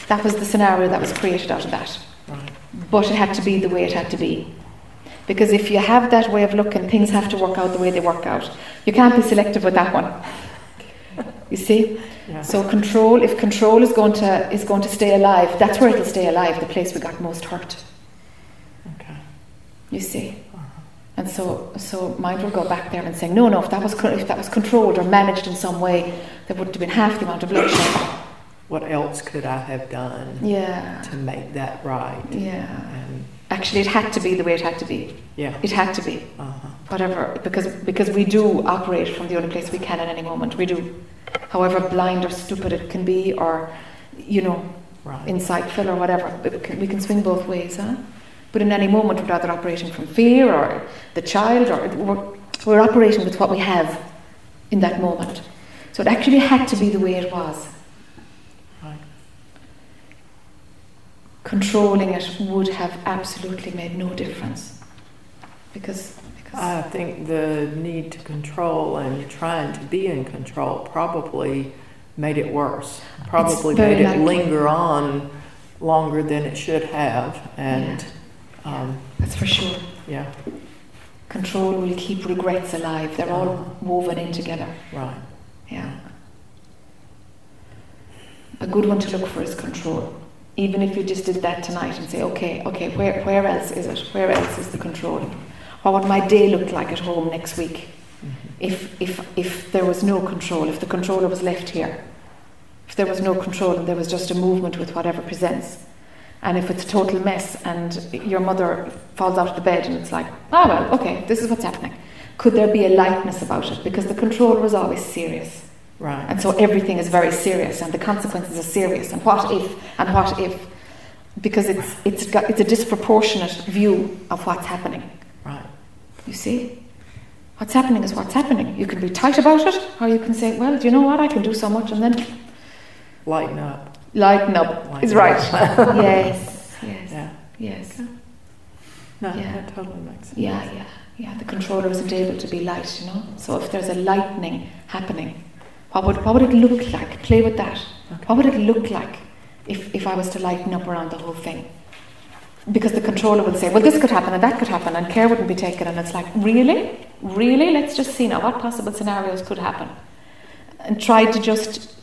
That was the scenario that was created out of that. Right. But it had to be the way it had to be. Because if you have that way of looking, things have to work out the way they work out. You can't be selective with that one. You see? Yeah. So control, if control is going to is going to stay alive, that's where it'll stay alive, the place we got most hurt. Okay. You see? Uh-huh. And so, so mind will go back there and saying, no, no, if that was if that was controlled or managed in some way, there wouldn't have been half the amount of bloodshed. What else could I have done Yeah, to make that right? yeah. Actually, it had to be the way it had to be. yeah. It had to be, Uh-huh. whatever, because because we do operate from the only place we can at any moment. We do, however blind or stupid it can be, or you know, Right. insightful or whatever. We can, we can swing both ways, huh? But in any moment, we're either operating from fear or the child, or we're, we're operating with what we have in that moment. So it actually had to be the way it was. Controlling it would have absolutely made no difference. Because, because I think the need to control and trying to be in control probably made it worse. Probably made it linger on longer than it should have. And um, that's for sure. yeah, Control will keep regrets alive. They're all woven in together. right. Yeah. A good one to look for is control. Even if you just did that tonight and say, okay, okay, where, where else is it? Where else is the control? What would my day look like at home next week Mhm. if, if, if there was no control, if the controller was left here? If there was no control and there was just a movement with whatever presents? And if it's a total mess and your mother falls out of the bed and it's like, ah, well, okay, this is what's happening. Could there be a lightness about it? Because the controller is always serious. Right. And so everything is very serious and the consequences are serious. And what if, and what if? Because it's, it's, got, it's a disproportionate view of what's happening. Right. You see? What's happening is what's happening. You can be tight about it, or you can say, well, do you know what? I can do so much, and then Lighten up. lighten up. Lighten Is right. up. *laughs* yes, yes, Yeah. yes. No, Yeah. that totally makes sense. Yeah, yeah, yeah. The controller isn't able to be light, you know? So if there's a lightening happening, What would, what would it look like? Play with that. What would it look like if, if I was to lighten up around the whole thing? Because the controller would say, well, this could happen and that could happen, and care wouldn't be taken. And it's like, really? Really? Let's just see now what possible scenarios could happen. And try to just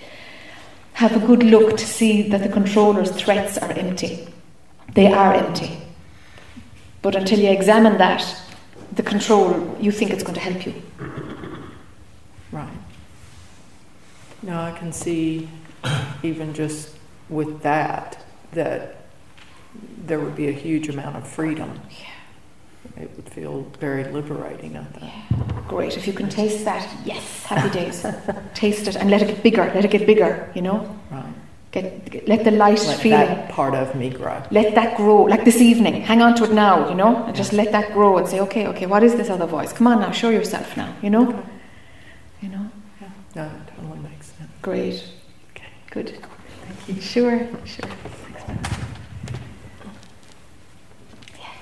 have a good look to see that the controller's threats are empty. They are empty. But until you examine that, the control, you think it's going to help you. Right. Now I can see, even just with that, that there would be a huge amount of freedom. Yeah. It would feel very liberating, I think. Yeah. Great. If you can taste that, yes, happy days. *laughs* taste it and let it get bigger. Let it get bigger. You know. Right. Get, get let the light Let feeling. that part of me grow. Let that grow. Like this evening. Hang on to it now. You know. And just let that grow and say, okay, okay. What is this other voice? Come on now. Show yourself now. You know. Okay. You know. Yeah. No, that totally makes sense. Great. Okay. Good. Thank you. Sure. Sure. Thanks. Yeah.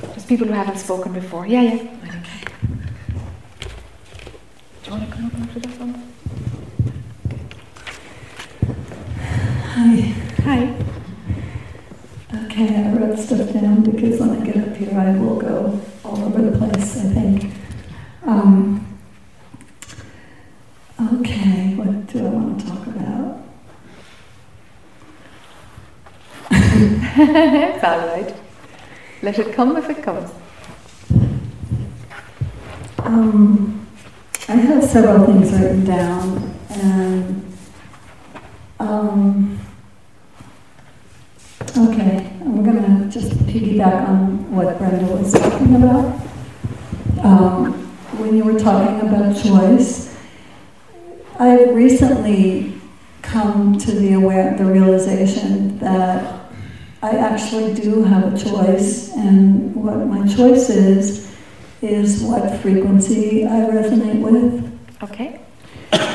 There's people who haven't spoken before. Yeah, yeah. Okay. Do you want to come up after that one? Hi. Hi. Okay, I wrote stuff down because when I get up here, I will go all over the place, I think. Um, okay, what do I want to talk about? it's *laughs* all right. Let it come if it comes. Um, I have several things written down, and um, okay, I'm gonna just piggyback on what Brenda was talking about. Um, when you were talking about choice, I've recently come to the aware, the realization that I actually do have a choice, and what my choice is is what frequency I resonate with. Okay.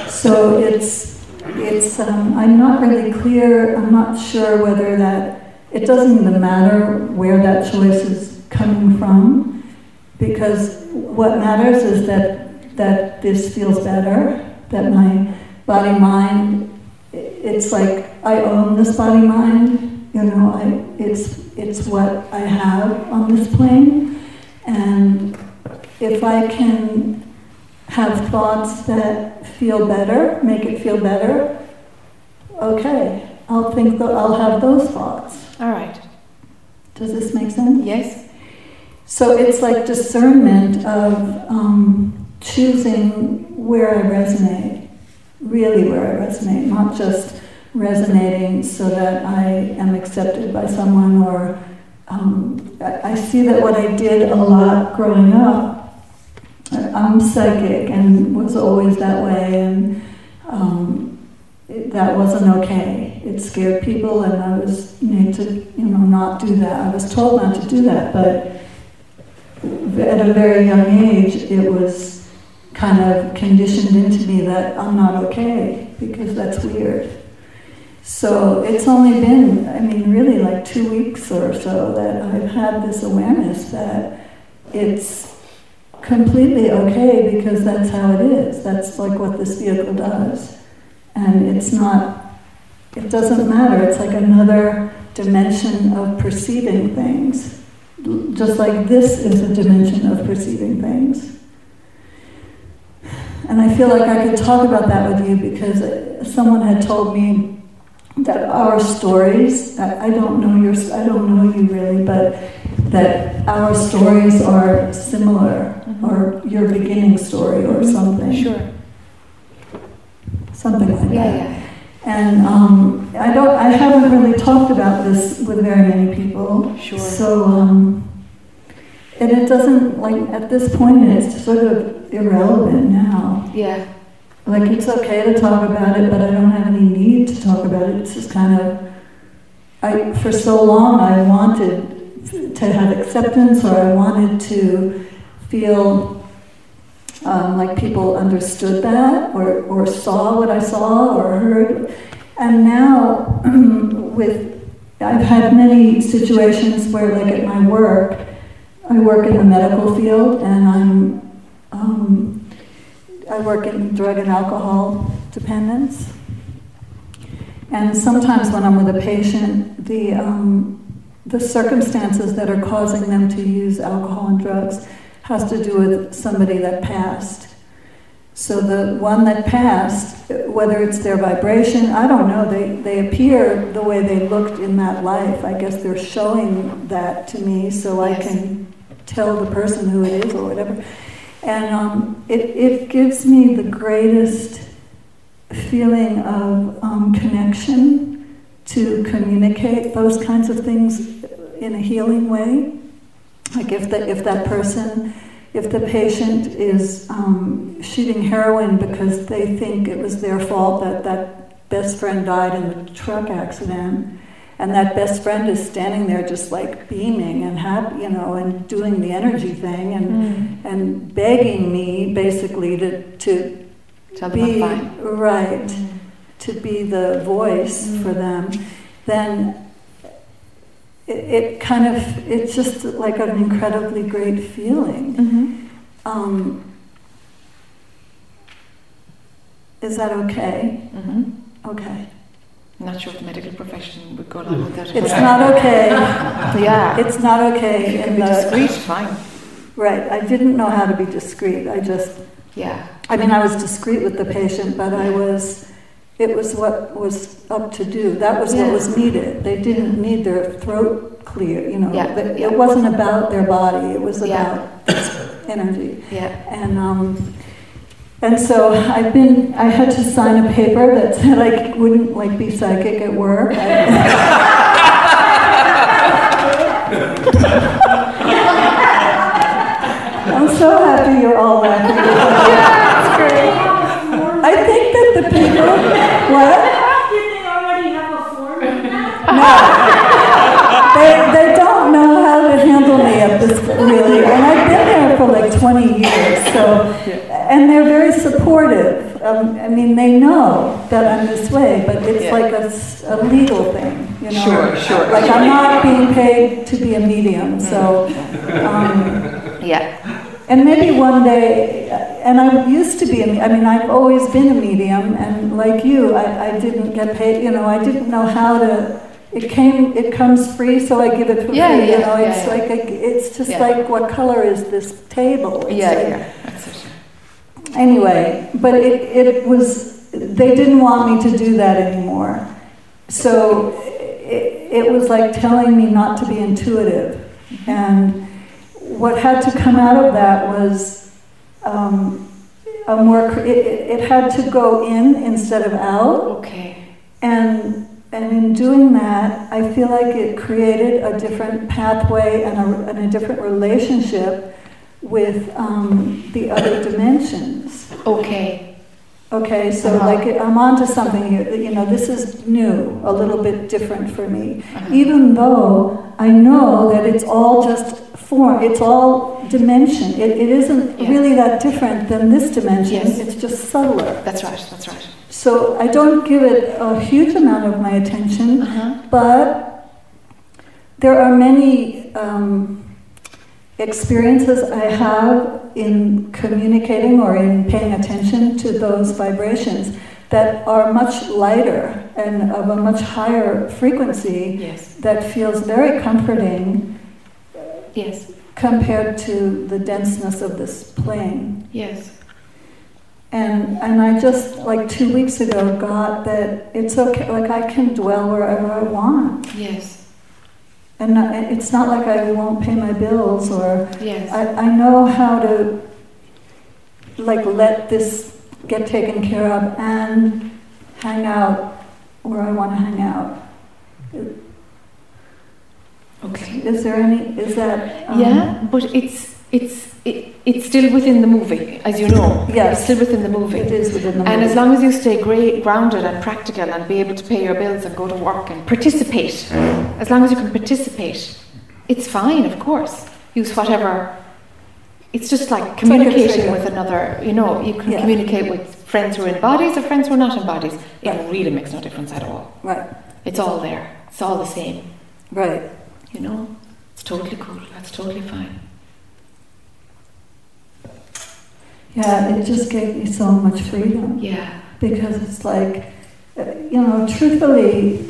So it's it's um, I'm not really clear. I'm not sure whether that it doesn't even matter where that choice is coming from, because what matters is that that this feels better. That my body mind. It's like I own this body mind. You know, I, it's it's what I have on this plane, and if I can have thoughts that feel better, make it feel better, okay, I'll think that I'll have those thoughts. All right. Does this make sense? Yes. So it's like discernment of um, choosing where I resonate, really where I resonate, not just resonating so that I am accepted by someone or um, I, see that what I did a lot growing up I'm psychic and was always that way, and um, it, that wasn't okay. It scared people, and I was made to, you know, not do that. I was told not to do that, but at a very young age, it was kind of conditioned into me that I'm not okay because that's weird. So it's only been, I mean, really like two weeks or so that I've had this awareness that it's completely okay because that's how it is. That's like what this vehicle does. And it's not, it doesn't matter. It's like another dimension of perceiving things. Just like this is a dimension of perceiving things. And I feel like I could talk about that with you because someone had told me that our stories, I don't know your, I don't know you really, but that our stories are similar or your beginning story or something. Sure. Something like Yeah, that. yeah. And um, I don't, I haven't really talked about this with very many people. Sure. So, um, and it doesn't like at this point it's sort of irrelevant now. Yeah. Like it's okay to talk about it, but I don't have any need to talk about it. It's just kind of, I for so long I wanted to have acceptance, or I wanted to feel um, like people understood that or, or saw what I saw or heard. And now, *clears throat* with I've had many situations where, like at my work, I work in the medical field and I'm um, I work in drug and alcohol dependence. And sometimes when I'm with a patient, the, um, the circumstances that are causing them to use alcohol and drugs has to do with somebody that passed. So the one that passed, whether it's their vibration, I don't know, they, they appear the way they looked in that life. I guess they're showing that to me so I can tell the person who it is or whatever. And um, it, it gives me the greatest feeling of um, connection to communicate those kinds of things in a healing way. Like if, the, if that person, if the patient is um, shooting heroin because they think it was their fault that that best friend died in the truck accident, and that best friend is standing there just like beaming and happy, you know, and doing the energy thing and, Mm. and begging me basically to, to Tell be right Mm. to be the voice Mm. for them then it, it kind of it's just like an incredibly great feeling Mhm. um, is that okay Mhm. okay I'm not sure if the medical profession would go along with that. it's not okay *laughs* Yeah. it's not okay It can in be the discreet, fine. right i didn't know how to be discreet i just Yeah. I mean, I was discreet with the patient, but I was, it was what was up to do. That was what was needed. They didn't need their throat clear, you know. Yeah, It- yeah. It wasn't about their body, it was about this *coughs* energy. Yeah. And, um, and so I've been, I had to sign a paper that said I wouldn't like be psychic at work. I'm so happy you're all laughing. That's great. I think that the people, what? Did they already have a form of that? No. They, they don't know how to handle me at this, really. And I've been there for like 20 years, so, and they're very supportive. Um, I mean, they know that I'm this way, but it's Yeah. like a legal thing, you know? Sure, sure. Like I'm not being paid to be a medium, so, um, Yeah. and maybe one day, and I used to be, a, I mean, I've always been a medium, and like you, I, I didn't get paid, you know, I didn't know how to, it came, it comes free, so I give it for Yeah, free, you yeah, know, yeah, it's like, a, it's just like, what color is this table? It's Yeah, like- yeah. Anyway, but it, it was, they didn't want me to do that anymore. So it, it was like telling me not to be intuitive. And what had to come out of that was um, a more—it it it had to go in instead of out. Okay. And, and in doing that, I feel like it created a different pathway and a, and a different relationship with um, the other dimensions. Okay. Okay, so Uh-huh. like I'm onto something here. You know, this is new, a little bit different for me. Uh-huh. Even though I know that it's all just form, it's all dimension. It, it isn't Yeah. really that different than this dimension. Yes. It's just subtler. That's right. That's right. So I don't give it a huge amount of my attention, Uh-huh. but there are many um, experiences I have in communicating or in paying attention to those vibrations that are much lighter and of a much higher frequency Yes. that feels very comforting Yes. compared to the denseness of this plane. Yes. And and I just like two weeks ago got that it's okay, like I can dwell wherever I want, Yes. And it's not like I won't pay my bills or Yes. I, I know how to like let this get taken care of and hang out where I want to hang out. Okay. Is there any? Is that? um, Yeah, but it's it's it, it's still within the movie, as you know. Yes. It's still within the movie. It is within the. movie. And as long as you stay gra- grounded and practical and be able to pay your bills and go to work and participate, as long as you can participate, it's fine, of course. Use whatever. It's just like like communicating with another, you know, you can Yeah. communicate with friends who are in bodies or friends who are not in bodies. It Right. really makes no difference at all. right, It's all there. It's all the same, right. you know? It's totally cool. That's totally fine. Yeah, it just gave me so much freedom. Yeah. because it's like, uh, you know, truthfully,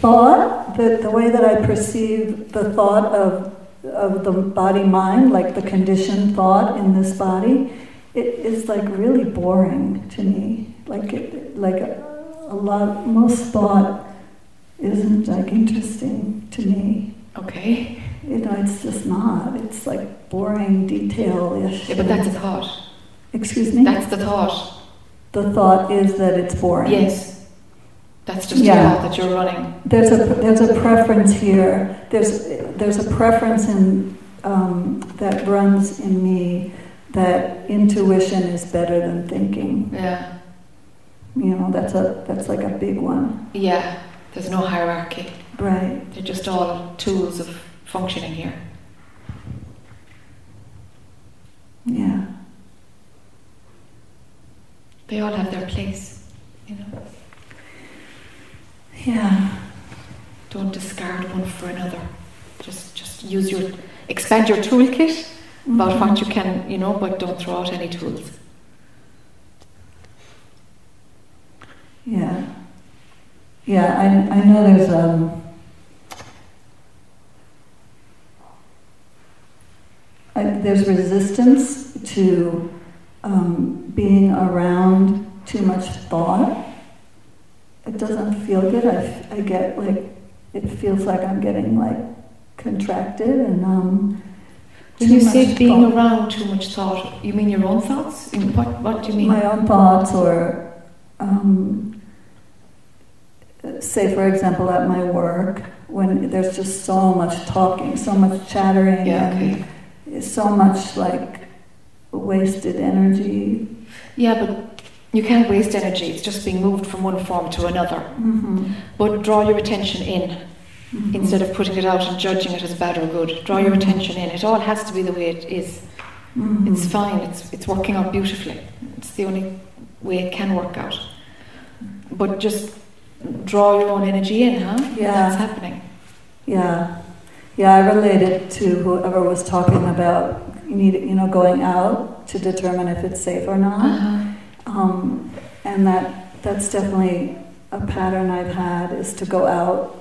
thought, the, the way that I perceive the thought of, of the body mind, like the conditioned thought in this body, it is like really boring to me. Like, it, like a, a lot, most thought isn't like interesting to me. Okay. You know, it's just not. It's like boring detail-ish. Yeah, but that's a thought. Excuse me? That's the thought. The thought is that it's boring. Yes. That's just Yeah. that you're running. There's a, there's a preference here. There's, there's a preference in, um, that runs in me that intuition is better than thinking. Yeah. You know, that's a, that's like a big one. Yeah. There's no hierarchy. Right. They're just all tools of functioning here. Yeah. They all have their place, you know. Yeah. Don't discard one for another. Just just use your expand your toolkit about what you can, you know, but don't throw out any tools. Yeah. Yeah, I, I know there's um I, there's resistance to um, being around too much thought. It doesn't feel good. I, I get like it feels like I'm getting like contracted and um. When you say being thought. around too much thought, you mean your own thoughts? What what do you mean? my own thoughts or um, say for example at my work when there's just so much talking so much chattering Yeah, and so much like wasted energy Yeah, but you can't waste energy. It's just being moved from one form to another. mm-hmm. But draw your attention in instead of putting it out and judging it as bad or good. Draw your attention in. It all has to be the way it is. Mm-hmm. It's fine. It's it's working out beautifully. It's the only way it can work out. But just draw your own energy in, huh? Yeah. That's happening. yeah yeah I related to whoever was talking about you need you know going out to determine if it's safe or not Uh-huh. Um, and that that's definitely a pattern I've had is to go out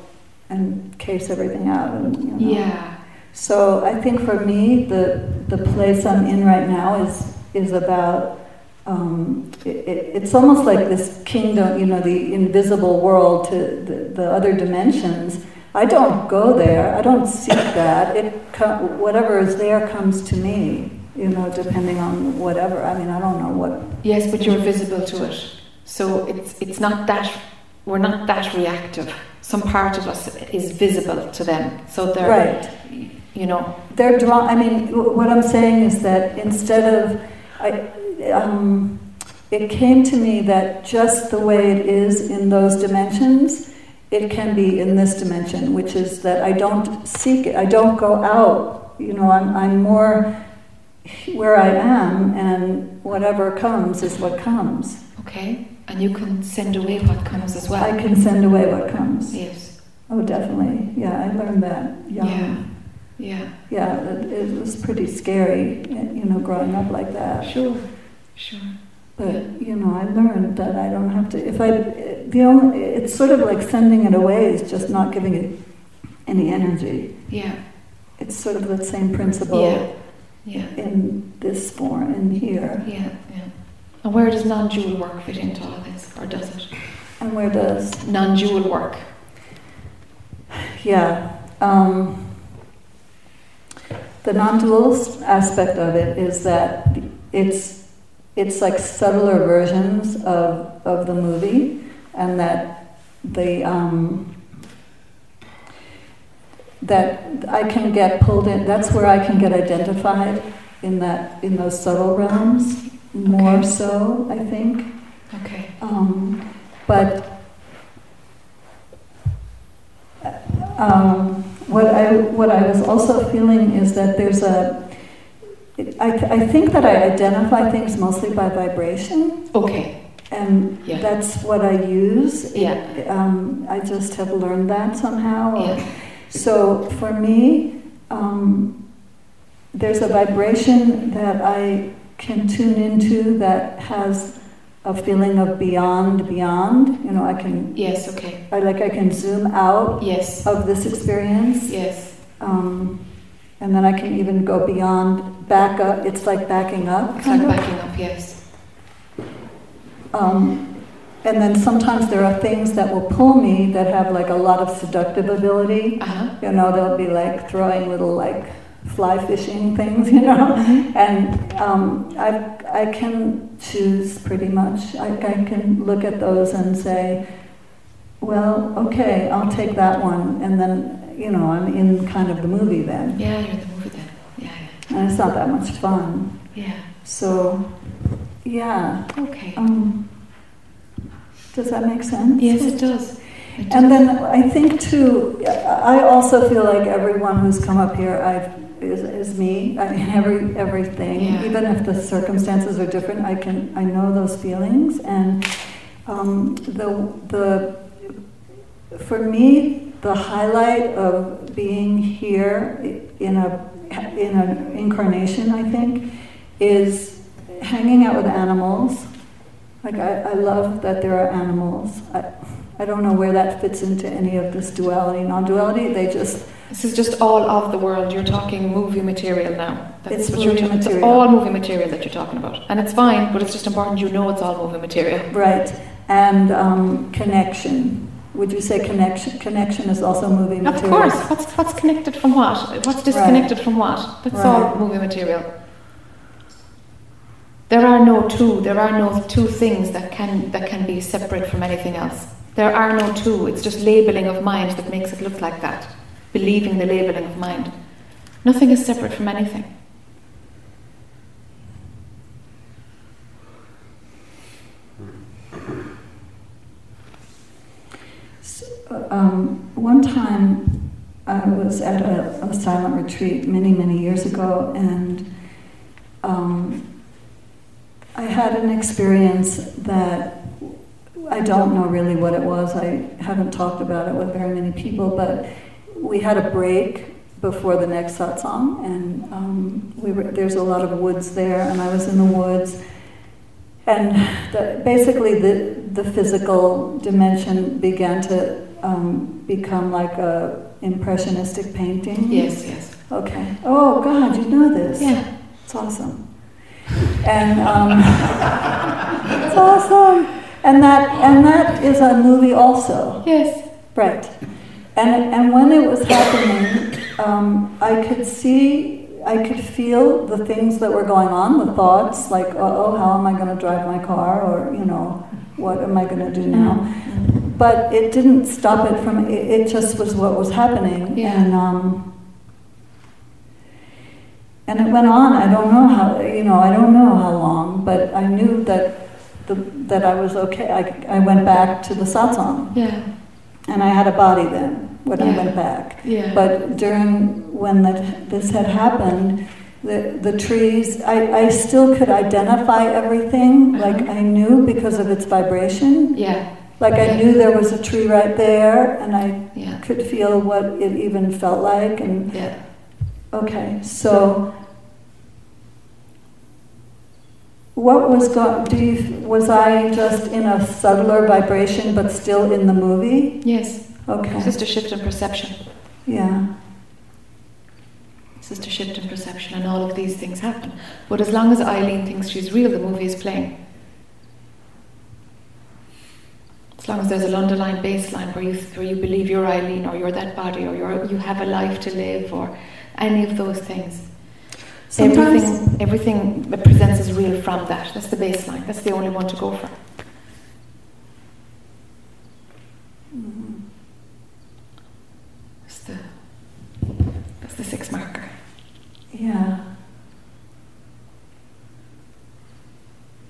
and case everything out. And, you know. Yeah. So I think for me, the the place I'm in right now is is about. Um, it, it, it's almost like this kingdom, you know, the invisible world to the, the other dimensions. I don't go there. I don't seek that. It co- whatever is there comes to me. You know, depending on whatever. I mean, I don't know what Yes, but you're visible to it. So it's it's not that we're not that reactive. Some part of us is visible to them. So they're Right. you know. They're drawn. I mean, what I'm saying is that instead of, I, um, it came to me that just the way it is in those dimensions, it can be in this dimension, which is that I don't seek it. I don't go out. You know, I'm, I'm more where I am, and whatever comes is what comes. Okay. And you can send away what comes as well. I can send away what comes. Yes. Oh, definitely. Yeah, I learned that young. Yeah. Yeah. Yeah, it, it was pretty scary, you know, growing up like that. Sure. Sure. But you know, I learned that I don't have to. If I, the only, it's sort of like sending it away is just not giving it any energy. Yeah. It's sort of the same principle Yeah. Yeah. in this form, in here. Yeah. Yeah. And where does non-dual work fit into all this, or does it? And where does Non-dual work. Yeah. Um, the non-dual aspect of it is that it's it's like subtler versions of of the movie, and that the um, that I can get pulled in. That's where I can get identified in that in those subtle realms more Okay. so. I think. Okay. Um, but um, what I what I was also feeling is that there's a. I, th- I think that I identify things mostly by vibration, Okay. and Yeah. that's what I use. Yeah. Um, I just have learned that somehow. Yeah. so for me, um, there's a vibration that I can tune into that has a feeling of beyond, beyond. You know, I can, Yes, okay. I like I can zoom out Yes, of this experience. yes. Um, and then I can even go beyond, back up. It's like backing up. It's like backing up, yes. Um, and then sometimes there are things that will pull me that have like a lot of seductive ability. Uh-huh. You know, they'll be like throwing little like fly fishing things, *laughs* you know. And um, I, I can choose pretty much. I, I can look at those and say, well, okay, I'll take that one. And then, you know, I'm in kind of the movie then. Yeah, you're in the movie then. Yeah, And it's not that much fun. yeah. Yeah. So, yeah. Okay. Um, does that make sense? Yes, it does. It does. And then I think too, I also feel like everyone who's come up here, I've is, is me. I mean, *laughs* every everything, Yeah. even if the circumstances are different, I can I know those feelings. And um, the the for me, the highlight of being here in a in an incarnation, I think, is hanging out with animals. Like I, I love that there are animals. I, I don't know where that fits into any of this duality, non-duality. They just This is just all of the world. You're talking movie material now. It's what you're talking- material. It's all movie material that you're talking about, and it's fine. But it's just important you know it's all movie material. right and um, connection. Would you say connection? Connection is also movie Of material. course. What's what's connected from what? What's disconnected from what? That's all movie material. There are no two. There are no two things that can that can be separate from anything else. There are no two. It's just labeling of mind that makes it look like that. Believing the labeling of mind. Nothing is separate from anything. Um, one time I was at a, a silent retreat many, many years ago, and um, I had an experience that I don't know really what it was. I haven't talked about it with very many people, but we had a break before the next satsang, and um, we were, there's a lot of woods there, and I was in the woods. And the, basically, the, the physical dimension began to um, become like a impressionistic painting. Yes, yes. Okay. Oh God, you know this. Yeah. It's awesome. And um, *laughs* it's awesome. And that and that is a movie also. Yes. Right. And and when it was happening, um, I could see, I could feel the things that were going on, the thoughts like, oh, how am I going to drive my car, or you know, what am I going to do now? But it didn't stop it from. It, it just was what was happening, Yeah. and um, and it went on. I don't know how, you know, I don't know how long, but I knew that the, that I was okay. I, I went back to the satsang. Yeah. And I had a body then when I went back. Yeah. But during when that, this had happened, the, the trees, I, I still could identify everything. Uh-huh. Like I knew because of its vibration. Yeah. Like I knew there was a tree right there, and I Yeah. could feel what it even felt like. And Yeah. okay, so what was go- do you, was I just in a subtler vibration, but still in the movie? Yes. Okay. It's just a shift in perception. Yeah. It's just a shift in perception, and all of these things happen. But as long as Eileen thinks she's real, the movie is playing. As long as there's an underlying baseline where you where you believe you're Eileen, or you're that body, or you're you have a life to live, or any of those things. Sometimes- everything everything that presents as real from that. That's the baseline. That's the only one to go for. That's mm-hmm the that's the six marker. Yeah.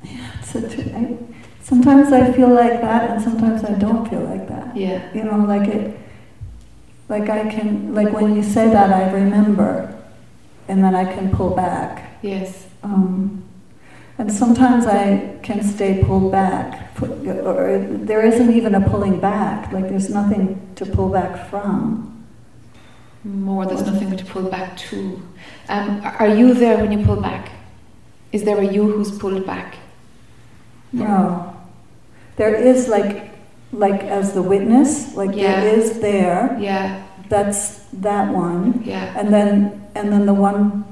Yeah, it's a tr- I, sometimes I feel like that, and sometimes I don't feel like that. Yeah. You know, like it, like I can, like when you say that, I remember, and then I can pull back. Yes. Um, and sometimes I can stay pulled back, or there isn't even a pulling back. Like there's nothing to pull back from. More, there's nothing to pull back to. Um, are you there when you pull back? Is there a you who's pulled back? No. There is like, like as the witness, like Yeah. there is there. Yeah, That's that one. yeah. And then, and then the one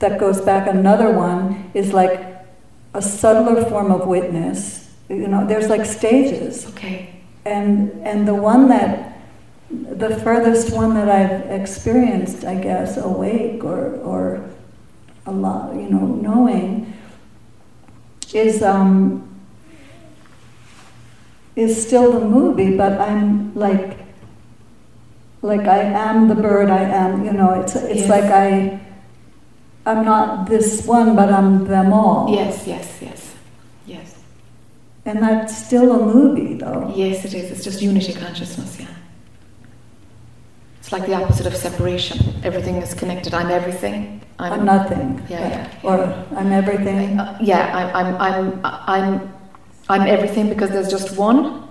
that goes back, another one, is like a subtler form of witness. You know, there's like stages. Okay. And, and the one that, the furthest one that I've experienced, I guess, awake or, or a lot, you know, knowing, is, um, is still the movie, but I'm like, like I am the bird, I am, you know, it's, it's Yes. like I, I'm not this one, but I'm them all. Yes, yes, yes, yes. And that's still a movie, though. Yes, it is. It's just unity consciousness, yeah. It's like the opposite of separation. Everything is connected. I'm everything. I'm nothing. Yeah, yeah. Or I'm everything. Uh, yeah, I'm, I'm, I'm, I'm, I'm everything because there's just one,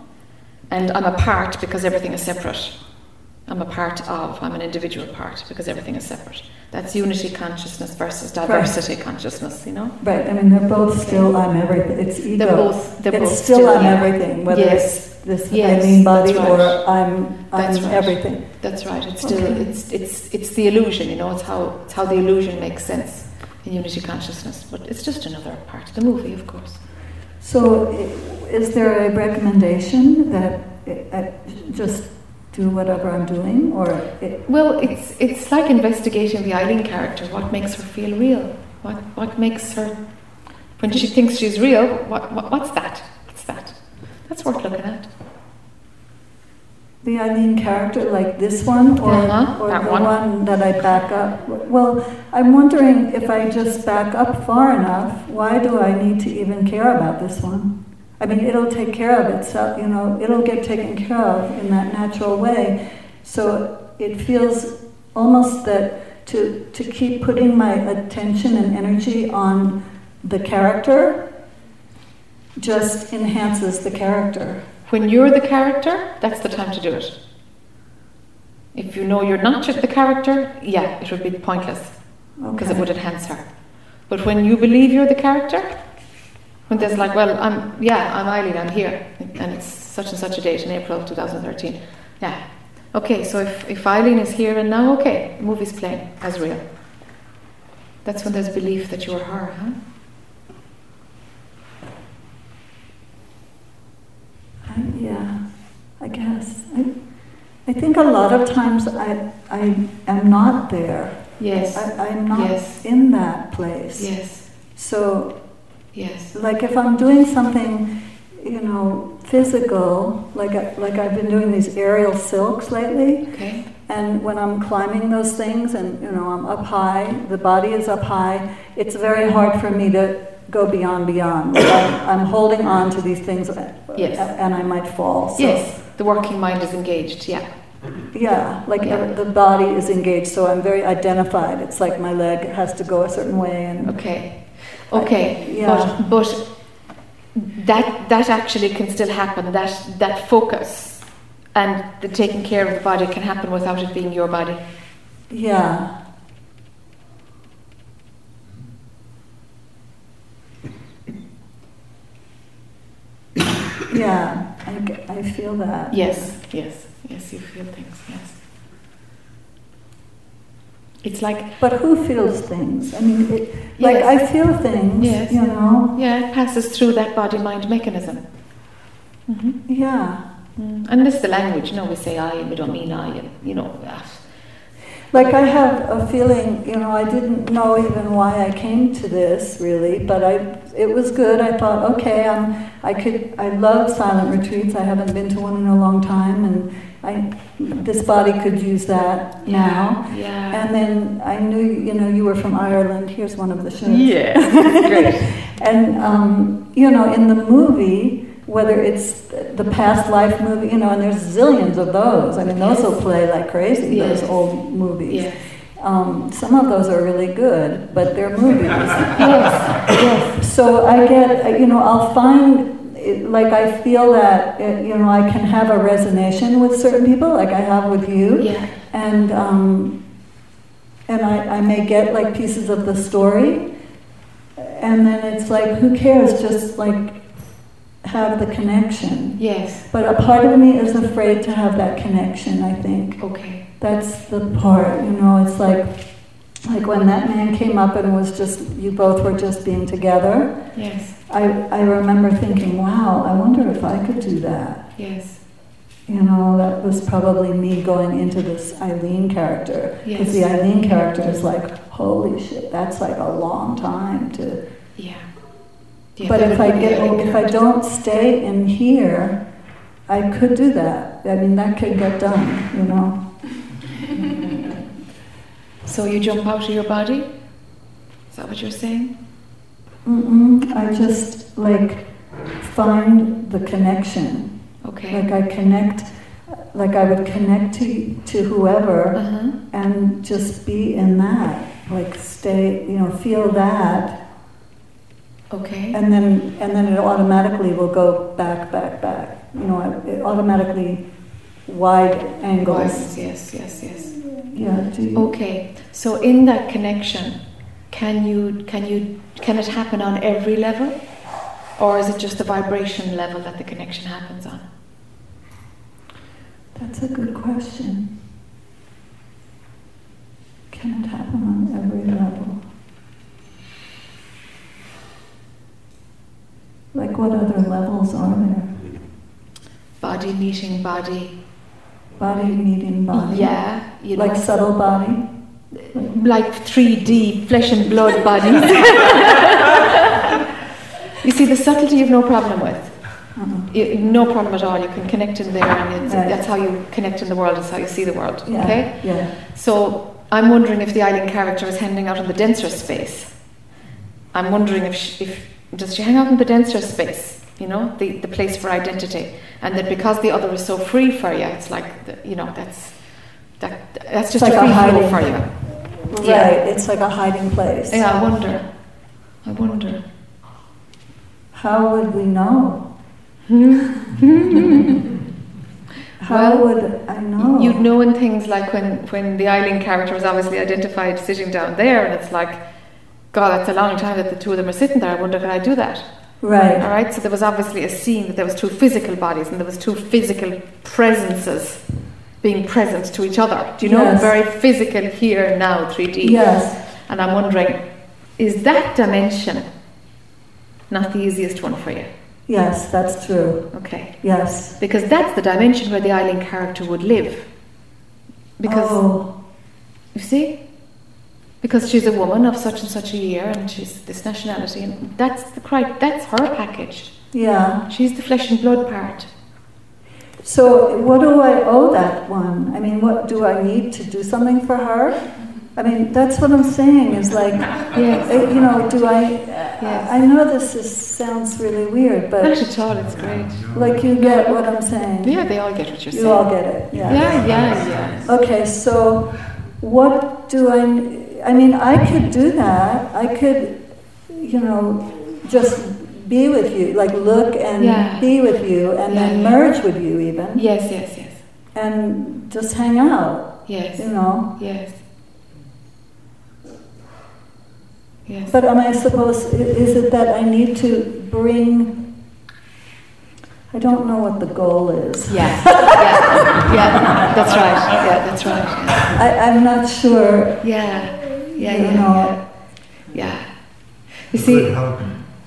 and I'm a part because everything is separate. I'm a part of, I'm an individual part because everything is separate. That's unity consciousness versus diversity consciousness, you know? Right, I mean, they're both still I'm everything. It's ego. They're both, they're it's both still, I'm yeah. everything, whether Yes. it's this Yes, I mean body that's or right. I'm, I'm That's right. everything. That's right. It's still Okay. it's it's it's the illusion, you know. It's how it's how the illusion makes sense in unity consciousness. But it's just another part of the movie, of course. So, is there a recommendation that I I just do whatever I'm doing, or it, Well, it's it's like investigating the Eileen character. What makes her feel real? What what makes her when she thinks she's real? What, what what's that? What's that? That's worth looking at. the Eileen character, like this one, or, Uh-huh, or the one. one that I back up? Well, I'm wondering if I just back up far enough, why do I need to even care about this one? I mean, it'll take care of itself, you know, it'll get taken care of in that natural way. So it feels almost that to, to keep putting my attention and energy on the character just enhances the character. When you're the character, that's the time to do it. If you know you're not just the character, yeah, it would be pointless because it would enhance her. But when you believe you're the character, when there's like, well, I'm yeah, I'm Eileen, I'm here, and it's such and such a date in April of 2013. Yeah, okay. So if if Eileen is here and now, okay, movie's playing as real. That's when there's belief that you're her, huh? I, yeah, I guess. I, I think a lot of times I, I am not there. Yes. I, I'm not Yes. in that place. Yes. So, Yes. like if I'm doing something, you know, physical, like I, like I've been doing these aerial silks lately, Okay. and when I'm climbing those things, and you know, I'm up high, the body is up high. It's very hard for me to go beyond beyond. Like I'm, I'm holding on to these things, uh, Yes. and I might fall. So, Yes. The working mind is engaged. Yeah. Yeah, like Yeah. The body is engaged, so I'm very identified. It's like my leg has to go a certain way, and Okay. Okay. yeah. But but that that actually can still happen. That that focus and the taking care of the body can happen without it being your body. yeah. *coughs* Yeah, I, I feel that. Yes. Yes. Yes. You feel things. Yes. It's like But who feels things? I mean, it, like I feel things, Yes. you know. yeah, it passes through that body-mind mechanism. hmm Yeah, Mm. And this the language. You know, we say I we don't mean I, you know. ah. like I have a feeling, you know, I didn't know even why I came to this really, but I, it was good. I thought, okay, I'm, I could, I love silent retreats. I haven't been to one in a long time, and I, this body could use that now. Yeah. And then I knew, you know, you were from Ireland. Here's one of the shows. Yeah. *laughs* Great. And, um, you know, in the movie, whether it's the past life movie, you know, and there's zillions of those. I mean, those will play like crazy, Yes. those old movies. Yes. Um, some of those are really good, but they're movies. *laughs* Yes. Yes. So I get, you know, I'll find, it, like, I feel that, uh, you know, I can have a resonation with certain people, like I have with you. Yeah. And, um, and I, I may get like pieces of the story, and then it's like, who cares? Just like have the connection. Yes. But a part of me is afraid to have that connection, I think. Okay. That's the part, you know, it's like like when that man came up and was just you both were just being together. Yes. I, I remember thinking, wow, I wonder if I could do that. Yes. You know, that was probably me going into this Eileen character. Because Yes. the Eileen character is like, holy shit, that's like a long time to. Yeah. Yeah, but if I get if I don't stay in here, I could do that. I mean, that could get done, you know. *laughs* So you jump out of your body? Is that what you're saying? Mm-mm, I just like find the connection. Okay. Like I connect, like I would connect to to whoever Uh-huh. and just be in that. Like stay, you know, feel that, Okay. and then and then it automatically will go back, back, back. You know, it automatically wide angles. Widens, Yes, yes, yes. Yeah. Okay. So in that connection, can you can you can it happen on every level? Or is it just the vibration level that the connection happens on? That's a good question. Can it happen on every level? Like what other levels are there? Body meeting body. Body meeting body. Yeah. You know, Like subtle body. like 3D flesh and blood bodies. *laughs* you see, the subtlety you've no problem with. Uh-huh. You, no problem at all. You can connect in there, and it's, Right. that's how you connect in the world. It's how you see the world. Yeah. Okay. Yeah. So I'm wondering if the Eileen character is hanging out in the denser space. I'm wondering if she, if does she hang out in the denser space? You know, the, the place for identity, and that because the other is so free for you, it's like the, you know that's that that's just like a free hiding- for you. Right. Yeah. It's like a hiding place. Yeah, I wonder. I wonder. How would we know? *laughs* How Well, would I know? You'd know in things like when, when the Eileen character was obviously identified sitting down there, and it's like, God, that's a long time that the two of them are sitting there. I wonder can I do that? Right. All right. So there was obviously a scene that there was two physical bodies, and there was two physical presences being present to each other. Do you know? Yes. Very physical here now, 3D. Yes. And I'm wondering, is that dimension not the easiest one for you? Yes, that's true. Okay. Yes. Because that's the dimension where the Eileen character would live. Because oh, You see? Because she's a woman of such and such a year and she's this nationality and that's the cri- that's her package. yeah. She's the flesh and blood part. So, what do I owe that one? I mean, what do I need to do something for her? I mean, that's what I'm saying. Is like, Yes. uh, you know, do I? Yes. I know this is, sounds really weird, Not but at all, it's great. like you get what I'm saying. Yeah, they all get what you're saying. You all get it. Yeah. Yeah, yeah, yeah. Okay, so what do I? I mean, I could do that. I could, you know, just be with you, like look and Yeah. be with you, and Yeah, then yeah. merge with you even, Yes, yes, yes. and just hang out. Yes. You know. Yes. Yes. But am I supposed? Is it that I need to bring? I don't know what the goal is. Yeah. yeah. Yeah. That's right. Yeah, that's right. I, I'm not sure. Yeah. Yeah, You yeah, know. yeah. Yeah. You A see, good hug.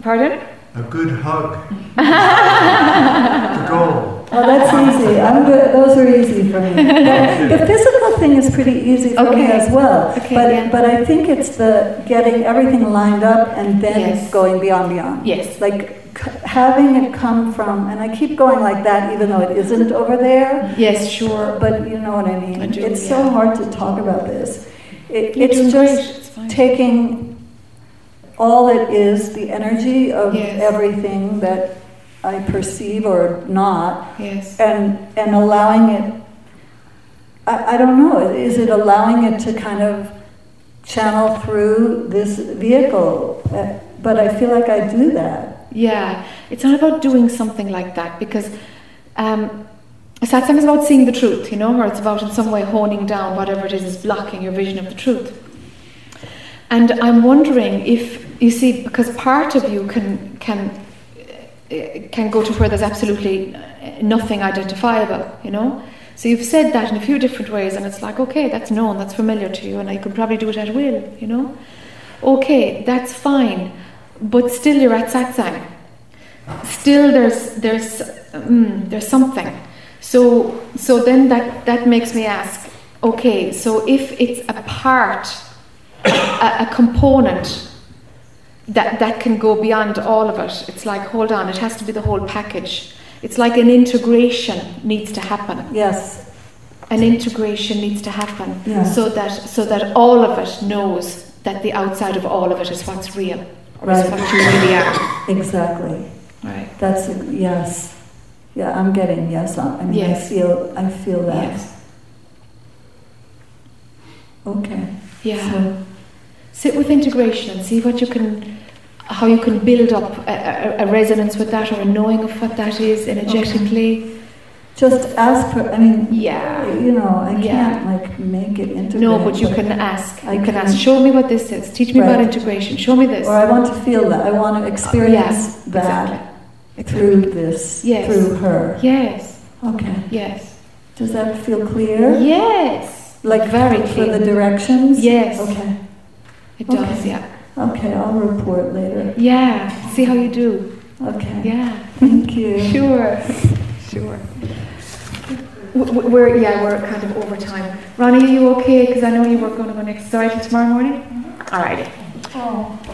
pardon? A good hug. *laughs* the goal. Oh, that's easy. I'm good. Those are easy for me. *laughs* The physical thing is pretty easy for me as well. Okay, but yeah. but I think it's the getting everything lined up and then Yes. going beyond beyond. Yes. Like c- having it come from, and I keep going like that, even though it isn't over there. Yes, sure. But you know what I mean. I do, it's yeah. so hard to talk about this. It, it's just. It's taking all it is, the energy of Yes. everything that I perceive or not, Yes. and and allowing it. I, I don't know. Is it allowing it to kind of channel through this vehicle? Uh, But I feel like I do that. Yeah, it's not about doing something like that because um, satsang is about seeing the truth, you know, or it's about in some way honing down whatever it is is blocking your vision of the truth. And I'm wondering if you see, because part of you can can eh, can go to where there's absolutely nothing identifiable, you know? So you've said that in a few different ways, and it's like, okay, that's known, that's familiar to you, and I could probably do it at will, you know? Okay, that's fine, but still you're at satsang. Still there's, there's, mm, there's something. So, so then that, that makes me ask, okay, so if it's a part, a, a component that, that can go beyond all of it, it's like, hold on, it has to be the whole package. It's like an integration needs to happen. Yes, An integration needs to happen Yeah. so that so that all of it knows that the outside of all of it is what's real, or is what you really are. exactly. Right. That's, yes. Yeah, I'm getting yes I mean, I feel, I feel that. Yes. Okay. Yeah. So, Sit with integration see what you can, how you can build up a, a, a resonance with that or a knowing of what that is energetically. just ask for, I mean, Yeah. you know, I Yeah. can't like make it integrate. No, but you can ask. I You can can- ask. Show me what this is. Teach me about integration. Show me this. Or I want to feel that, I want to uh, experience that Exactly. Through this, Yes. through her. Yes. Okay. Yes. Does that feel clear? Yes. Like Very for the directions? Yes. Okay. It does. Okay. Yeah. Okay, I'll report later. Yeah. See how you do. Okay. Yeah. Thank you. Sure. Sure. We're yeah we're kind of over time. Ronnie, are you okay? Because I know you were going to go next. Sorry till tomorrow morning. Mm-hmm. All righty. Oh.